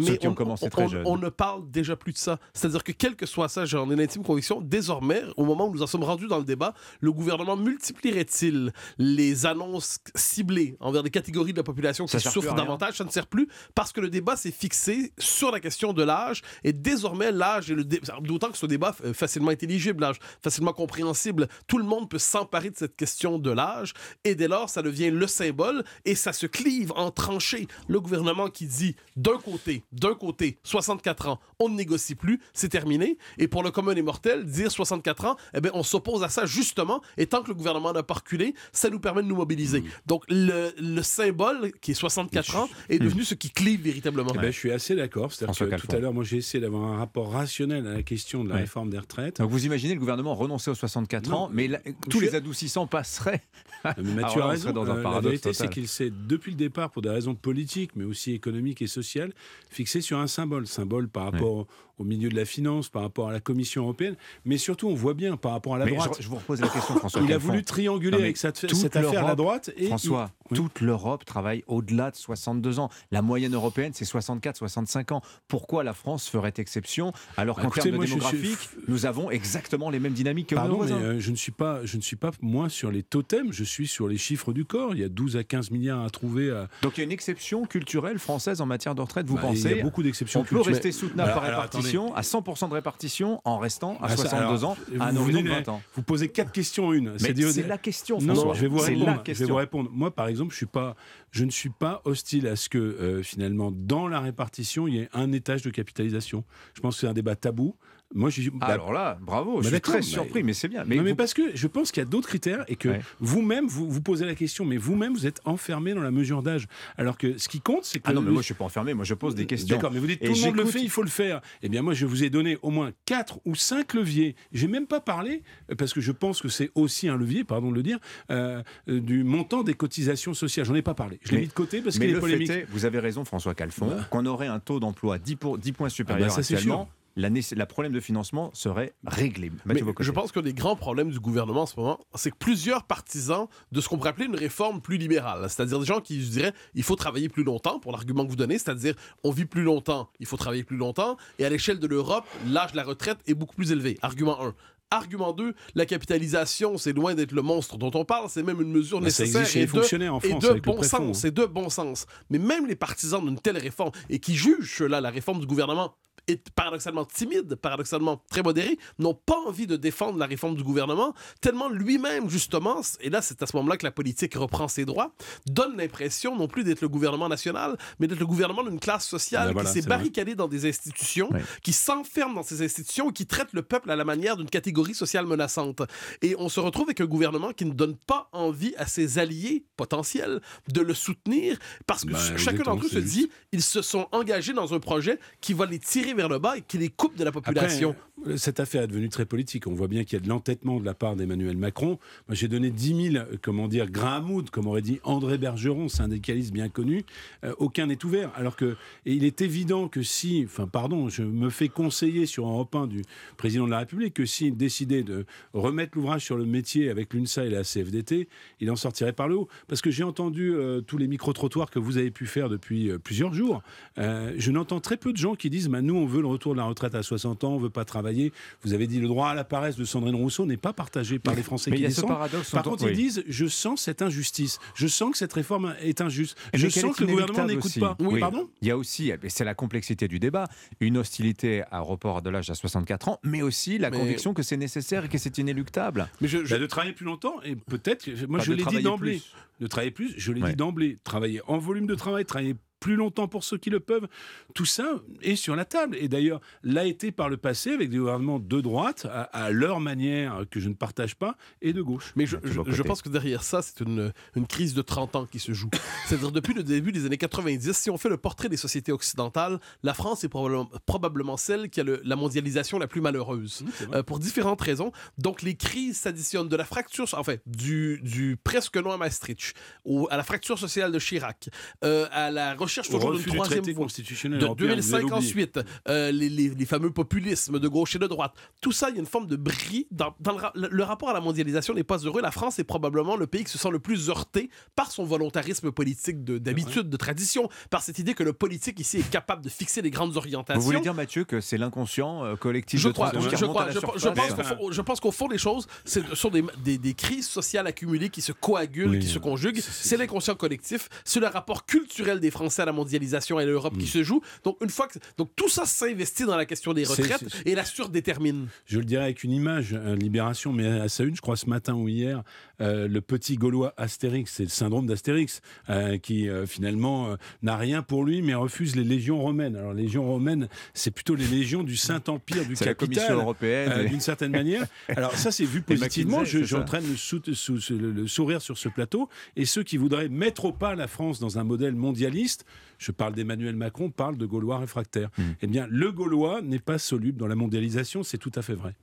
Ceux qui ont on, commencé on- très jeunes. on ne parle déjà plus de ça. C'est-à-dire que quel que soit ça, j'en ai l'intime conviction, désormais, au moment où nous en sommes rendus dans le débat, le gouvernement multiplierait-il les annonces ciblées envers des catégories de la population qui souffrent davantage Ça ne sert plus parce que le débat s'est fixé sur la question de l'âge et désormais l'âge est le dé- d'autant que ce débat est facilement intelligible, l'âge facilement compréhensible. Tout le monde peut s'emparer de cette question de l'âge et dès lors ça devient le symbole et ça se clive en tranchées. Le gouvernement qui dit d'un côté, d'un côté 64 ans, on ne négocie plus, c'est terminé et pour le commun des mortels dire 64 ans, eh bien on s'oppose à ça justement et tant que le gouvernement n'a pas reculé, ça nous permet de nous mobiliser. Donc le, le symbole qui est 64 ans est devenu ce qui clive véritablement. Eh ben, je suis assez d'accord. C'est-à-dire que Calfon. tout à l'heure, moi, j'ai essayé d'avoir un rapport rationnel à la question de la Ouais. réforme des retraites. Donc vous imaginez le gouvernement renoncer aux 64 Non, ans, mais la- tous je- les adoucissants passeraient. Mais Mathieu a on raison. dans un Euh, la paradoxe vérité, c'est qu'il s'est, depuis le départ, pour des raisons politiques, mais aussi économiques et sociales, fixé sur un symbole. Symbole par rapport au milieu de la finance, par rapport à la Commission européenne, mais surtout, on voit bien par rapport à la Mais droite. je, je vous repose la question, François. Il a voulu trianguler avec cette, cette affaire à la droite. Et François, il- toute l'Europe travaille au-delà de 62 ans. La moyenne européenne, c'est 64-65 ans. Pourquoi la France ferait exception alors qu'en Écoutez, termes de suis- démographique, nous avons exactement les mêmes dynamiques que nos Pardon, mais euh, je ne suis pas, je ne suis pas moi sur les totems, je suis sur les chiffres du corps. Il y a 12 à 15 milliards à trouver. à- Donc il y a une exception culturelle française en matière de retraite, vous Bah, pensez il y a beaucoup d'exceptions On peut culturelles. rester soutenable Alors, par alors, répartition, à 100% de répartition, en restant à Ah, ça, 62 alors, ans, à un vous horizon venez de de- 20 ans. Vous posez quatre questions en une. C'est la question, Non, François. je vais vous C'est répondre. la Je vais vous répondre. Moi, par exemple, je suis pas, je ne suis pas hostile à ce que euh, finalement, dans la répartition, il y ait un étage de capitalisation. Je pense que c'est un débat tabou. Moi. Ah, alors là, bravo, Bah, je suis très mais- surpris, mais c'est bien. Mais, Mais, vous- parce que je pense qu'il y a d'autres critères et que Ouais. vous-même, vous vous posez la question, mais vous-même, vous êtes enfermé dans la mesure d'âge. Alors que ce qui compte, c'est que. Ah non, mais moi je suis pas enfermé, moi je pose des questions. D'accord, mais vous dites Et tout le monde le fait, il faut le faire. Eh bien, moi, je vous ai donné au moins quatre ou cinq leviers. J'ai même pas parlé, parce que je pense que c'est aussi un levier, pardon de le dire, euh, euh, du montant des cotisations sociales. J'en ai pas parlé. Je l'ai Mais- mis de côté parce mais qu'il est polémique. fait est, vous avez raison, François Calfon, qu'on aurait un taux d'emploi 10, pour, 10 points supérieur Ah bah ça, actuellement. La, problème de financement serait réglé. Mathieu je pense qu'un des grands problèmes du gouvernement en ce moment, c'est que plusieurs partisans de ce qu'on pourrait appeler une réforme plus libérale, c'est-à-dire des gens qui je dirais il faut travailler plus longtemps, pour l'argument que vous donnez, c'est-à-dire on vit plus longtemps, il faut travailler plus longtemps, et à l'échelle de l'Europe, l'âge de la retraite est beaucoup plus élevé. Argument 1. Argument 2, la capitalisation, c'est loin d'être le monstre dont on parle, c'est même une mesure Bah, ça nécessaire existe chez et les de, fonctionnaires en et de avec bon sens. hein. C'est de bon sens. Mais même les partisans d'une telle réforme et qui jugent là la réforme du gouvernement et paradoxalement timides, paradoxalement très modérés, n'ont pas envie de défendre la réforme du gouvernement, tellement lui-même, justement, et là c'est à ce moment-là que la politique reprend ses droits, donne l'impression non plus d'être le gouvernement national, mais d'être le gouvernement d'une classe sociale Ben voilà, qui s'est vrai. barricadée dans des institutions, qui s'enferme dans ces institutions et qui traite le peuple à la manière d'une catégorie sociale menaçante. Et on se retrouve avec un gouvernement qui ne donne pas envie à ses alliés potentiels de le soutenir parce que Ben, chacun d'entre eux se dit ils se sont engagés dans un projet qui va les tirer vers le bas et qui les coupe de la population. Après, cette affaire est devenue très politique. On voit bien qu'il y a de l'entêtement de la part d'Emmanuel Macron. Moi, j'ai donné 10 000, euh, comment dire, moudre, comme aurait dit André Bergeron, syndicaliste bien connu. Euh, aucun n'est ouvert. Alors que, et il est évident que si, enfin, pardon, je me fais conseiller sur Europe 1 du président de la République que s'il décidait de remettre l'ouvrage sur le métier avec l'UNSA et la CFDT, il en sortirait par le haut. Parce que j'ai entendu euh, tous les micro-trottoirs que vous avez pu faire depuis euh, plusieurs jours. Je n'entends très peu de gens qui disent bah, nous, on veut le retour de la retraite à 60 ans, on veut pas travailler. Vous avez dit le droit à la paresse de Sandrine Rousseau n'est pas partagé par les Français Mais qui il y a ce descendent. paradoxe Par contre, oui. ils disent je sens cette injustice. Je sens que cette réforme est injuste. Mais je sens que le gouvernement n'écoute pas. Oui. Pardon? Il y a aussi, et c'est la complexité du débat, une hostilité à report de l'âge à 64 ans, mais aussi la Mais- conviction que c'est nécessaire et que c'est inéluctable. Mais je, Bah, de travailler plus longtemps et peut-être, moi Pas je l'ai dit d'emblée, de travailler plus, je l'ai Ouais. dit d'emblée, travailler en volume de travail, travailler plus longtemps pour ceux qui le peuvent, tout ça est sur la table. Et d'ailleurs, l'a été par le passé avec des gouvernements de droite, à, à leur manière, que je ne partage pas, et de gauche. Mais je, je- je pense que derrière ça, c'est une, une crise de 30 ans qui se joue. C'est-à-dire, depuis le début des années 90, si on fait le portrait des sociétés occidentales, la France est probablement, probablement celle qui a le- la mondialisation la plus malheureuse, euh, pour différentes raisons. Donc, les crises s'additionnent de la fracture, enfin, du, du presque non à Maastricht, au- à la fracture sociale de Chirac, euh, à la recherche Au toujours d'une troisième voie. constitutionnel De européen, vous 2005 avez oublié. ensuite, euh, les, les- les fameux populismes de gauche et de droite. Tout ça, il y a une forme de bris. Dans, dans le, ra- le- le rapport à la mondialisation n'est pas heureux. La France est probablement le pays qui se sent le plus heurté par son volontarisme politique de- d'habitude, de, tradition, par cette idée que le politique ici est capable de fixer les grandes orientations. Vous voulez dire, Mathieu, que c'est l'inconscient euh, collectif Je de crois, 30 ans qui je, remonte crois, je, je pense qu'au fond- je pense qu'au fond des choses, ce sont des, des- des crises sociales accumulées qui se coagulent, Oui, qui se conjuguent. C'est l'inconscient collectif, c'est le rapport culturel des Français à la mondialisation et à l'Europe qui se joue. Donc, une fois que, donc tout ça s'investit dans la question des retraites et la surdétermine. Je le dirais avec une image, euh, Libération, mais à sa une, je crois ce matin ou hier, euh, le petit Gaulois Astérix, c'est le syndrome d'Astérix, euh, qui euh, finalement n'a rien pour lui, mais refuse les légions romaines. Alors, les légions romaines, c'est plutôt les légions du Saint-Empire du C'est la capital, Commission européenne d'une certaine manière. Alors, ça, c'est vu positivement. McKinsey, Je, c'est je ça. entraîne le, sou- sou- sou- le- le sourire sur ce plateau. Et ceux qui voudraient mettre au pas la France dans un modèle mondialiste, je parle d'Emmanuel Macron, parle de Gaulois réfractaires. Hmm. Eh bien, le Gaulois n'est pas soluble dans la mondialisation, c'est tout à fait vrai.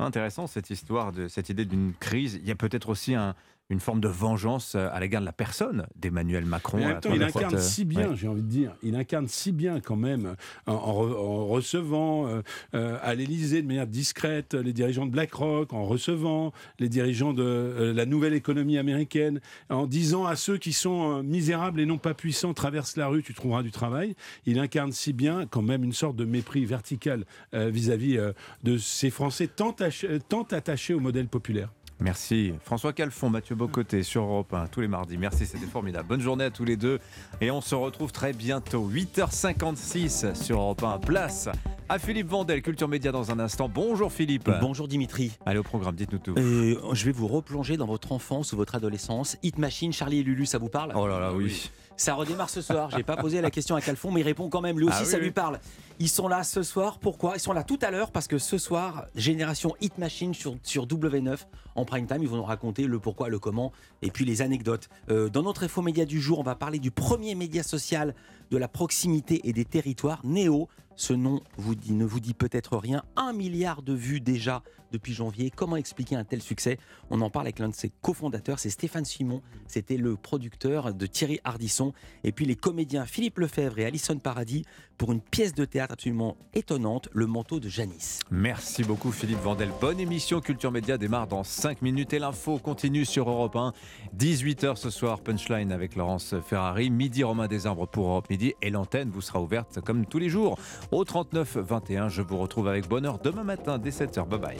Intéressant cette histoire, de cette idée d'une crise. Il y a peut-être aussi un- une forme de vengeance euh, à l'égard de la personne d'Emmanuel Macron. Mais en à même temps, il incarne euh, si bien, ouais. j'ai envie de dire, il incarne si bien quand même en, en re- en recevant euh, euh, à l'Élysée de manière discrète les dirigeants de BlackRock, en recevant les dirigeants de euh, la nouvelle économie américaine, en disant à ceux qui sont euh, misérables et non pas puissants, traverse la rue, tu trouveras du travail. Il incarne si bien quand même une sorte de mépris vertical euh, vis-à-vis euh, de ces Français euh, tant attachés au modèle populaire. Merci. François Calfon, Mathieu Bocoté sur Europe 1 tous les mardis. Merci, c'était formidable. Bonne journée à tous les deux. Et on se retrouve très bientôt. 8h56 sur Europe 1. Place à Philippe Vandel, Culture Média dans un instant. Bonjour Philippe. Bonjour Dimitri. Allez au programme, dites-nous tout. Euh, je vais vous replonger dans votre enfance ou votre adolescence. Hit Machine, Charlie et Lulu, ça vous parle? Oh là là, oui. Ça redémarre ce soir. J'ai pas posé la question à Calfon, mais il répond quand même. Lui aussi, Ah oui, ça oui. lui parle. Ils sont là ce soir. Pourquoi? Ils sont là tout à l'heure parce que ce soir, Génération Hit Machine sur, sur W9 en prime time. Ils vont nous raconter le pourquoi, le comment et puis les anecdotes. Euh, dans notre info média du jour, on va parler du premier média social de la proximité et des territoires, Néo. Ce nom ne vous dit peut-être rien. Un milliard de vues déjà depuis janvier. Comment expliquer un tel succès? On en parle avec l'un de ses cofondateurs, c'est Stéphane Simon. C'était le producteur de Thierry Hardisson. Et puis les comédiens Philippe Lefebvre et Alison Paradis pour une pièce de théâtre absolument étonnante, Le manteau de Janice. Merci beaucoup Philippe Vandel. Bonne émission Culture Média démarre dans 5 minutes et l'info continue sur Europe 1. 18h ce soir, Punchline avec Laurence Ferrari. Midi Romain Desarbres pour Europe Midi et l'antenne vous sera ouverte comme tous les jours au 39 21. Je vous retrouve avec bonheur demain matin dès 7h. Bye bye.